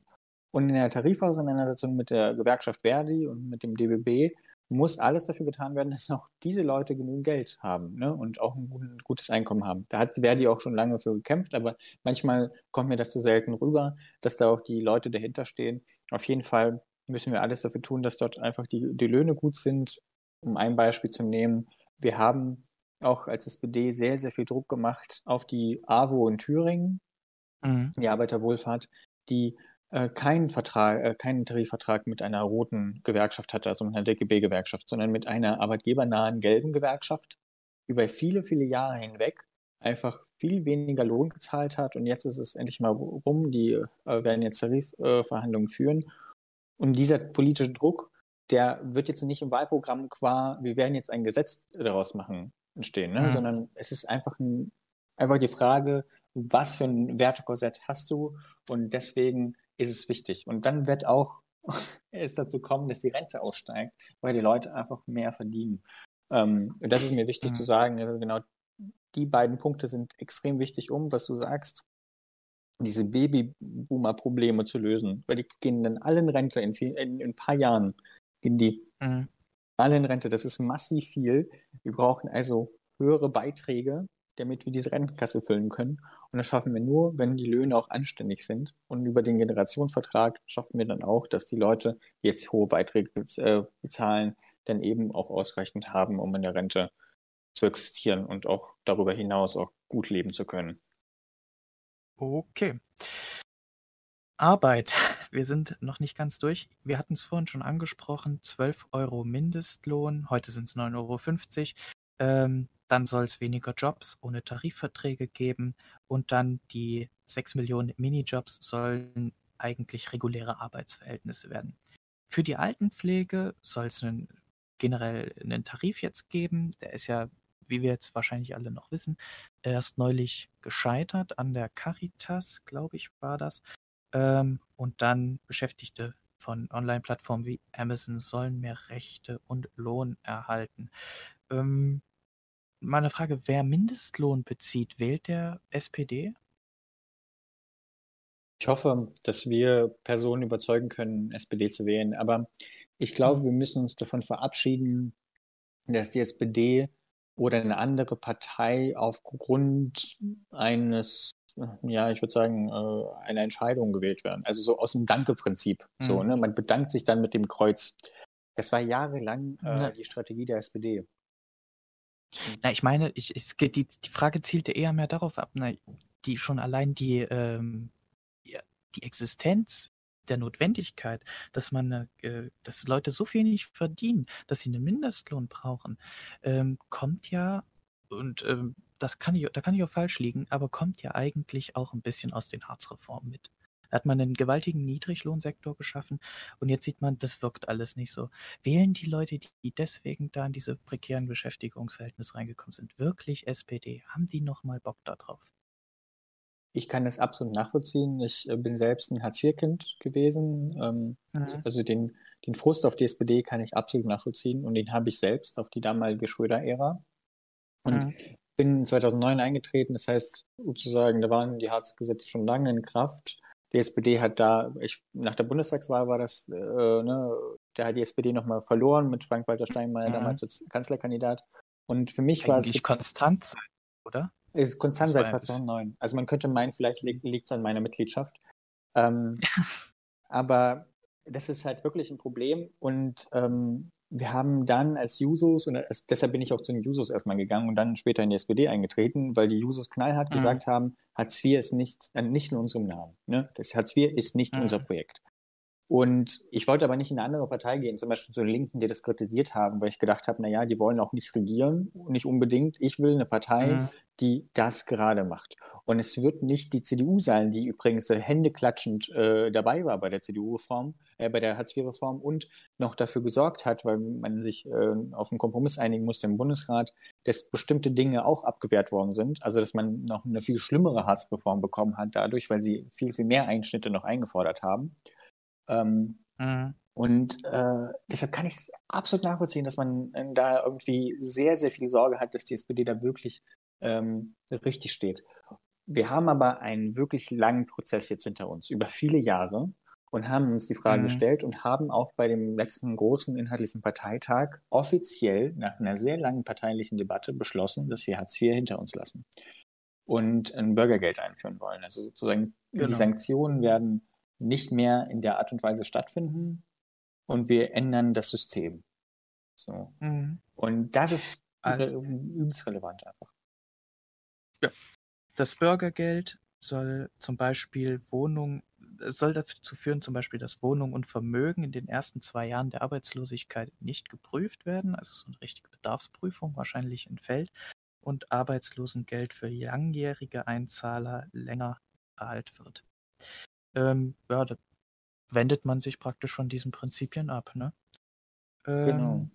Und in der Tarifauseinandersetzung mit der Gewerkschaft Verdi und mit dem DBB muss alles dafür getan werden, dass auch diese Leute genügend Geld haben ne? und auch ein, ein gutes Einkommen haben. Da hat Verdi auch schon lange für gekämpft, aber manchmal kommt mir das zu selten rüber, dass da auch die Leute dahinter stehen. Auf jeden Fall müssen wir alles dafür tun, dass dort einfach die, die Löhne gut sind. Um ein Beispiel zu nehmen, wir haben auch als SPD sehr, sehr viel Druck gemacht auf die AWO in Thüringen, Mhm. die Arbeiterwohlfahrt, die äh, keinen Vertrag, äh, keinen Tarifvertrag mit einer roten Gewerkschaft hatte, also mit einer DGB-Gewerkschaft, sondern mit einer arbeitgebernahen gelben Gewerkschaft über viele, viele Jahre hinweg einfach viel weniger Lohn gezahlt hat. Und jetzt ist es endlich mal rum. Die äh, werden jetzt Tarifverhandlungen führen. Und dieser politische Druck, der wird jetzt nicht im Wahlprogramm qua, wir werden jetzt ein Gesetz daraus machen, entstehen, ne? Mhm. sondern es ist einfach ein, einfach die Frage, was für ein Wertekorsett hast du? Und deswegen ist es wichtig. Und dann wird auch es dazu kommen, dass die Rente aussteigt, weil die Leute einfach mehr verdienen. Ähm, und das ist mir wichtig Mhm. zu sagen. Also genau die beiden Punkte sind extrem wichtig, um, was du sagst, diese Babyboomer-Probleme zu lösen. Weil die gehen dann alle in Rente in, viel, in, in ein paar Jahren. Gehen die Mhm. Alle in Rente. Das ist massiv viel. Wir brauchen also höhere Beiträge, damit wir diese Rentenkasse füllen können. Und das schaffen wir nur, wenn die Löhne auch anständig sind. Und über den Generationsvertrag schaffen wir dann auch, dass die Leute die jetzt hohe Beiträge äh, bezahlen, dann eben auch ausreichend haben, um in der Rente zu existieren und auch darüber hinaus auch gut leben zu können. Okay. Arbeit. Wir sind noch nicht ganz durch. Wir hatten es vorhin schon angesprochen, 12 Euro Mindestlohn, heute sind es 9,50 Euro. Ähm, dann soll es weniger Jobs ohne Tarifverträge geben und dann die 6 Millionen Minijobs sollen eigentlich reguläre Arbeitsverhältnisse werden. Für die Altenpflege soll es einen, generell einen Tarif jetzt geben. Der ist ja, wie wir jetzt wahrscheinlich alle noch wissen, erst neulich gescheitert an der Caritas, glaube ich, war das. Ähm, und dann Beschäftigte von Online-Plattformen wie Amazon sollen mehr Rechte und Lohn erhalten. Ähm, meine Frage, wer Mindestlohn bezieht, wählt der SPD? Ich hoffe, dass wir Personen überzeugen können, SPD zu wählen. Aber ich glaube, wir müssen uns davon verabschieden, dass die SPD oder eine andere Partei aufgrund eines, ja, ich würde sagen, äh, einer Entscheidung gewählt werden. Also so aus dem Danke-Prinzip. Mhm. So, ne? Man bedankt sich dann mit dem Kreuz. Das war jahrelang äh, die Strategie der SPD. Na, ich meine, ich, ich, die, die Frage zielte eher mehr darauf ab, na, die schon allein die, ähm, ja, die Existenz der Notwendigkeit, dass man, äh, dass Leute so viel nicht verdienen, dass sie einen Mindestlohn brauchen, ähm, kommt ja und ähm, das kann ich, da kann ich auch falsch liegen, aber kommt ja eigentlich auch ein bisschen aus den Harzreformen mit. Da hat man einen gewaltigen Niedriglohnsektor geschaffen und jetzt sieht man, das wirkt alles nicht so. Wählen die Leute, die deswegen da in diese prekären Beschäftigungsverhältnisse reingekommen sind, wirklich SPD? Haben die nochmal Bock darauf? Ich kann das absolut nachvollziehen. Ich äh, bin selbst ein Hartz-IV-Kind gewesen. Ähm, mhm. Also den, den Frust auf die SPD kann ich absolut nachvollziehen und den habe ich selbst auf die damalige Schröder-Ära. Und mhm. bin 2009 eingetreten. Das heißt, sozusagen, da waren die Hartz-Gesetze schon lange in Kraft. Die SPD hat da, ich, nach der Bundestagswahl war das, äh, ne, da hat die SPD nochmal verloren mit Frank-Walter Steinmeier mhm. damals als Kanzlerkandidat. Und für mich war es. Konstant, oder? Ist konstant seit 2009. Also man könnte meinen, vielleicht liegt es an meiner Mitgliedschaft. Ähm, aber das ist halt wirklich ein Problem. Und ähm, wir haben dann als Jusos, und als, deshalb bin ich auch zu den Jusos erstmal gegangen und dann später in die SPD eingetreten, weil die Jusos knallhart mhm. gesagt haben, Hartz IV ist nicht, äh, nicht in unserem Namen. Ne? Das Hartz IV ist nicht mhm. unser Projekt. Und ich wollte aber nicht in eine andere Partei gehen, zum Beispiel zu den Linken, die das kritisiert haben, weil ich gedacht habe, na ja, die wollen auch nicht regieren, nicht unbedingt. Ich will eine Partei, mhm. die das gerade macht. Und es wird nicht die CDU sein, die übrigens händeklatschend äh, dabei war bei der CDU-Reform, äh, bei der Hartz-IV-Reform und noch dafür gesorgt hat, weil man sich äh, auf einen Kompromiss einigen musste im Bundesrat, dass bestimmte Dinge auch abgewehrt worden sind. Also dass man noch eine viel schlimmere Hartz-Reform bekommen hat dadurch, weil sie viel, viel mehr Einschnitte noch eingefordert haben. Ähm, mhm. Und äh, deshalb kann ich es absolut nachvollziehen, dass man äh, da irgendwie sehr, sehr viel Sorge hat, dass die SPD da wirklich ähm, richtig steht. Wir haben aber einen wirklich langen Prozess jetzt hinter uns, über viele Jahre, und haben uns die Frage mhm. gestellt und haben auch bei dem letzten großen inhaltlichen Parteitag offiziell nach einer sehr langen parteilichen Debatte beschlossen, dass wir Hartz IV hinter uns lassen und ein Bürgergeld einführen wollen. Also sozusagen genau. die Sanktionen werden nicht mehr in der Art und Weise stattfinden und wir ändern das System. So. Mhm. Und das ist also, übelst relevant einfach. Ja. Das Bürgergeld soll zum Beispiel Wohnung, soll dazu führen, zum Beispiel, dass Wohnung und Vermögen in den ersten zwei Jahren der Arbeitslosigkeit nicht geprüft werden, also so eine richtige Bedarfsprüfung wahrscheinlich entfällt und Arbeitslosengeld für langjährige Einzahler länger bezahlt wird ähm, ja, da wendet man sich praktisch von diesen Prinzipien ab, ne? Ähm, genau.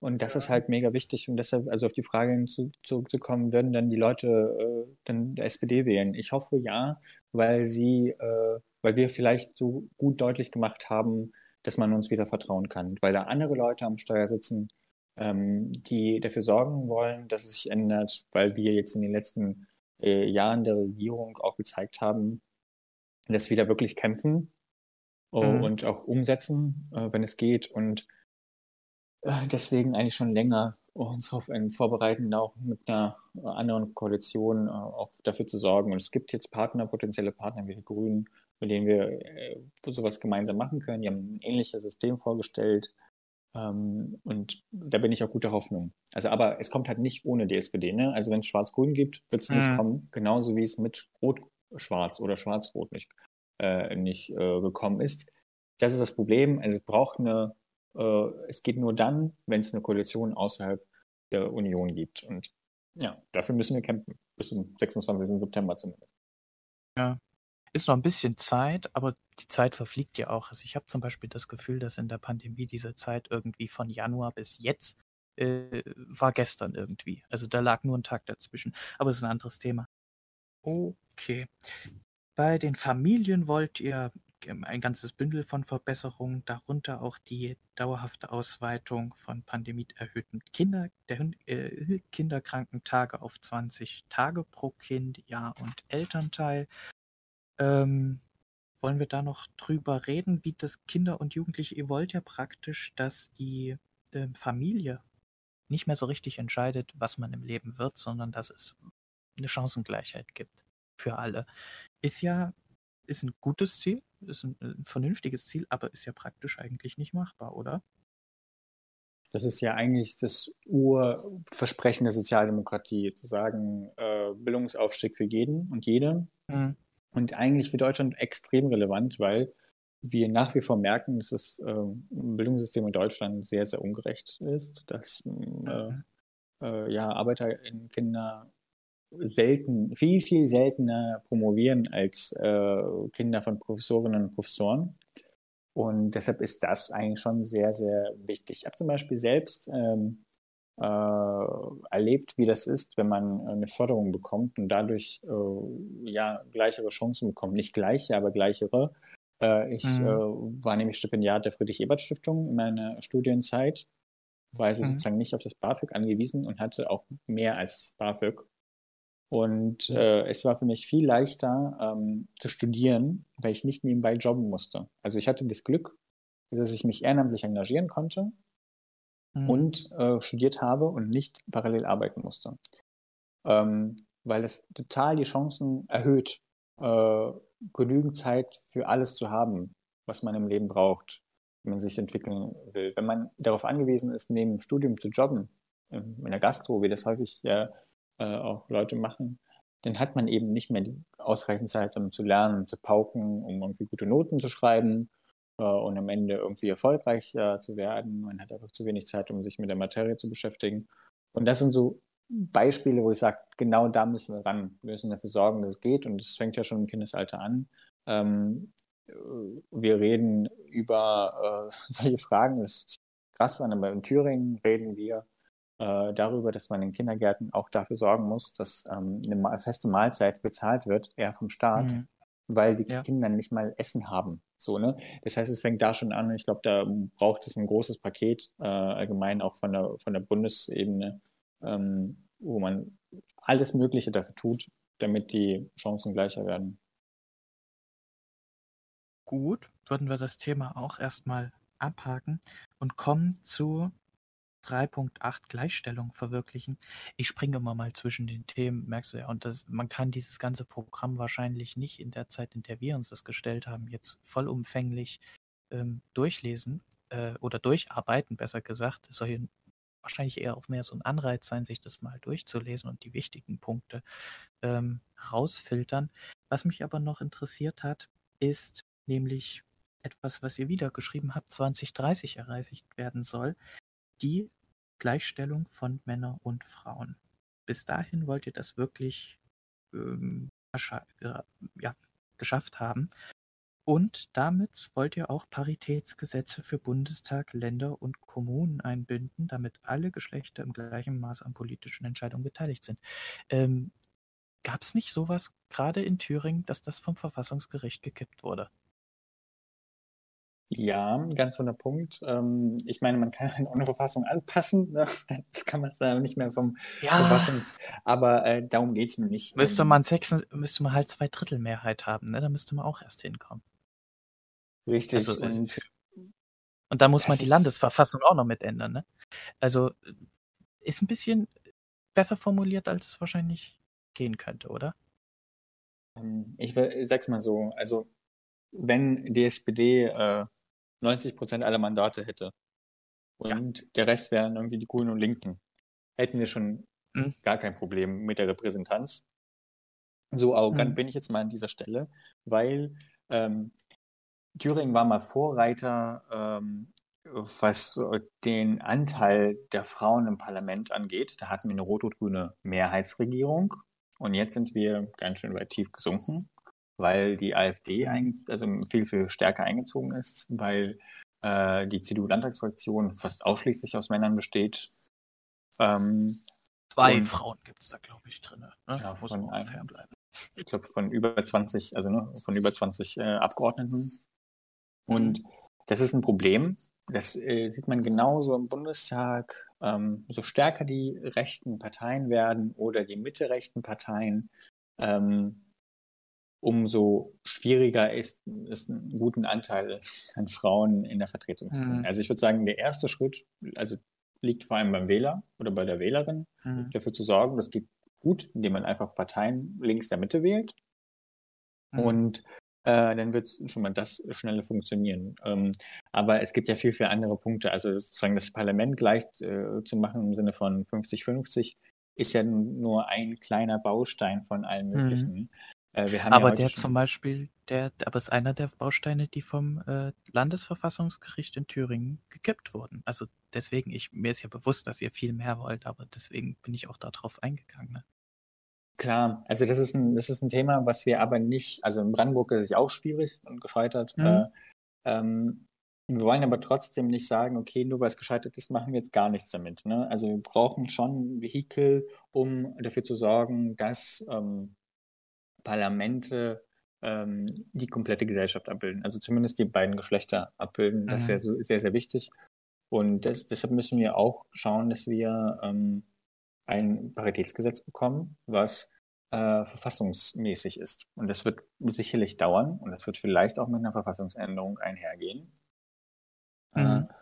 Und das ist halt mega wichtig und deshalb, also auf die Frage zurückzukommen, würden dann die Leute äh, dann der SPD wählen? Ich hoffe ja, weil sie, äh, weil wir vielleicht so gut deutlich gemacht haben, dass man uns wieder vertrauen kann. Weil da andere Leute am Steuer sitzen, ähm, die dafür sorgen wollen, dass es sich ändert, weil wir jetzt in den letzten äh, Jahren der Regierung auch gezeigt haben, das wieder wirklich kämpfen oh, mhm. und auch umsetzen, äh, wenn es geht. Und äh, deswegen eigentlich schon länger uns darauf vorbereiten, auch mit einer anderen Koalition äh, auch dafür zu sorgen. Und es gibt jetzt Partner, potenzielle Partner wie die Grünen, mit denen wir äh, sowas gemeinsam machen können. Die haben ein ähnliches System vorgestellt. Ähm, und da bin ich auch guter Hoffnung. Also, aber es kommt halt nicht ohne die SPD. Ne? Also wenn es Schwarz-Grün gibt, wird es mhm. nicht kommen. Genauso wie es mit Rot schwarz oder schwarz-rot nicht, äh, nicht äh, gekommen ist. Das ist das Problem. Also es braucht eine, äh, es geht nur dann, wenn es eine Koalition außerhalb der Union gibt. Und ja, dafür müssen wir kämpfen. Bis zum 26. September zumindest. Ja. Ist noch ein bisschen Zeit, aber die Zeit verfliegt ja auch. Also ich habe zum Beispiel das Gefühl, dass in der Pandemie diese Zeit irgendwie von Januar bis jetzt äh, war gestern irgendwie. Also da lag nur ein Tag dazwischen. Aber es ist ein anderes Thema. Okay. Bei den Familien wollt ihr ähm, ein ganzes Bündel von Verbesserungen, darunter auch die dauerhafte Ausweitung von pandemieerhöhten Kinder, der, äh, Kinderkrankentage auf 20 Tage pro Kind, Jahr und Elternteil. Ähm, wollen wir da noch drüber reden, wie das Kinder und Jugendliche, ihr wollt ja praktisch, dass die äh, Familie nicht mehr so richtig entscheidet, was man im Leben wird, sondern dass es eine Chancengleichheit gibt für alle. Ist ja ist ein gutes Ziel, ist ein, ein vernünftiges Ziel, aber ist ja praktisch eigentlich nicht machbar, oder? Das ist ja eigentlich das Urversprechen der Sozialdemokratie, zu sagen, äh, Bildungsaufstieg für jeden und jede. Mhm. Und eigentlich für Deutschland extrem relevant, weil wir nach wie vor merken, dass das äh, Bildungssystem in Deutschland sehr, sehr ungerecht ist, dass äh, mhm. äh, ja, Arbeiterinnenkinder selten, viel, viel seltener promovieren als äh, Kinder von Professorinnen und Professoren. Und deshalb ist das eigentlich schon sehr, sehr wichtig. Ich habe zum Beispiel selbst ähm, äh, erlebt, wie das ist, wenn man eine Förderung bekommt und dadurch äh, ja gleichere Chancen bekommt. Nicht gleiche, aber gleichere. Äh, ich mhm. Äh, war nämlich Stipendiat der Friedrich-Ebert-Stiftung in meiner Studienzeit, war also mhm. sozusagen nicht auf das BAföG angewiesen und hatte auch mehr als BAföG. Und äh, es war für mich viel leichter ähm, zu studieren, weil ich nicht nebenbei jobben musste. Also ich hatte das Glück, dass ich mich ehrenamtlich engagieren konnte mhm. und äh, studiert habe und nicht parallel arbeiten musste. Ähm, weil das total die Chancen erhöht, äh, genügend Zeit für alles zu haben, was man im Leben braucht, wenn man sich entwickeln will. Wenn man darauf angewiesen ist, neben dem Studium zu jobben, in der Gastro, wie das häufig ja äh, auch Leute machen, dann hat man eben nicht mehr die ausreichend Zeit, um zu lernen, zu pauken, um irgendwie gute Noten zu schreiben äh, und am Ende irgendwie erfolgreich äh, zu werden. Man hat einfach zu wenig Zeit, um sich mit der Materie zu beschäftigen. Und das sind so Beispiele, wo ich sage, genau da müssen wir ran. Wir müssen dafür sorgen, dass es geht. Und das fängt ja schon im Kindesalter an. Ähm, wir reden über äh, solche Fragen. Das ist krass, aber in Thüringen reden wir äh, darüber, dass man in Kindergärten auch dafür sorgen muss, dass ähm, eine feste Mahlzeit bezahlt wird, eher vom Staat, mhm. weil die ja. Kinder nicht mal Essen haben. So, ne? Das heißt, es fängt da schon an. Ich glaube, da braucht es ein großes Paket, äh, allgemein auch von der, von der Bundesebene, ähm, wo man alles Mögliche dafür tut, damit die Chancen gleicher werden. Gut, würden wir das Thema auch erstmal abhaken und kommen zu 3.8 Gleichstellung verwirklichen. Ich springe immer mal zwischen den Themen, merkst du ja. Und das, man kann dieses ganze Programm wahrscheinlich nicht in der Zeit, in der wir uns das gestellt haben, jetzt vollumfänglich ähm, durchlesen äh, oder durcharbeiten, besser gesagt. Es soll hier wahrscheinlich eher auch mehr so ein Anreiz sein, sich das mal durchzulesen und die wichtigen Punkte ähm, rausfiltern. Was mich aber noch interessiert hat, ist nämlich etwas, was ihr wieder geschrieben habt, 2030 erreicht werden soll die Gleichstellung von Männern und Frauen. Bis dahin wollt ihr das wirklich ähm, ja, geschafft haben. Und damit wollt ihr auch Paritätsgesetze für Bundestag, Länder und Kommunen einbinden, damit alle Geschlechter im gleichen Maß an politischen Entscheidungen beteiligt sind. Ähm, Gab es nicht sowas gerade in Thüringen, dass das vom Verfassungsgericht gekippt wurde? Ja, ganz der Punkt. Ähm, ich meine, man kann halt auch eine Verfassung anpassen. Ne? Das kann man ja nicht mehr vom ja. Verfassungs... Aber äh, darum geht es mir nicht. Müsste ähm. man, sechs, müsste man halt zwei Drittel Mehrheit haben. Ne? Da müsste man auch erst hinkommen. Richtig. Also, und, und da muss man die Landesverfassung auch noch mit ändern. Ne? Also ist ein bisschen besser formuliert, als es wahrscheinlich gehen könnte, oder? Ähm, ich, ich sag's mal so. Also wenn die SPD... Äh, 90 Prozent aller Mandate hätte und ja. der Rest wären irgendwie die Grünen und Linken, hätten wir schon mhm. gar kein Problem mit der Repräsentanz. So arrogant mhm. bin ich jetzt mal an dieser Stelle, weil ähm, Thüringen war mal Vorreiter, ähm, was den Anteil der Frauen im Parlament angeht. Da hatten wir eine rot-rot-grüne Mehrheitsregierung und jetzt sind wir ganz schön weit tief gesunken weil die AfD also viel, viel stärker eingezogen ist, weil äh, die CDU-Landtagsfraktion fast ausschließlich aus Männern besteht. Ähm, Zwei und, Frauen gibt es da, glaube ich, drin. Ne? Ja, Muss von einem, fernbleiben. Ich glaube, von über 20, also ne, von über 20 äh, Abgeordneten. Und mhm. das ist ein Problem. Das äh, sieht man genauso im Bundestag. Ähm, so stärker die rechten Parteien werden oder die mitte-rechten Parteien, ähm, umso schwieriger ist es, einen guten Anteil an Frauen in der Vertretung zu kriegen. Mhm. Also ich würde sagen, der erste Schritt, also liegt vor allem beim Wähler oder bei der Wählerin, mhm. dafür zu sorgen, das geht gut, indem man einfach Parteien links der Mitte wählt. Mhm. Und äh, dann wird schon mal das schneller funktionieren. Ähm, aber es gibt ja viel, viel andere Punkte. Also sozusagen das Parlament gleich äh, zu machen im Sinne von 50-50 ist ja nur ein kleiner Baustein von allen mhm. möglichen. Mhm. Äh, aber ja der zum Beispiel, der, aber ist einer der Bausteine, die vom äh, Landesverfassungsgericht in Thüringen gekippt wurden. Also deswegen, ich, mir ist ja bewusst, dass ihr viel mehr wollt, aber deswegen bin ich auch darauf eingegangen. Ne? Klar, also das ist ein, das ist ein Thema, was wir aber nicht, also in Brandenburg ist es auch schwierig und gescheitert. Mhm. Äh, ähm, wir wollen aber trotzdem nicht sagen, okay, nur weil es gescheitert ist, machen wir jetzt gar nichts damit. Ne? Also wir brauchen schon ein Vehikel, um dafür zu sorgen, dass ähm, Parlamente ähm, die komplette Gesellschaft abbilden. Also zumindest die beiden Geschlechter abbilden. Das mhm. wäre so, sehr, sehr wichtig. Und das, deshalb müssen wir auch schauen, dass wir ähm, ein Paritätsgesetz bekommen, was äh, verfassungsmäßig ist. Und das wird sicherlich dauern und das wird vielleicht auch mit einer Verfassungsänderung einhergehen. Äh, mhm. Äh,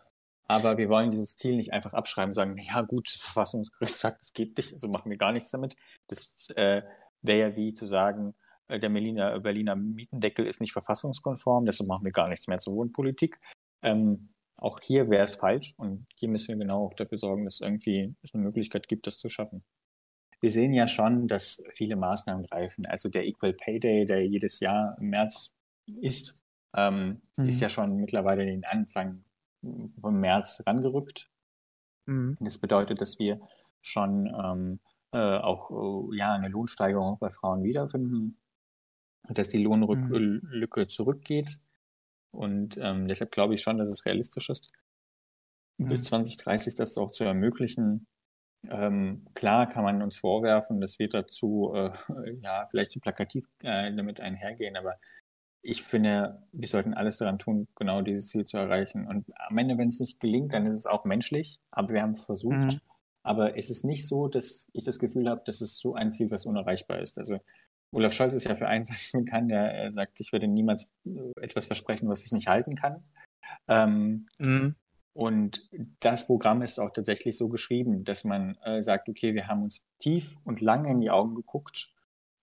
aber wir wollen dieses Ziel nicht einfach abschreiben, sagen, ja gut, das Verfassungsgericht sagt, es geht nicht, also machen wir gar nichts damit. Das äh, wäre ja wie zu sagen, äh, der Berliner, Berliner Mietendeckel ist nicht verfassungskonform, deshalb machen wir gar nichts mehr zur Wohnpolitik. Ähm, auch hier wäre es falsch und hier müssen wir genau auch dafür sorgen, dass irgendwie es eine Möglichkeit gibt, das zu schaffen. Wir sehen ja schon, dass viele Maßnahmen greifen. Also der Equal Pay Day, der jedes Jahr im März ist, ähm, mhm. ist ja schon mittlerweile den Anfang vom März rangerückt. Mhm. Das bedeutet, dass wir schon ähm, äh, auch äh, ja, eine Lohnsteigerung bei Frauen wiederfinden, dass die Lohnlücke mhm. zurückgeht. Und ähm, deshalb glaube ich schon, dass es realistisch ist, mhm. bis 2030 das auch zu ermöglichen. Ähm, klar kann man uns vorwerfen, dass wir dazu äh, ja vielleicht zu plakativ äh, damit einhergehen, aber ich finde, wir sollten alles daran tun, genau dieses Ziel zu erreichen. Und am Ende, wenn es nicht gelingt, dann ist es auch menschlich, aber wir haben es versucht. Mhm. Aber es ist nicht so, dass ich das Gefühl habe, dass es so ein Ziel, was unerreichbar ist. Also Olaf Scholz ist ja für einen Satz bekannt, der er sagt, ich würde niemals äh, etwas versprechen, was ich nicht halten kann. Ähm, mhm. Und das Programm ist auch tatsächlich so geschrieben, dass man äh, sagt, okay, wir haben uns tief und lange in die Augen geguckt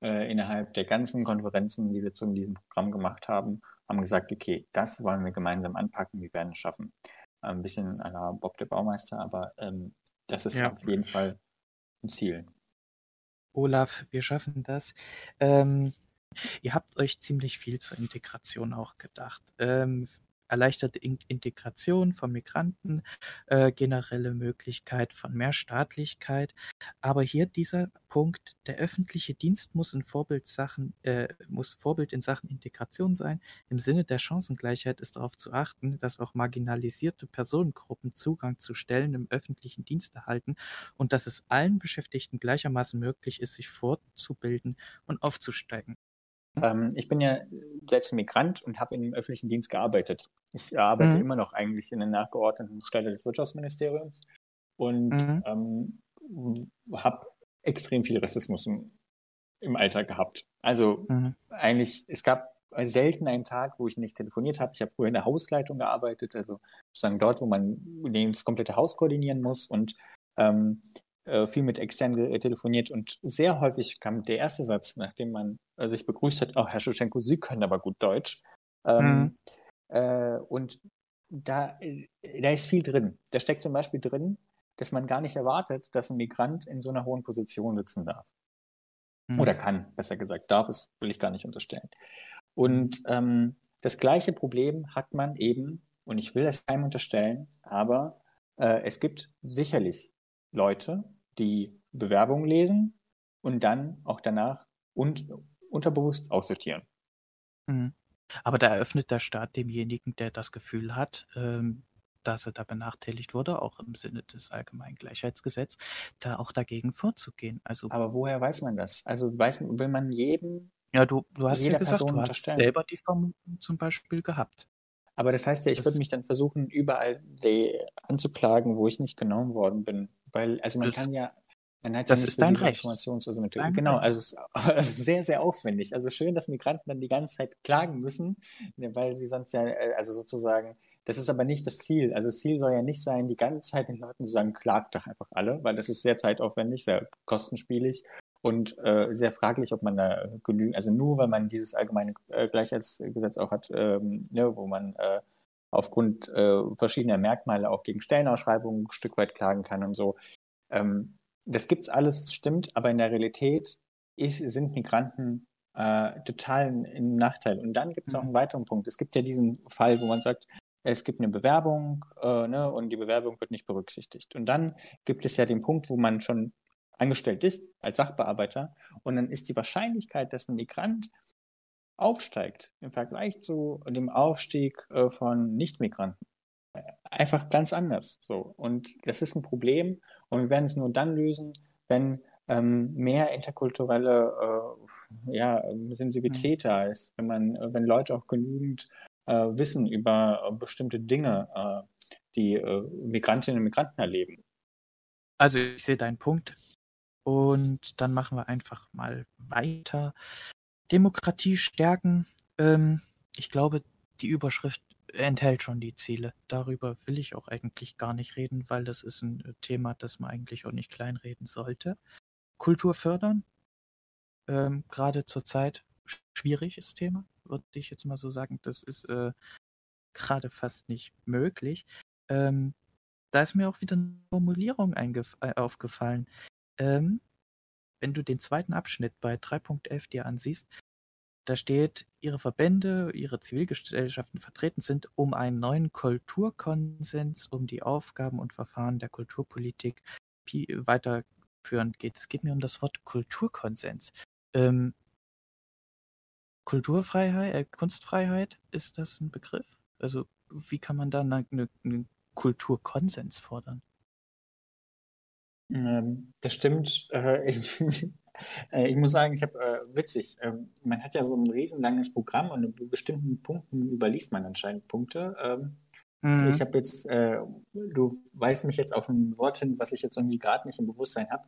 äh, innerhalb der ganzen Konferenzen, die wir zu diesem Programm gemacht haben, haben gesagt, okay, das wollen wir gemeinsam anpacken, wir werden es schaffen. Ein bisschen la Bob der Baumeister, aber ähm, das ist ja. auf jeden Fall ein Ziel. Olaf, wir schaffen das. Ähm, ihr habt euch ziemlich viel zur Integration auch gedacht. Ähm, erleichterte Integration von Migranten, äh, generelle Möglichkeit von mehr Staatlichkeit. Aber hier dieser Punkt, der öffentliche Dienst muss ein Vorbild, Sachen, äh, muss Vorbild in Sachen Integration sein. Im Sinne der Chancengleichheit ist darauf zu achten, dass auch marginalisierte Personengruppen Zugang zu Stellen im öffentlichen Dienst erhalten und dass es allen Beschäftigten gleichermaßen möglich ist, sich fortzubilden und aufzusteigen. Ähm, ich bin ja selbst Migrant und habe im öffentlichen Dienst gearbeitet. Ich arbeite mhm. immer noch eigentlich in der nachgeordneten Stelle des Wirtschaftsministeriums und mhm. ähm, habe extrem viel Rassismus im, im Alltag gehabt. Also mhm. eigentlich, es gab selten einen Tag, wo ich nicht telefoniert habe. Ich habe früher in der Hausleitung gearbeitet, also sozusagen dort, wo man das komplette Haus koordinieren muss. Und ähm, äh, viel mit extern äh, telefoniert und sehr häufig kam der erste Satz, nachdem man äh, sich begrüßt hat, oh, Herr Schuschenko, Sie können aber gut Deutsch. Ähm, mhm. äh, und da, äh, da ist viel drin. Da steckt zum Beispiel drin, dass man gar nicht erwartet, dass ein Migrant in so einer hohen Position sitzen darf. Mhm. Oder kann, besser gesagt. Darf es, will ich gar nicht unterstellen. Und ähm, das gleiche Problem hat man eben, und ich will das keinem unterstellen, aber äh, es gibt sicherlich Leute, die Bewerbung lesen und dann auch danach und unterbewusst aussortieren. Mhm. Aber da eröffnet der Staat demjenigen, der das Gefühl hat, ähm, dass er da benachteiligt wurde, auch im Sinne des allgemeinen Gleichheitsgesetzes, da auch dagegen vorzugehen. Also, Aber woher weiß man das? Also weiß, will man jedem. Ja, du, du hast ja gesagt, Person du hast selber die Vermutung zum Beispiel gehabt. Aber das heißt ja, ich würde mich dann versuchen, überall anzuklagen, wo ich nicht genommen worden bin. Weil, also man das, kann ja, man hat das ja ist dein Recht. Dein genau, also es ist sehr, sehr aufwendig. Also schön, dass Migranten dann die ganze Zeit klagen müssen, weil sie sonst ja, äh, also sozusagen Das ist aber nicht das Ziel. Also das Ziel soll ja nicht sein, die ganze Zeit den Leuten zu sagen, klagt doch einfach alle, weil das ist sehr zeitaufwendig, sehr kostenspielig und äh, sehr fraglich, ob man da genügend, also nur weil man dieses allgemeine äh, Gleichheitsgesetz auch hat, ähm, ne, wo man äh, aufgrund äh, verschiedener Merkmale auch gegen Stellenausschreibungen ein Stück weit klagen kann und so. Ähm, das gibt's alles, stimmt, aber in der Realität ist, sind Migranten äh, total im Nachteil. Und dann gibt es auch einen weiteren Punkt. Es gibt ja diesen Fall, wo man sagt, es gibt eine Bewerbung äh, ne, und die Bewerbung wird nicht berücksichtigt. Und dann gibt es ja den Punkt, wo man schon angestellt ist als Sachbearbeiter und dann ist die Wahrscheinlichkeit, dass ein Migrant aufsteigt im Vergleich zu dem Aufstieg äh, von Nichtmigranten äh, einfach ganz anders. So und das ist ein Problem und wir werden es nur dann lösen, wenn ähm, mehr interkulturelle äh, ja, Sensibilität mhm. da ist, wenn man, wenn Leute auch genügend äh, wissen über äh, bestimmte Dinge, äh, die äh, Migrantinnen und Migranten erleben. Also ich sehe deinen Punkt. Und dann machen wir einfach mal weiter. Demokratie stärken. Ähm, ich glaube, die Überschrift enthält schon die Ziele. Darüber will ich auch eigentlich gar nicht reden, weil das ist ein Thema, das man eigentlich auch nicht kleinreden sollte. Kultur fördern. Ähm, Gerade zurzeit schwieriges Thema, würde ich jetzt mal so sagen. Das ist äh, gerade fast nicht möglich. Ähm, da ist mir auch wieder eine Formulierung äh, aufgefallen. Ähm, wenn du den zweiten Abschnitt bei 3.11 dir ansiehst, da steht, ihre Verbände, ihre Zivilgesellschaften vertreten sind, um einen neuen Kulturkonsens, um die Aufgaben und Verfahren der Kulturpolitik weiter führend geht. Es geht mir um das Wort Kulturkonsens. Ähm, Kulturfreiheit, äh, Kunstfreiheit, ist das ein Begriff? Also wie kann man da einen eine, eine Kulturkonsens fordern? Ähm, das stimmt. Äh, ich, äh, ich, muss sagen, ich habe äh, witzig. Ähm, man hat ja so ein riesenlanges Programm und in bestimmten Punkten überliest man anscheinend Punkte. Ähm, Mhm. Ich habe jetzt, äh, du weist mich jetzt auf ein Wort hin, was ich jetzt irgendwie gerade nicht im Bewusstsein habe.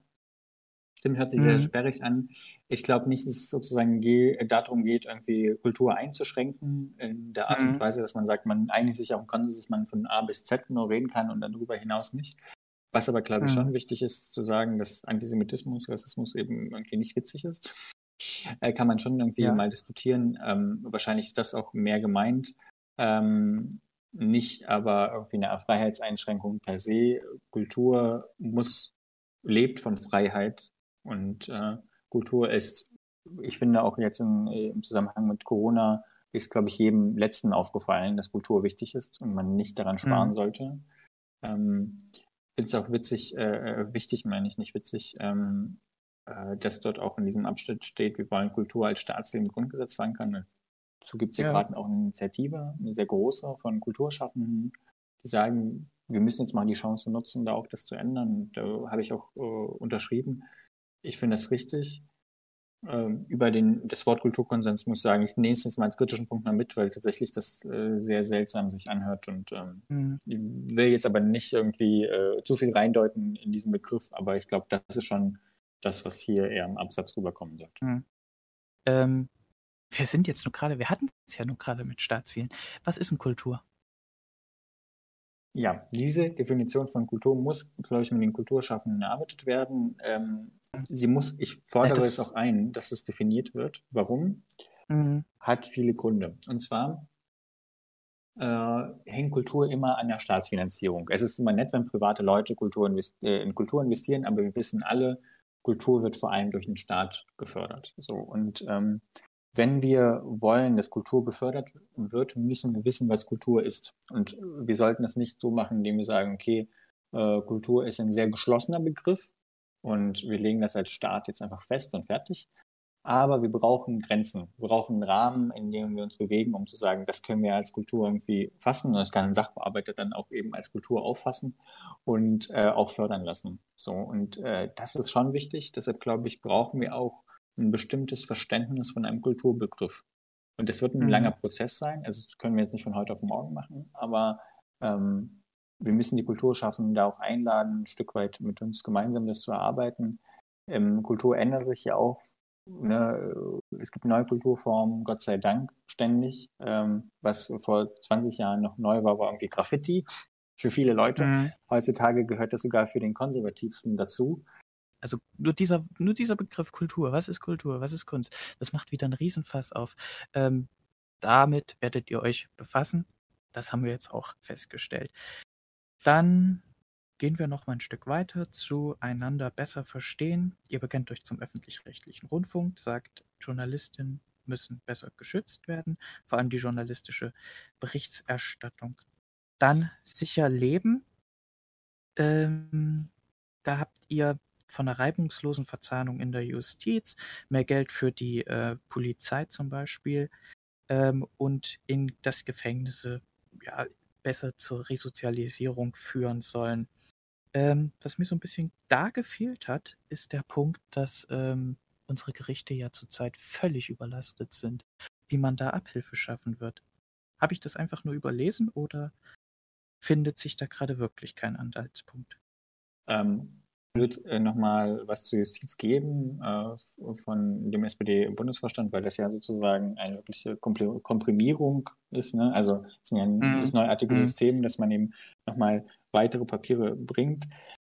Stimmt, hört sich mhm. sehr sperrig an. Ich glaube nicht, dass es sozusagen ge darum geht, irgendwie Kultur einzuschränken, in der Art mhm. und Weise, dass man sagt, man einigt sich auf einen Konsens, dass man von A bis Z nur reden kann und dann darüber hinaus nicht. Was aber, glaube ich, mhm. schon wichtig ist, zu sagen, dass Antisemitismus, Rassismus eben irgendwie nicht witzig ist. Äh, kann man schon irgendwie ja. mal diskutieren. Ähm, wahrscheinlich ist das auch mehr gemeint. Ähm, nicht aber irgendwie eine Freiheitseinschränkung per se. Kultur muss, lebt von Freiheit und äh, Kultur ist, ich finde auch jetzt in, im Zusammenhang mit Corona, ist, glaube ich, jedem Letzten aufgefallen, dass Kultur wichtig ist und man nicht daran sparen mhm. sollte. Ähm, finde es auch witzig, äh, äh, wichtig meine ich nicht witzig, ähm, äh, dass dort auch in diesem Abschnitt steht, wir wollen Kultur als Staatsziel im Grundgesetz verankern. Dazu gibt es ja, ja gerade auch eine Initiative, eine sehr große von Kulturschaffenden, die sagen, wir müssen jetzt mal die Chance nutzen, da auch das zu ändern. Da habe ich auch äh, unterschrieben. Ich finde das richtig. Ähm, über den, das Wort Kulturkonsens muss ich sagen, ich nehme es jetzt mal als kritischen Punkt mal mit, weil tatsächlich das äh, sehr seltsam sich anhört und ähm, mhm. ich will jetzt aber nicht irgendwie äh, zu viel reindeuten in diesen Begriff, aber ich glaube, das ist schon das, was hier eher im Absatz rüberkommen sollte. Mhm. Ähm, wir sind jetzt nur gerade, wir hatten es ja nur gerade mit Staatszielen. Was ist denn Kultur? Ja, diese Definition von Kultur muss, glaube ich, mit den Kulturschaffenden erarbeitet werden. Ähm, sie muss, ich fordere es auch ein, dass es definiert wird. Warum? Mhm. Hat viele Gründe. Und zwar äh, hängt Kultur immer an der Staatsfinanzierung. Es ist immer nett, wenn private Leute Kultur äh, in Kultur investieren, aber wir wissen alle, Kultur wird vor allem durch den Staat gefördert. So und ähm, wenn wir wollen, dass Kultur gefördert wird, müssen wir wissen, was Kultur ist. Und wir sollten das nicht so machen, indem wir sagen, okay, äh, Kultur ist ein sehr geschlossener Begriff und wir legen das als Staat jetzt einfach fest und fertig. Aber wir brauchen Grenzen. Wir brauchen einen Rahmen, in dem wir uns bewegen, um zu sagen, das können wir als Kultur irgendwie fassen. Und das kann ein Sachbearbeiter dann auch eben als Kultur auffassen und äh, auch fördern lassen. So, und äh, das ist schon wichtig. Deshalb glaube ich, brauchen wir auch ein bestimmtes Verständnis von einem Kulturbegriff. Und das wird ein mhm. langer Prozess sein. Also das können wir jetzt nicht von heute auf morgen machen, aber ähm, wir müssen die Kulturschaffenden da auch einladen, ein Stück weit mit uns gemeinsam das zu erarbeiten. Ähm, Kultur ändert sich ja auch ne, es gibt neue Kulturformen, Gott sei Dank, ständig. Ähm, was vor 20 Jahren noch neu war, war irgendwie Graffiti für viele Leute. Mhm. Heutzutage gehört das sogar für den Konservativsten dazu. Also nur dieser, nur dieser Begriff Kultur, was ist Kultur, was ist Kunst, das macht wieder einen Riesenfass auf. Ähm, damit werdet ihr euch befassen. Das haben wir jetzt auch festgestellt. Dann Gehen wir noch mal ein Stück weiter zu einander besser verstehen. Ihr bekennt euch zum öffentlich-rechtlichen Rundfunk, sagt, Journalistinnen müssen besser geschützt werden, vor allem die journalistische Berichterstattung. Dann sicher leben. Ähm, da habt ihr von einer reibungslosen Verzahnung in der Justiz, mehr Geld für die äh, Polizei zum Beispiel ähm, und in das Gefängnisse ja, besser zur Resozialisierung führen sollen. Ähm, was mir so ein bisschen da gefehlt hat, ist der Punkt, dass ähm, unsere Gerichte ja zurzeit völlig überlastet sind, wie man da Abhilfe schaffen wird. Habe ich das einfach nur überlesen oder findet sich da gerade wirklich kein Anhaltspunkt? Ähm, würde äh, nochmal was zur Justiz geben äh, von dem SPD-Bundesvorstand, weil das ja sozusagen eine wirkliche Komprimierung ist. Ne? Also es ist ja ein mm. neuartige mm. System, dass man eben nochmal weitere Papiere bringt.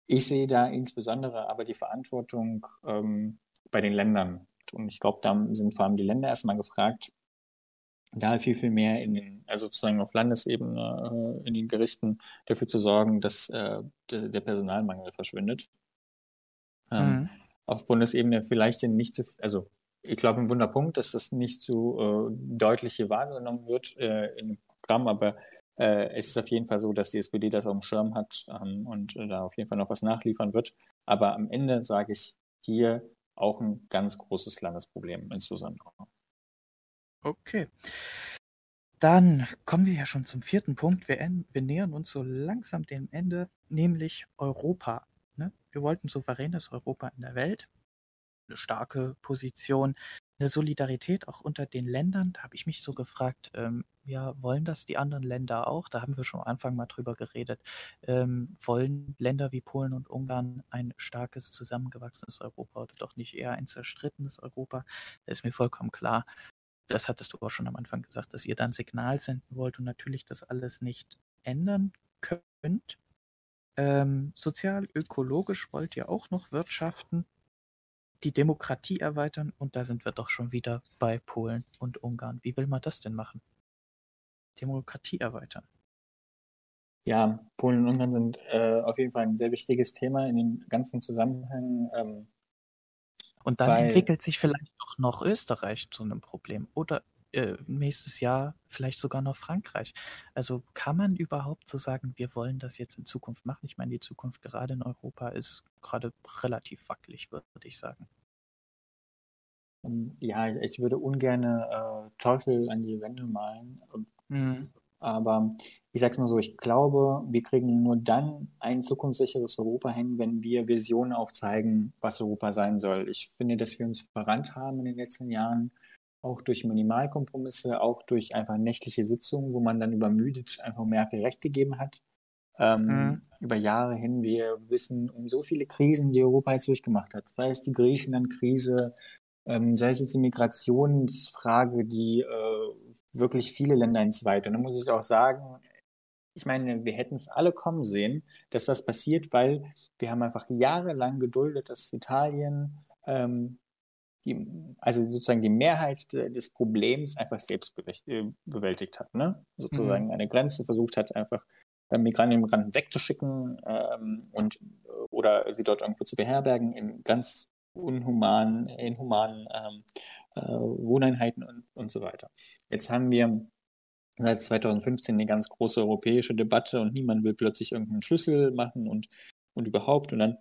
Ich sehe da insbesondere aber die Verantwortung ähm, bei den Ländern. Und ich glaube, da sind vor allem die Länder erstmal gefragt, da viel, viel mehr in den, also sozusagen auf Landesebene äh, in den Gerichten dafür zu sorgen, dass äh, der, der Personalmangel verschwindet. Ähm, mhm. Auf Bundesebene vielleicht nicht zu, also ich glaube ein Wunderpunkt, dass das nicht zu äh, deutlich hier wahrgenommen wird äh, im Programm, aber äh, es ist auf jeden Fall so, dass die SPD das auf dem Schirm hat ähm, und äh, da auf jeden Fall noch was nachliefern wird. Aber am Ende sage ich hier auch ein ganz großes Landesproblem insbesondere. Okay. Dann kommen wir ja schon zum vierten Punkt. Wir, wir nähern uns so langsam dem Ende, nämlich Europa. Wir wollten souveränes Europa in der Welt, eine starke Position, eine Solidarität auch unter den Ländern. Da habe ich mich so gefragt, ähm, ja, wollen das die anderen Länder auch? Da haben wir schon am Anfang mal drüber geredet. Ähm, wollen Länder wie Polen und Ungarn ein starkes, zusammengewachsenes Europa oder doch nicht eher ein zerstrittenes Europa? Das ist mir vollkommen klar. Das hattest du auch schon am Anfang gesagt, dass ihr dann Signal senden wollt und natürlich das alles nicht ändern könnt. Ähm, sozial, ökologisch wollt ihr auch noch wirtschaften die Demokratie erweitern und da sind wir doch schon wieder bei Polen und Ungarn. Wie will man das denn machen? Demokratie erweitern. Ja, Polen und Ungarn sind äh, auf jeden Fall ein sehr wichtiges Thema in den ganzen Zusammenhängen. Ähm, und dann weil... entwickelt sich vielleicht auch noch Österreich zu einem Problem oder äh, nächstes Jahr vielleicht sogar noch Frankreich. Also kann man überhaupt so sagen, wir wollen das jetzt in Zukunft machen? Ich meine, die Zukunft gerade in Europa ist gerade relativ wackelig, würde ich sagen. Ähm, ja, ich würde ungern äh, Teufel an die Wände malen. Mhm. Aber ich sag's mal so, ich glaube, wir kriegen nur dann ein zukunftssicheres Europa hin, wenn wir Visionen aufzeigen, was Europa sein soll. Ich finde, dass wir uns verrannt haben in den letzten Jahren auch durch Minimalkompromisse, auch durch einfach nächtliche Sitzungen, wo man dann übermüdet einfach mehr Recht gegeben hat. Ähm, mhm. Über Jahre hin, wir wissen um so viele Krisen, die Europa jetzt durchgemacht hat. Sei es die Griechenland-Krise, ähm, sei es jetzt die Migrationsfrage, die äh, wirklich viele Länder entzweit. Und da muss ich auch sagen, ich meine, wir hätten es alle kommen sehen, dass das passiert, weil wir haben einfach jahrelang geduldet, dass Italien ähm, die, also sozusagen die Mehrheit des Problems einfach selbst äh, bewältigt hat, ne? Sozusagen mhm. eine Grenze versucht hat, einfach äh, Migranten und Migranten wegzuschicken ähm, und oder sie dort irgendwo zu beherbergen in ganz unhumanen, inhumanen ähm, äh, Wohneinheiten und, und so weiter. Jetzt haben wir seit 2015 eine ganz große europäische Debatte und niemand will plötzlich irgendeinen Schlüssel machen und, und überhaupt. Und dann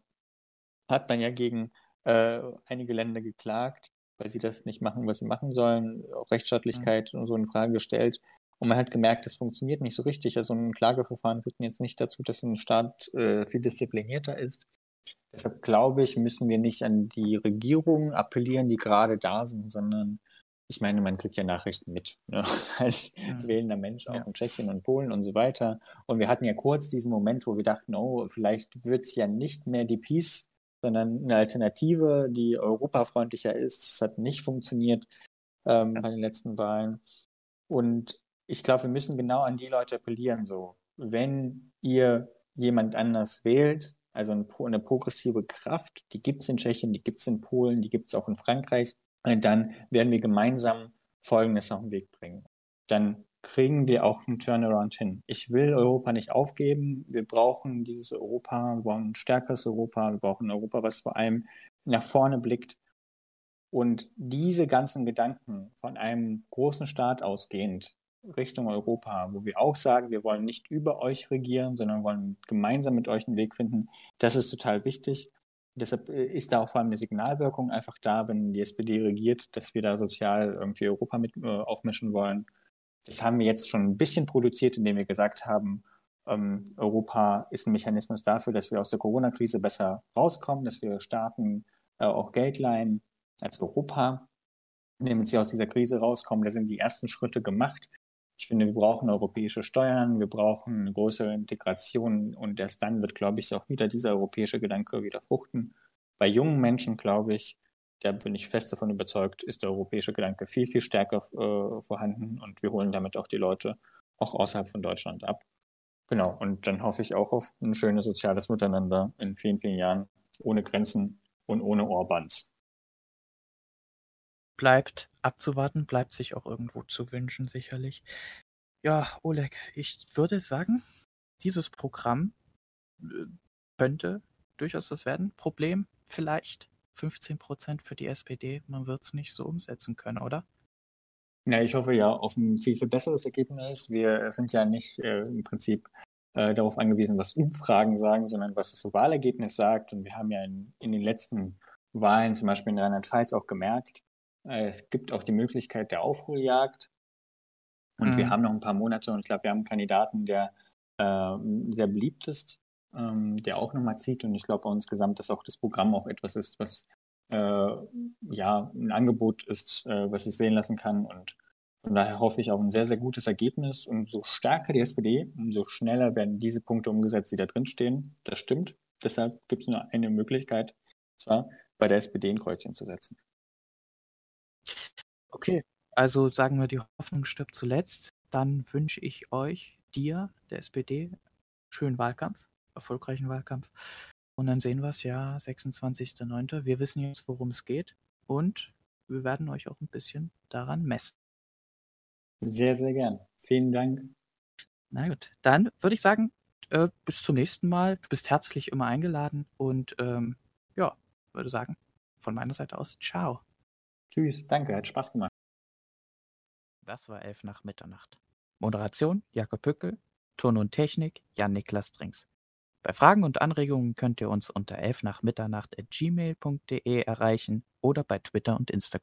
hat man ja gegen äh, einige Länder geklagt, weil sie das nicht machen, was sie machen sollen, auch Rechtsstaatlichkeit mhm. und so in Frage gestellt. Und man hat gemerkt, das funktioniert nicht so richtig. Also ein Klageverfahren führt jetzt nicht dazu, dass ein Staat äh, viel disziplinierter ist. Deshalb glaube ich, müssen wir nicht an die Regierungen appellieren, die gerade da sind, sondern ich meine, man kriegt ja Nachrichten mit, ne? als mhm. wählender Mensch auch ja. in Tschechien und Polen und so weiter. Und wir hatten ja kurz diesen Moment, wo wir dachten, oh, vielleicht wird es ja nicht mehr die Peace sondern eine Alternative, die europafreundlicher ist. Es hat nicht funktioniert ähm, bei den letzten Wahlen. Und ich glaube, wir müssen genau an die Leute appellieren, so. Wenn ihr jemand anders wählt, also eine progressive Kraft, die gibt es in Tschechien, die gibt es in Polen, die gibt es auch in Frankreich, dann werden wir gemeinsam Folgendes auf den Weg bringen. Dann kriegen wir auch einen Turnaround hin. Ich will Europa nicht aufgeben. Wir brauchen dieses Europa, wir brauchen ein stärkeres Europa, wir brauchen ein Europa, was vor allem nach vorne blickt. Und diese ganzen Gedanken von einem großen Staat ausgehend Richtung Europa, wo wir auch sagen, wir wollen nicht über euch regieren, sondern wollen gemeinsam mit euch einen Weg finden, das ist total wichtig. Deshalb äh, ist da auch vor allem eine Signalwirkung einfach da, wenn die SPD regiert, dass wir da sozial irgendwie Europa mit äh, aufmischen wollen. Das haben wir jetzt schon ein bisschen produziert, indem wir gesagt haben, ähm, Europa ist ein Mechanismus dafür, dass wir aus der Corona-Krise besser rauskommen, dass wir Staaten äh, auch Geld leihen als Europa, indem sie aus dieser Krise rauskommen. Da sind die ersten Schritte gemacht. Ich finde, wir brauchen europäische Steuern, wir brauchen eine größere Integration und erst dann wird, glaube ich, auch wieder dieser europäische Gedanke wieder fruchten. Bei jungen Menschen, glaube ich, da bin ich fest davon überzeugt, ist der europäische Gedanke viel, viel stärker äh, vorhanden und wir holen damit auch die Leute auch außerhalb von Deutschland ab. Genau, und dann hoffe ich auch auf ein schönes soziales Miteinander in vielen, vielen Jahren, ohne Grenzen und ohne Orbans. Bleibt abzuwarten, bleibt sich auch irgendwo zu wünschen, sicherlich. Ja, Oleg, ich würde sagen, dieses Programm äh, könnte durchaus das werden. Problem vielleicht 15 Prozent für die SPD. Man wird es nicht so umsetzen können, oder? Ja, ich hoffe ja auf ein viel, viel besseres Ergebnis. Wir sind ja nicht äh, im Prinzip äh, darauf angewiesen, was Umfragen sagen, sondern was das Wahlergebnis sagt. Und wir haben ja in, in den letzten Wahlen, zum Beispiel in Rheinland-Pfalz, auch gemerkt, äh, es gibt auch die Möglichkeit der Aufholjagd. Und mhm. wir haben noch ein paar Monate und ich glaube, wir haben einen Kandidaten, der äh, sehr beliebt ist ähm, der auch nochmal zieht. Und ich glaube insgesamt, dass auch das Programm auch etwas ist, was äh, ja ein Angebot ist, äh, was ich sehen lassen kann. Und von daher hoffe ich auf ein sehr, sehr gutes Ergebnis. Und so stärker die SPD, umso schneller werden diese Punkte umgesetzt, die da drin stehen. Das stimmt. Deshalb gibt es nur eine Möglichkeit, zwar bei der SPD ein Kreuzchen zu setzen. Okay, also sagen wir, die Hoffnung stirbt zuletzt. Dann wünsche ich euch, dir, der SPD, schönen Wahlkampf erfolgreichen Wahlkampf. Und dann sehen wir es ja 26.09. Wir wissen jetzt, worum es geht und wir werden euch auch ein bisschen daran messen. Sehr, sehr gern. Vielen Dank. Na gut, dann würde ich sagen, äh, bis zum nächsten Mal. Du bist herzlich immer eingeladen und ähm, ja, würde sagen, von meiner Seite aus, ciao. Tschüss, danke, hat Spaß gemacht. Das war elf nach Mitternacht. Moderation Jakob Pückel, Ton und Technik Jan-Niklas Drinks. Bei Fragen und Anregungen könnt ihr uns unter elf nach Mitternacht at gmail.de erreichen oder bei Twitter und Instagram.